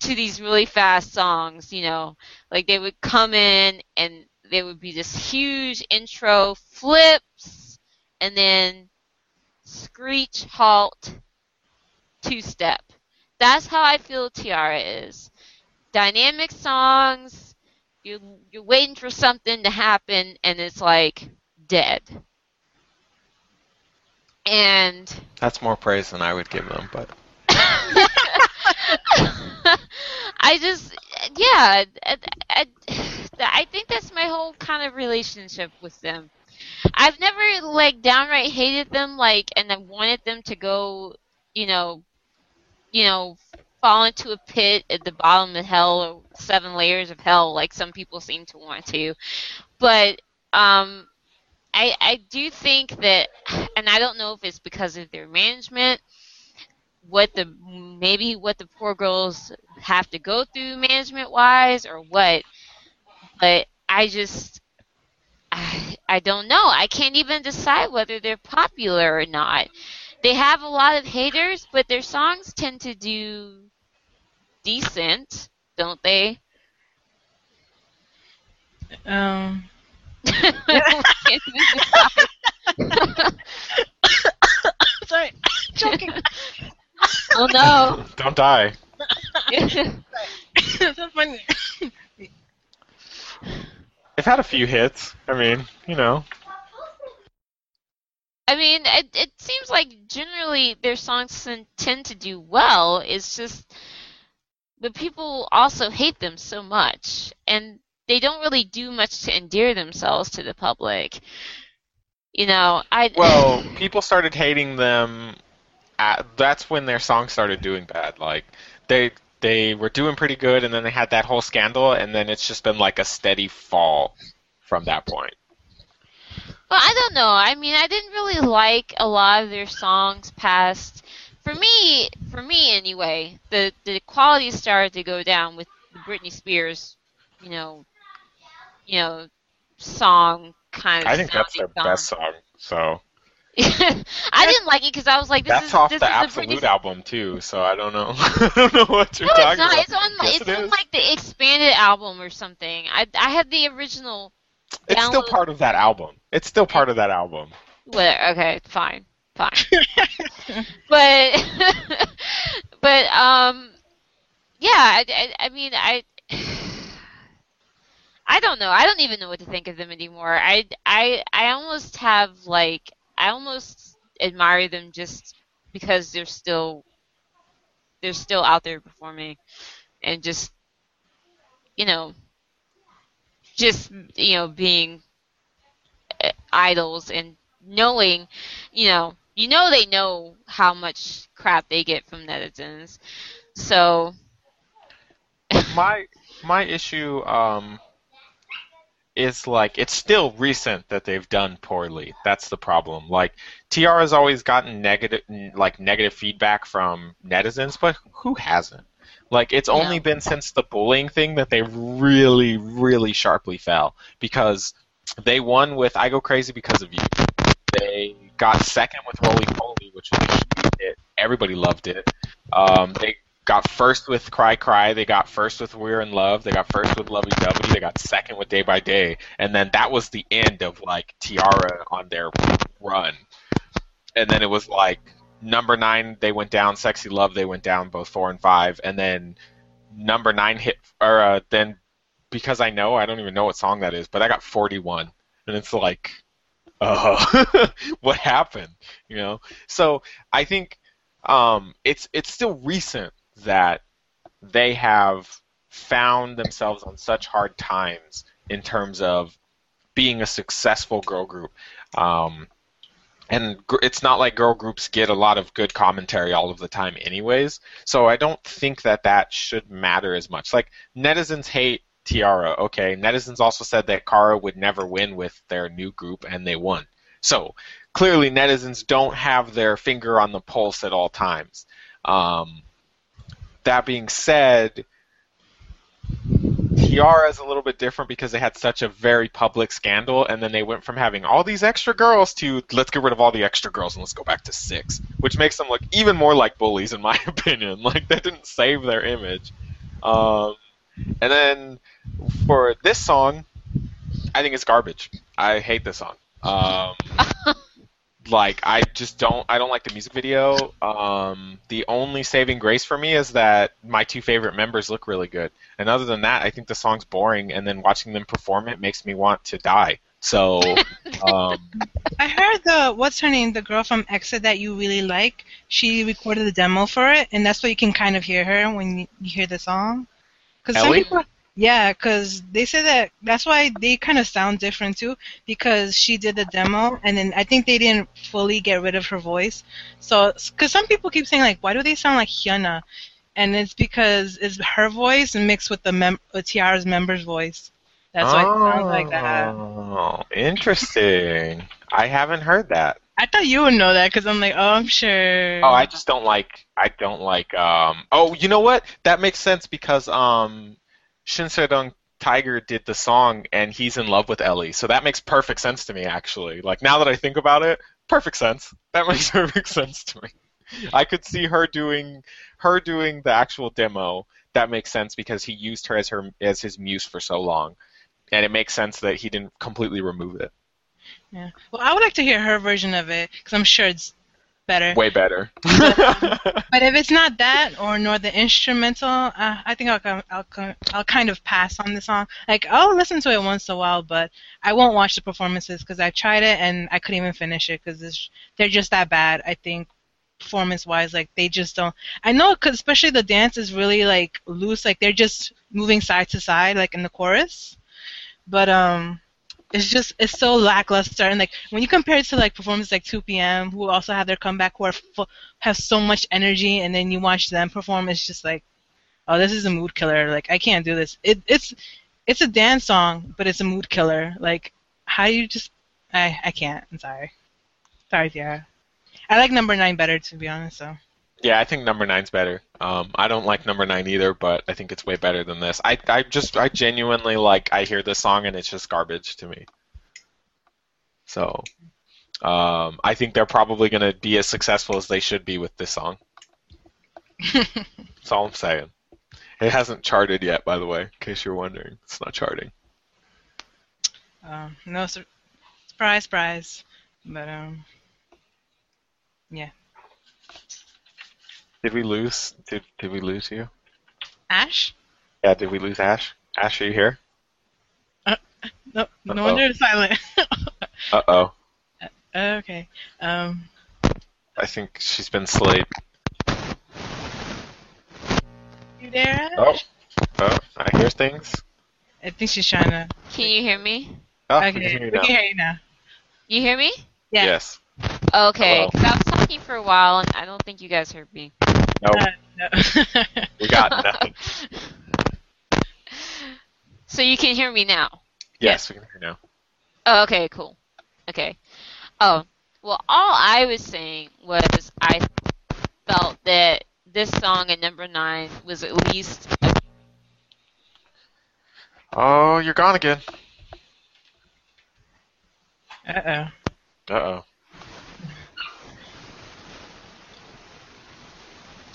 Speaker 2: to these really fast songs, you know. Like they would come in and there would be this huge intro flips and then screech halt two step. That's how I feel T-ara is. Dynamic songs, you you're waiting for something to happen and it's like dead. And
Speaker 3: That's more praise than I would give them, but [laughs]
Speaker 2: I just, yeah, I, I, I think that's my whole kind of relationship with them. I've never like downright hated them, like, and I wanted them to go, you know, you know, fall into a pit at the bottom of hell or seven layers of hell, like some people seem to want to. But um, I I do think that, and I don't know if it's because of their management what the maybe what the poor girls have to go through management wise or what but i just I, I don't know i can't even decide whether they're popular or not they have a lot of haters but their songs tend to do decent don't they
Speaker 4: Um. [laughs] Sorry. Joking.
Speaker 2: oh no
Speaker 3: don't die. [laughs]
Speaker 4: so funny.
Speaker 3: They've had a few hits. I mean, you know.
Speaker 2: I mean, it, it seems like generally their songs ten- tend to do well. It's just, but people also hate them so much, and they don't really do much to endear themselves to the public. You know, I
Speaker 3: Well, [laughs] people started hating them. At, that's when their songs started doing bad. Like they they were doing pretty good, and then they had that whole scandal, and then it's just been like a steady fall from that point.
Speaker 2: Well, I don't know. I mean, I didn't really like a lot of their songs past. For me, for me anyway, the the quality started to go down with Britney Spears, you know, you know, song kind of.
Speaker 3: I think that's their best
Speaker 2: song.
Speaker 3: So [laughs]
Speaker 2: I didn't like it because I was like, this
Speaker 3: that's
Speaker 2: is
Speaker 3: off
Speaker 2: this
Speaker 3: the
Speaker 2: is
Speaker 3: Absolute
Speaker 2: Britney
Speaker 3: album too. So I don't know. [laughs] I don't know what you're
Speaker 2: No, it's
Speaker 3: talking
Speaker 2: not.
Speaker 3: about.
Speaker 2: It's on,
Speaker 3: Yes,
Speaker 2: it's
Speaker 3: it
Speaker 2: on
Speaker 3: is.
Speaker 2: like the expanded album or something. I I had the original.
Speaker 3: It's still part of that album. It's still part of that album.
Speaker 2: What? Okay, fine, fine. [laughs] but but um, yeah. I, I, I mean I. [sighs] I don't know. I don't even know what to think of them anymore. I, I, I almost have like I almost admire them just because they're still they're still out there performing and just you know just you know being uh, idols and knowing you know you know they know how much crap they get from netizens. So
Speaker 3: my my issue um is like it's still recent that they've done poorly. That's the problem. Like TR has always gotten negative like negative feedback from netizens, but who hasn't? Like it's only
Speaker 2: Yeah.
Speaker 3: been since the bullying thing that they really really sharply fell because they won with I Go Crazy because of you. They got second with Roly Poly, which was a huge hit. Everybody loved it. Um, they got first with Cry Cry. They got first with We're in Love. They got first with Lovey Dovey. They got second with Day by Day. And then that was the end of like T-ara on their run. And then it was like number nine they went down. Sexy Love they went down both four and five. And then number nine hit or uh, then because I know I don't even know what song that is, but I got 41. And it's like, uh, [laughs] what happened? You know. So I think um, it's it's still recent that they have found themselves on such hard times in terms of being a successful girl group. Um, and it's not like girl groups get a lot of good commentary all of the time, anyways. So I don't think that that should matter as much. Like netizens hate T-ara. Okay, netizens also said that Kara would never win with their new group, and they won. So clearly, netizens don't have their finger on the pulse at all times. Um, that being said, T-ara is a little bit different because they had such a very public scandal, and then they went from having all these extra girls to let's get rid of all the extra girls and let's go back to six, which makes them look even more like bullies, in my [laughs] opinion. Like that didn't save their image. Um, and then for this song, I think it's garbage. I hate this song. Um, [laughs] like I just don't I don't like the music video. Um, the only saving grace for me is that my two favorite members look really good, and other than that, I think the song's boring. And then watching them perform it makes me want to die. So, [laughs] um,
Speaker 4: I heard the what's her name, the girl from EXID that you really like. She recorded the demo for it, and that's why you can kind of hear her when you, you hear the song. Because some
Speaker 3: Ellie?
Speaker 4: people, yeah, because they say that that's why they kind of sound different too. Because she did the demo, and then I think they didn't fully get rid of her voice. So, because some people keep saying like, why do they sound like Hyuna? And it's because it's her voice mixed with the mem- with T-ara's member's voice. That's why it sounds like that.
Speaker 3: Oh, interesting. I haven't heard that.
Speaker 4: I thought you would know that because I'm like, oh, I'm sure.
Speaker 3: Oh, I just don't like. I don't like. Um. Oh, you know what? That makes sense because um, Shinsadong Tiger did the song and he's in love with Ellie, so that makes perfect sense to me. Actually, like now that I think about it, perfect sense. That [laughs] makes perfect sense to me. I could see her doing her doing the actual demo. That makes sense because he used her as her as his muse for so long, and it makes sense that he didn't completely remove it.
Speaker 4: Yeah. Well, I would like to hear her version of it because I'm sure it's better.
Speaker 3: Way better.
Speaker 4: But if it's not that or nor the instrumental, uh, I think I'll, I'll I'll kind of pass on the song. Like I'll listen to it once in a while, but I won't watch the performances because I tried it and I couldn't even finish it because they're just that bad. I think performance wise, like they just don't. I know because especially the dance is really like loose, like they're just moving side to side, like in the chorus. But um, it's just it's so lackluster. And like when you compare it to like performances like 2PM who also have their comeback who are have so much energy and then you watch them perform it's just like oh this is a mood killer. Like I can't do this. It it's it's a dance song but it's a mood killer. Like how do you just I I can't. I'm sorry. Sorry T-ara I like number nine better to be honest so
Speaker 3: yeah, I think number nine's better. Um, I don't like number nine either, but I think it's way better than this. I, I just, I genuinely like. I hear this song and it's just garbage to me. So, um, I think they're probably going to be as successful as they should be with this song. [laughs] That's all I'm saying. It hasn't charted yet, by the way, in case you're wondering. It's not charting.
Speaker 4: um, no sur- surprise surprise but um yeah
Speaker 3: Did we lose? Did Did we lose you?
Speaker 4: Ashe
Speaker 3: Yeah. Did we lose Ashe? Ashe, are you here?
Speaker 4: no no
Speaker 3: Uh-oh.
Speaker 4: wonder it's silent [laughs]
Speaker 3: Uh oh.
Speaker 4: okay um
Speaker 3: I think she's been slayed.
Speaker 4: you there Ashe?
Speaker 3: Oh. Oh, I hear things.
Speaker 4: I think she's trying to
Speaker 2: Can you hear me?
Speaker 3: Oh,
Speaker 4: okay
Speaker 3: we can hear you
Speaker 4: we
Speaker 3: now.
Speaker 4: can hear you now
Speaker 2: You hear me?
Speaker 4: yeah
Speaker 3: Yes.
Speaker 2: Okay,
Speaker 3: Hello.
Speaker 2: 'cause I was talking for a while and I don't think you guys heard me.
Speaker 3: No,
Speaker 4: Uh, no.
Speaker 3: we got nothing. [laughs]
Speaker 2: So you can hear me now.
Speaker 3: Yes, we can hear you now.
Speaker 2: Oh, okay, cool. Okay. Oh, well, all I was saying was I felt that this song at number nine was at least
Speaker 3: Oh, you're gone again.
Speaker 4: Uh-oh.
Speaker 3: Uh oh.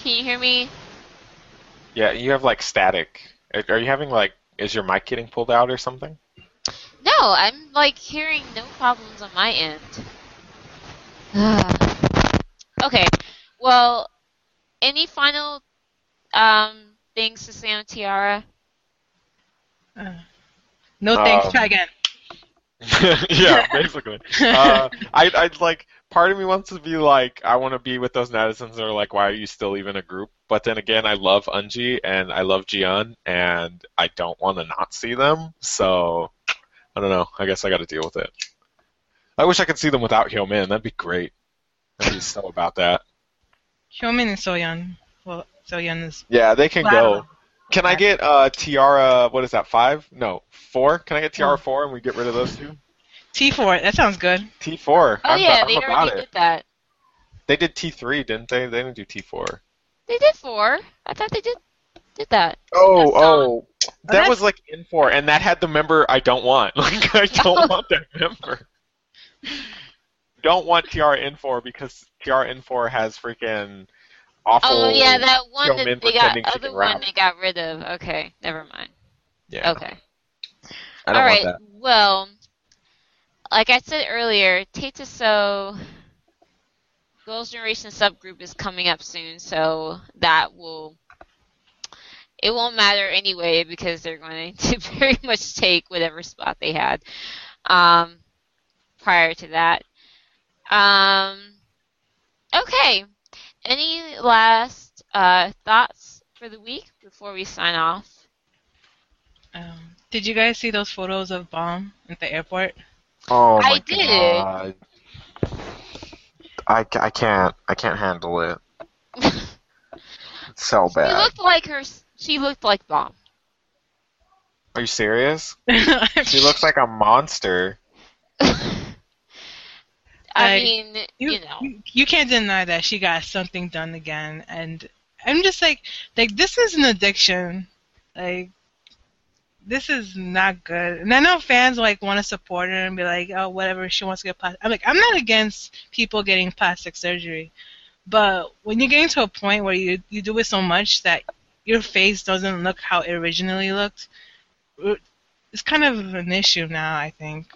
Speaker 2: Can you hear me?
Speaker 3: Yeah, you have like static. Are are you having like? Is your mic getting pulled out or something?
Speaker 2: No, I'm like hearing no problems on my end. [sighs] okay. Well, any final um things to say on T-ara?
Speaker 4: Uh, no thanks,
Speaker 3: Um,
Speaker 4: try again. [laughs]
Speaker 3: yeah, basically. [laughs] Uh, I, I'd like. Part of me wants to be like, I want to be with those netizens that are like, why are you still even a group? But then again, I love Unji and I love Jian, and I don't want to not see them. So I don't know. I guess I got to deal with it. I wish I could see them without Hyomin. That'd be great. I'd be so about that.
Speaker 4: Hyomin and Soyeon. Well, Soyeon is.
Speaker 3: Yeah, they can
Speaker 4: Wow.
Speaker 3: go. Can I get uh, T-ara? What is that? Five? No, four. Can I get T-ara four and we get rid of those two?
Speaker 4: T4, that sounds good.
Speaker 3: T four.
Speaker 2: Oh
Speaker 3: I'm,
Speaker 2: yeah,
Speaker 3: I'm
Speaker 2: they already
Speaker 3: it.
Speaker 2: did that.
Speaker 3: They did T three, didn't they? They didn't do T four.
Speaker 2: They did four. I thought they did did that.
Speaker 3: Oh,
Speaker 2: oh. That
Speaker 3: oh, that
Speaker 4: that's-
Speaker 3: was like in four, and that had the member I don't want. [laughs] Like I don't [laughs] want that member. Don't want TR in four because TR in four has freaking awful.
Speaker 2: Oh yeah, that one that they got other one
Speaker 3: rap.
Speaker 2: they got rid of. Okay, never mind.
Speaker 3: Yeah,
Speaker 2: Okay.
Speaker 3: I don't
Speaker 2: All
Speaker 3: want
Speaker 2: right.
Speaker 3: that.
Speaker 2: Well, like I said earlier, TaeTiSeo Girls' Generation subgroup is coming up soon, so that will it won't matter anyway because they're going to [laughs] very much take whatever spot they had um, prior to that. Um, okay. Any last uh, thoughts for the week before we sign off?
Speaker 4: Um, did you guys see those photos of Bom at the airport?
Speaker 3: Oh
Speaker 2: I
Speaker 3: my
Speaker 2: did.
Speaker 3: god. I, I can't I can't handle it. It's so [laughs]
Speaker 2: She
Speaker 3: bad.
Speaker 2: looked like her. She looked like Bom.
Speaker 3: Are you serious? [laughs] She looks like a monster. [laughs]
Speaker 2: I
Speaker 4: I-
Speaker 2: mean,
Speaker 4: you,
Speaker 2: you know.
Speaker 4: you, you can't deny that she got something done again, and I'm just like, like this is an addiction. Like, this is not good. And I know fans like want to support her and be like, oh, whatever, she wants to get plastic. I'm like, I'm not against people getting plastic surgery, but when you're getting to a point where you you do it so much that your face doesn't look how it originally looked, it's kind of an issue now. I think.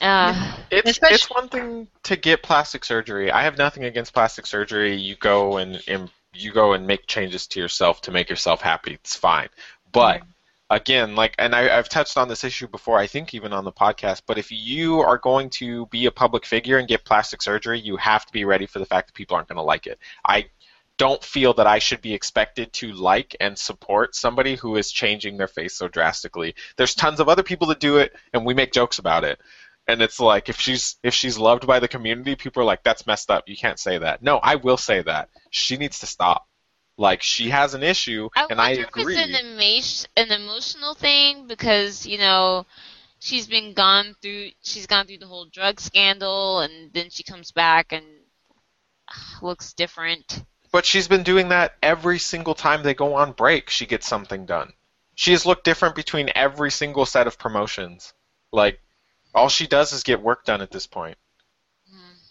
Speaker 2: Uh,
Speaker 3: It's
Speaker 4: Especially-
Speaker 3: it's one thing to get plastic surgery. I have nothing against plastic surgery. You go and, and you go and make changes to yourself to make yourself happy. It's fine. But again, like, and I, I've touched on this issue before. I think even on the podcast. But if you are going to be a public figure and get plastic surgery, you have to be ready for the fact that people aren't going to like it. I don't feel that I should be expected to like and support somebody who is changing their face so drastically. There's tons of other people that do it, and we make jokes about it. And it's like if she's if she's loved by the community, people are like, "That's messed up. You can't say that." No, I will say that. She needs to stop. Like she has an issue,
Speaker 2: I
Speaker 3: and I agree.
Speaker 2: if it's an, emo- an emotional thing because you know she's been gone through she's gone through the whole drug scandal and then she comes back and looks different.
Speaker 3: But she's been doing that every single time they go on break. She gets something done. She has looked different between every single set of promotions. Like all she does is get work done at this point.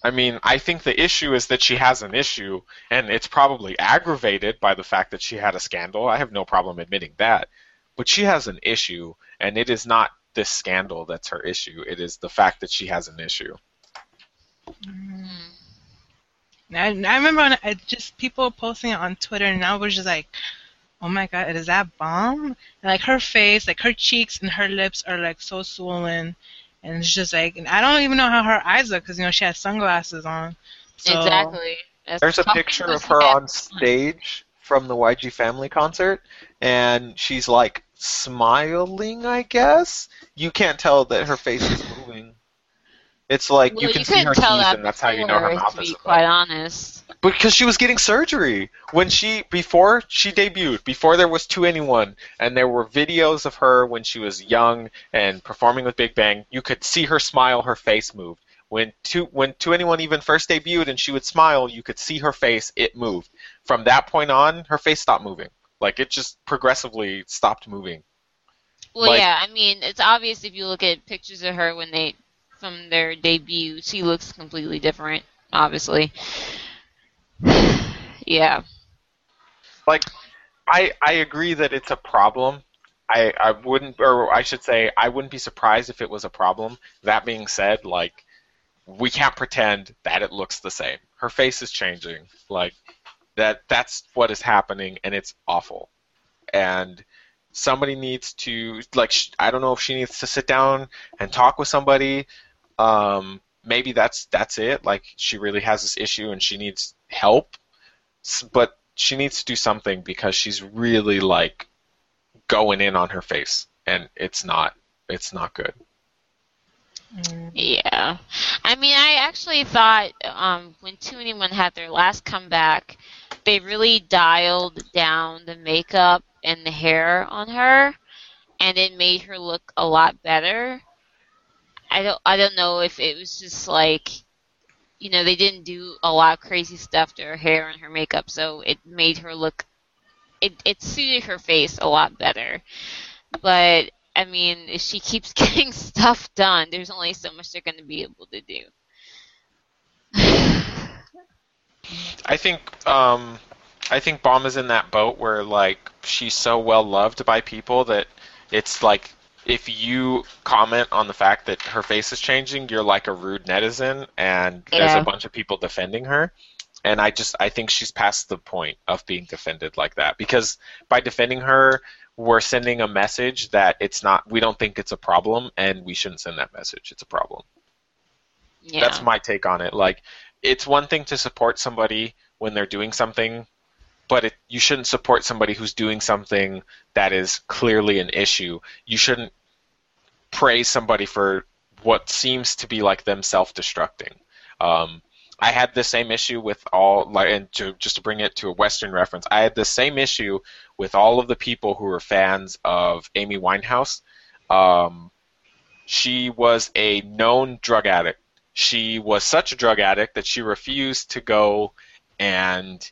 Speaker 3: I mean, I think the issue is that she has an issue, and it's probably aggravated by the fact that she had a scandal. I have no problem admitting that. But she has an issue, and it is not this scandal that's her issue. It is the fact that she has an issue. Mm-hmm.
Speaker 4: I, I remember when I just people posting it on Twitter, and I was just like, "Oh my god, is that Bom?" And, like her face, like her cheeks and her lips are like so swollen, and it's just like, and I don't even know how her eyes look because you know she has sunglasses on. So,
Speaker 2: exactly. That's
Speaker 5: There's a picture of her on stage from the YG Family concert, and she's like smiling, I guess. You can't tell that her face is moving. It's like
Speaker 2: Well,
Speaker 5: you can see her
Speaker 2: tell
Speaker 5: teeth,
Speaker 2: that
Speaker 5: and that's how you know her mouth
Speaker 2: to
Speaker 5: is
Speaker 2: be
Speaker 5: up.
Speaker 2: quite honest.
Speaker 3: Because she was getting surgery when she before she debuted, before there was 2NE1, and there were videos of her when she was young and performing with Big Bang. You could see her smile, her face moved. When to when 2NE1 even first debuted and she would smile, you could see her face, it moved. From that point on, her face stopped moving. Like it just progressively stopped moving.
Speaker 2: Well,
Speaker 3: Like-
Speaker 2: yeah, I mean, it's obvious if you look at pictures of her when they from their debut, she looks completely different. Obviously, yeah.
Speaker 3: like I I agree that it's a problem. I I wouldn't or I should say I wouldn't be surprised if it was a problem. That being said, like we can't pretend that it looks the same. Her face is changing. Like that that's what is happening and it's awful. And somebody needs to like I don't know if she needs to sit down and talk with somebody. Um maybe that's that's it. Like she really has this issue and she needs help. But she needs to do something because she's really like going in on her face and it's not it's not good.
Speaker 2: Yeah. I mean, I actually thought um, when 2NE1 had their last comeback, they really dialed down the makeup and the hair on her, and it made her look a lot better. I don't, I don't know if it was just like, you know, they didn't do a lot of crazy stuff to her hair and her makeup, so it made her look, it, it suited her face a lot better. But I mean, if she keeps [laughs] getting stuff done, there's only so much they're going to be able to do.
Speaker 3: I think um, I think Bom is in that boat where like she's so well loved by people that it's like if you comment on the fact that her face is changing, you're like a rude netizen, and there's a bunch of people defending her. And I just I think she's past the point of being defended like that because by defending her, we're sending a message that it's not we don't think it's a problem and we shouldn't send that message. It's a problem.
Speaker 2: yeah.
Speaker 3: That's my take on it. Like, it's one thing to support somebody when they're doing something, but it, you shouldn't support somebody who's doing something that is clearly an issue. You shouldn't praise somebody for what seems to be like them self-destructing. Um, I had the same issue with all, like, and to, just to bring it to a Western reference, I had the same issue with all of the people who were fans of Amy Winehouse. Um, she was a known drug addict she was such a drug addict that she refused to go and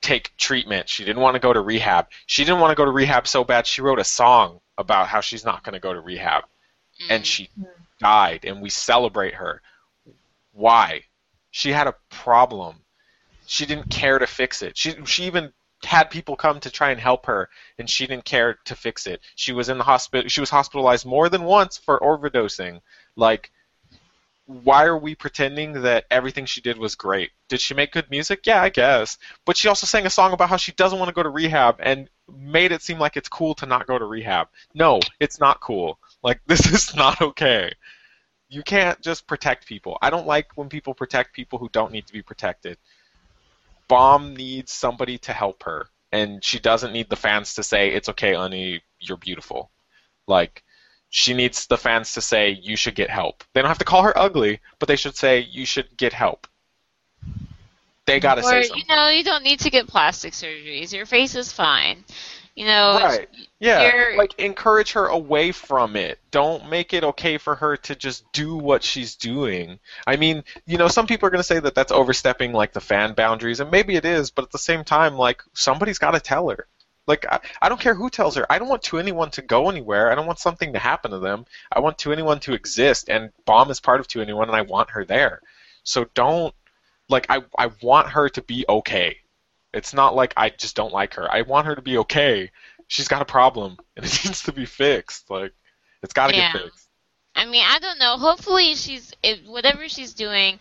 Speaker 3: take treatment. She didn't want to go to rehab. She didn't want to go to rehab so bad she wrote a song about how she's not going to go to rehab. And mm. she died and we celebrate her. Why? She had a problem. She didn't care to fix it. She she even had people come to try and help her and she didn't care to fix it. She was in the hospital she was hospitalized more than once for overdosing. Like why are we pretending that everything she did was great? Did she make good music? Yeah, I guess. But she also sang a song about how she doesn't want to go to rehab and made it seem like it's cool to not go to rehab. No, it's not cool. Like [laughs] this is not okay. You can't just protect people. I don't like when people protect people who don't need to be protected. Bom needs somebody to help her, and she doesn't need the fans to say it's okay, Honey, you're beautiful. Like she needs the fans to say you should get help. They don't have to call her ugly, but they should say you should get help. They gotta
Speaker 2: or
Speaker 3: say
Speaker 2: you know, you don't need to get plastic surgeries. Your face is fine. You know,
Speaker 3: Right. Yeah,
Speaker 2: you're-
Speaker 3: like encourage her away from it. Don't make it okay for her to just do what she's doing. I mean, you know, some people are going to say that that's overstepping like the fan boundaries, and maybe it is, but at the same time, like somebody's got to tell her. Like I, I don't care who tells her. I don't want 2NE1 to go anywhere. I don't want something to happen to them. I want 2NE1 to exist, and Bom is part of 2NE1, and I want her there. So don't like I I want her to be okay. It's not like I just don't like her. I want her to be okay. She's got a problem and [laughs] it needs to be fixed. Like it's got to
Speaker 2: Yeah.
Speaker 3: get fixed.
Speaker 2: I mean, I don't know. Hopefully, she's if, whatever she's doing.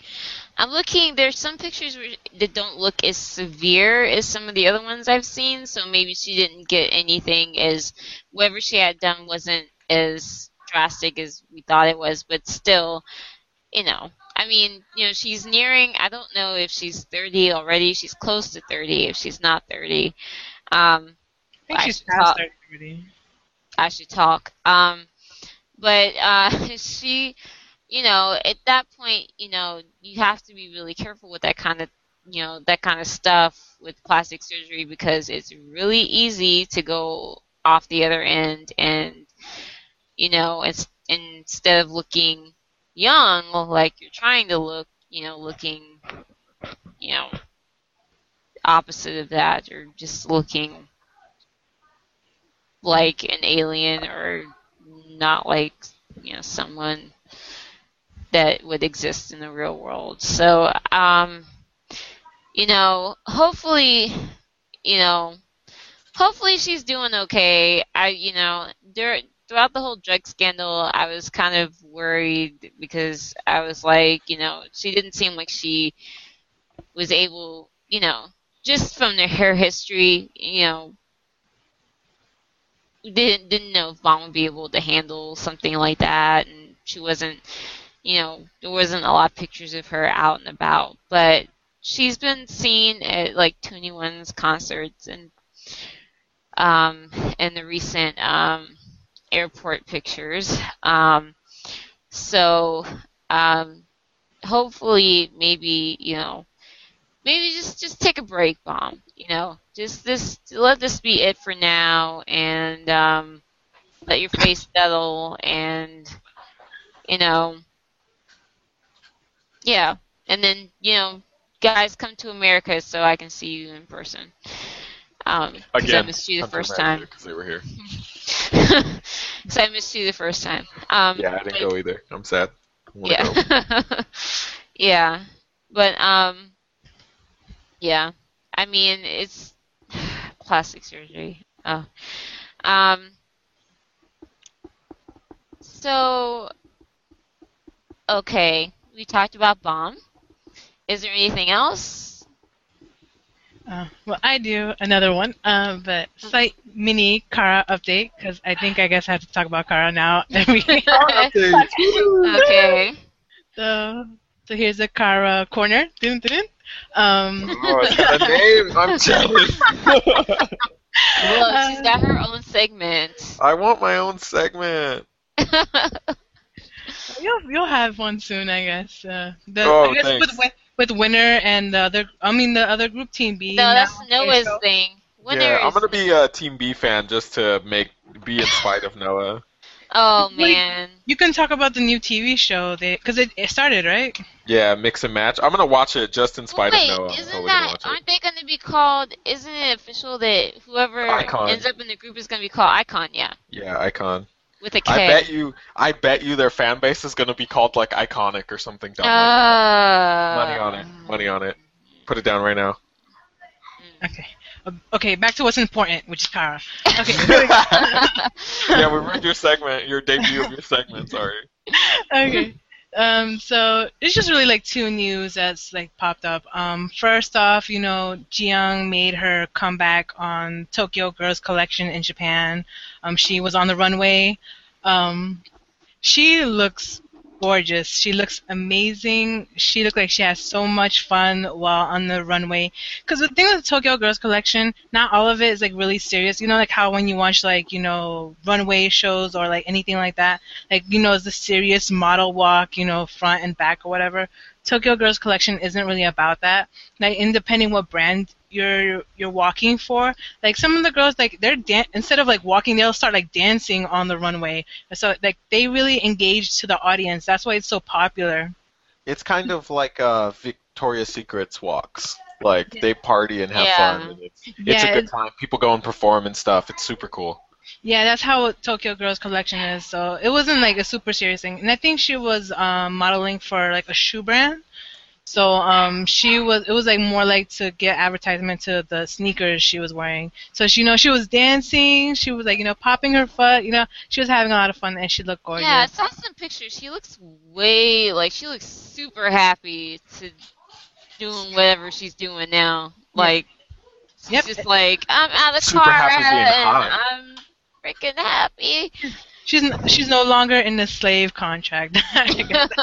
Speaker 2: I'm looking. There's some pictures where, that don't look as severe as some of the other ones I've seen. So maybe she didn't get anything as whatever she had done wasn't as drastic as we thought it was. But still, you know, I mean, you know, she's nearing. I don't know if she's 30 already. She's close to 30. If she's not 30, um,
Speaker 4: I think
Speaker 2: I
Speaker 4: she's past
Speaker 2: talk-
Speaker 4: 30.
Speaker 2: I should talk. Um, but uh, [laughs] she, you know, at that point, you know, you have to be really careful with that kind of, you know, that kind of stuff with plastic surgery because it's really easy to go off the other end and, you know, it's instead of looking young like you're trying to look, you know, looking, you know, opposite of that or just looking like an alien or not like you know someone that would exist in the real world. So um you know, hopefully you know hopefully she's doing okay. I you know, there throughout the whole drug scandal I was kind of worried because I was like, you know, she didn't seem like she was able, you know, just from their hair history, you know, didn't didn't know if Bom would be able to handle something like that. And she wasn't you know there wasn't a lot of pictures of her out and about. But she's been seen at like 2NE1's concerts and um and the recent um airport pictures. Um so um hopefully maybe you know maybe just just take a break Bom you know just this let this be it for now and um let your face settle and you know yeah and then you know guys come to america so i can see you in person um 'cause i
Speaker 3: Again,
Speaker 2: missed you the first time
Speaker 3: because they were here. [laughs]
Speaker 2: so i missed you the first time um
Speaker 3: Yeah, I didn't
Speaker 2: but-
Speaker 3: go either. I'm sad. I wanna go.
Speaker 2: yeah. [laughs] yeah. But um yeah. I mean it's [sighs] plastic surgery. Oh. Um so okay, we talked about Bom. Is there anything else?
Speaker 4: Uh, well, I do another one, uh, but slight mini Kara update because I think I guess I have to talk about Kara now. [laughs] [laughs] [laughs]
Speaker 2: okay.
Speaker 4: so, so here's a Kara corner. Dun, dun, dun. Um,
Speaker 3: oh, it's got a name. I'm jealous.
Speaker 2: Well, she's got her own segment.
Speaker 3: I want my own segment. [laughs]
Speaker 4: you'll you'll have one soon, I guess. Uh, the,
Speaker 3: Oh,
Speaker 4: I guess
Speaker 3: thanks.
Speaker 4: with, with with winner and the other, I mean the other group team B.
Speaker 2: no, that's Noah's thing. Winner
Speaker 3: yeah, I'm gonna be a Team B fan just to make be in spite of Noah.
Speaker 2: Oh
Speaker 4: Wait.
Speaker 2: man.
Speaker 4: You can talk about the new TV show, because it, it started right.
Speaker 3: Yeah, mix and match. I'm gonna watch it just in spite
Speaker 2: Wait,
Speaker 3: of Noah. I'm
Speaker 2: isn't
Speaker 3: totally
Speaker 2: that
Speaker 3: gonna watch it.
Speaker 2: aren't they going to be called? Isn't it official that whoever
Speaker 3: iKON.
Speaker 2: ends up in the group is going to be called iKON? Yeah,
Speaker 3: Yeah, icon.
Speaker 2: with a K.
Speaker 3: I bet you. I bet you their fan base is gonna be called like iconic or something dumb. like
Speaker 2: Uh,
Speaker 3: that. Money on it. Money on it. Put it down right now.
Speaker 4: Okay. Okay, back to what's important, which is Kara. Okay. [laughs]
Speaker 3: yeah, we ruined your segment, your debut of your segment. Sorry.
Speaker 4: okay. Um, so it's just really like two news that's like popped up. Um, first off, you know, Jiyoung made her comeback on Tokyo Girls Collection in Japan. Um, she was on the runway. Um, she looks gorgeous. She looks amazing. She looked like she has so much fun while on the runway. Because the thing with the Tokyo Girls Collection, not all of it is like really serious. You know, like how when you watch like you know runway shows or like anything like that, like you know, it's the serious model walk, you know, front and back or whatever. Tokyo Girls Collection isn't really about that. Like, and depending what brand you're you're walking for, like some of the girls, like they're dan- instead of like walking, they'll start like dancing on the runway. So like they really engage to the audience. That's why it's so popular.
Speaker 5: It's kind of like uh, Victoria's Secret's walks. Like
Speaker 4: Yeah.
Speaker 5: they party and have
Speaker 2: Yeah.
Speaker 5: fun. And it's, it's a good time. People go and perform and stuff. It's super cool.
Speaker 4: Yeah, that's how Tokyo Girls Collection is. So it wasn't like a super serious thing. And I think she was um, modeling for like a shoe brand. So um, she was. It was like more like to get advertisement to the sneakers she was wearing. So she, you know, she was dancing. She was like, you know, popping her foot. You know, she was having a lot of fun and she looked gorgeous.
Speaker 2: Yeah, I saw some pictures. She looks way like she looks super happy to doing whatever she's doing now. Like she's
Speaker 4: Yep.
Speaker 2: just like I'm out of the
Speaker 5: Super
Speaker 2: car
Speaker 5: happy
Speaker 2: and
Speaker 5: hot.
Speaker 2: I'm freaking happy.
Speaker 4: She's she's no longer in the slave contract. [laughs] [laughs]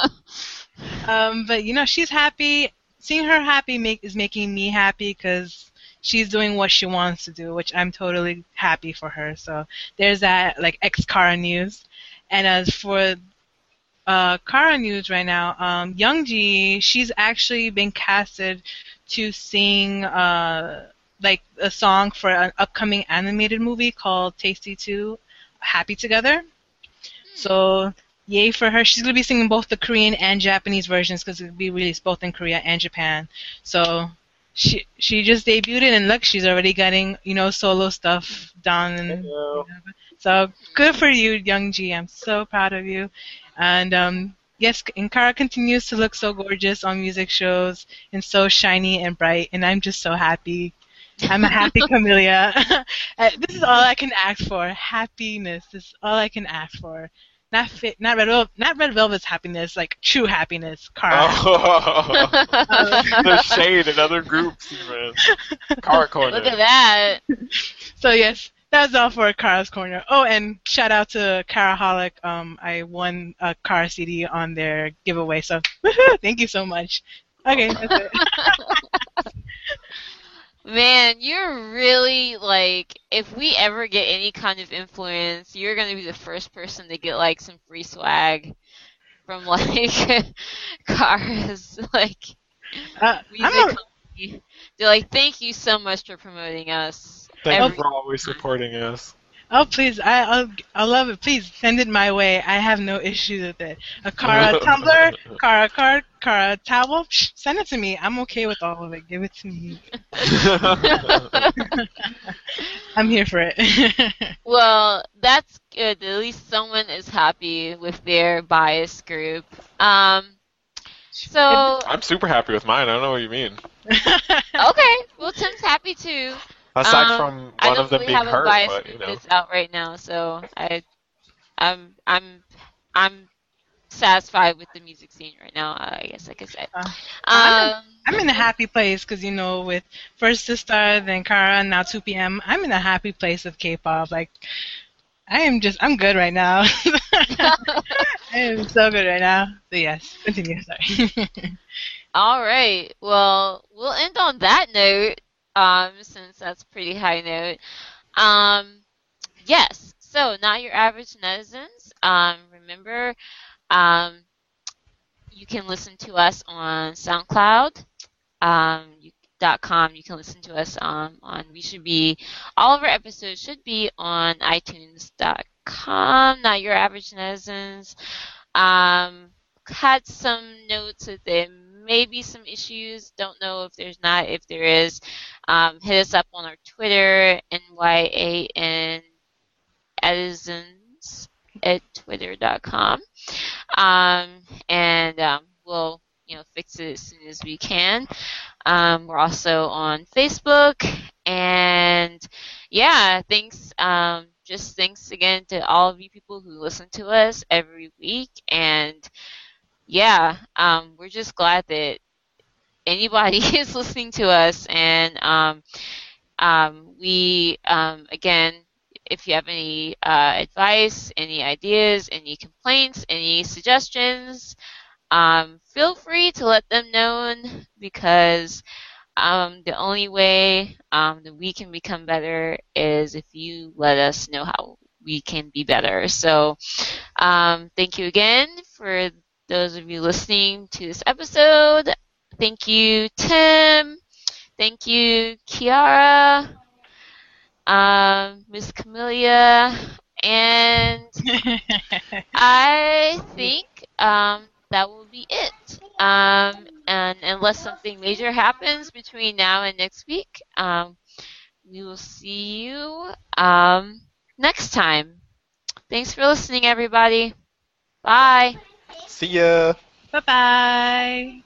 Speaker 4: Um, but you know, she's happy. Seeing her happy make, is making me happy because she's doing what she wants to do, which I'm totally happy for her. So there's that like ex Kara news. And as for uh, Kara news right now, um, Youngji, she's actually been casted to sing uh, like a song for an upcoming animated movie called Tasty 2 Happy Together. So, yay for her. She's going to be singing both the Korean and Japanese versions because it'll be released both in Korea and Japan. So, she she just debuted it, and look, she's already getting, you know, solo stuff done. And, so, good for you, Young Ji. I'm so proud of you. And, um, yes, and Kara continues to look so gorgeous on music shows and so shiny and bright, and I'm just so happy. I'm a happy Kamilia. [laughs] Uh, this is all I can ask for. Happiness. This is all I can ask for. Not fit, not red, Vel- not red velvet's happiness, like true happiness. Kara.
Speaker 5: Oh, [laughs] the shade in other groups, even. Car corner.
Speaker 2: Look at that.
Speaker 4: So yes, that's all for Kara's corner. Oh, and shout out to Karaholic. Um, I won a Kara CD on their giveaway, so! [laughs] Thank you so much. Okay, that's it.
Speaker 2: Man, you're really like if we ever get any kind of influence, you're gonna be the first person to get like some free swag from [laughs] like cars like
Speaker 4: Uh,
Speaker 2: music
Speaker 4: I'm.
Speaker 2: They're like, thank you so much for promoting us.
Speaker 3: Thank
Speaker 2: Every-
Speaker 3: you for always supporting us.
Speaker 4: Oh please, I I'll, I love it. Please send it my way. I have no issues with it. A Kara tumbler, [laughs] Kara card, Kara towel. Psh, send it to me. I'm okay with all of it. Give it to me. [laughs] I'm here for it. [laughs]
Speaker 2: Well, that's good. At least someone is happy with their bias group. Um, so
Speaker 3: I'm super happy with mine. I don't know what you mean.
Speaker 2: okay, well Tim's happy too.
Speaker 3: Aside
Speaker 2: Um,
Speaker 3: from
Speaker 2: I
Speaker 3: one
Speaker 2: don't
Speaker 3: of them
Speaker 2: really
Speaker 3: being
Speaker 2: have a bias
Speaker 3: but you know.
Speaker 2: that's out right now, so I, I'm I'm I'm satisfied with the music scene right now. I guess I could say.
Speaker 4: Uh,
Speaker 2: Um,
Speaker 4: I'm in a happy place because you know, with first Sistar, then Kara, and now 2PM I'm in a happy place with K-pop. Like, I am just, I'm good right now. [laughs] I am so good right now. So yes, continue. Sorry. [laughs]
Speaker 2: All right. Well, we'll end on that note, um, since that's pretty high note. Um, yes. So, not your average netizens. Um, remember, um, you can listen to us on SoundCloud. Um, you, dot com. You can listen to us um, on. We should be. All of our episodes should be on iTunes.com. Not your average netizens. Had some notes that there may be some issues. Don't know if there's not. If there is, um, hit us up on our Twitter, NYAN Edisons at twitter.com. Um, and um, we'll you know fix it as soon as we can. Um, we're also on Facebook, and yeah, thanks. Um, just thanks again to all of you people who listen to us every week, and yeah, um, we're just glad that anybody [laughs] is listening to us, and um, um, we um, again, if you have any uh, advice, any ideas, any complaints, any suggestions, um, feel free to let them know because um, the only way that we can become better is if you let us know how we can be better. So, thank you again for those of you listening to this episode. Thank you, Tim. Thank you, Kiara, um, Miss Kamilia, and [laughs] I think um, that will be it. Um, and unless something major happens between now and next week, um, we will see you um, next time. Thanks for listening, everybody. Bye.
Speaker 3: See ya.
Speaker 4: bye bye.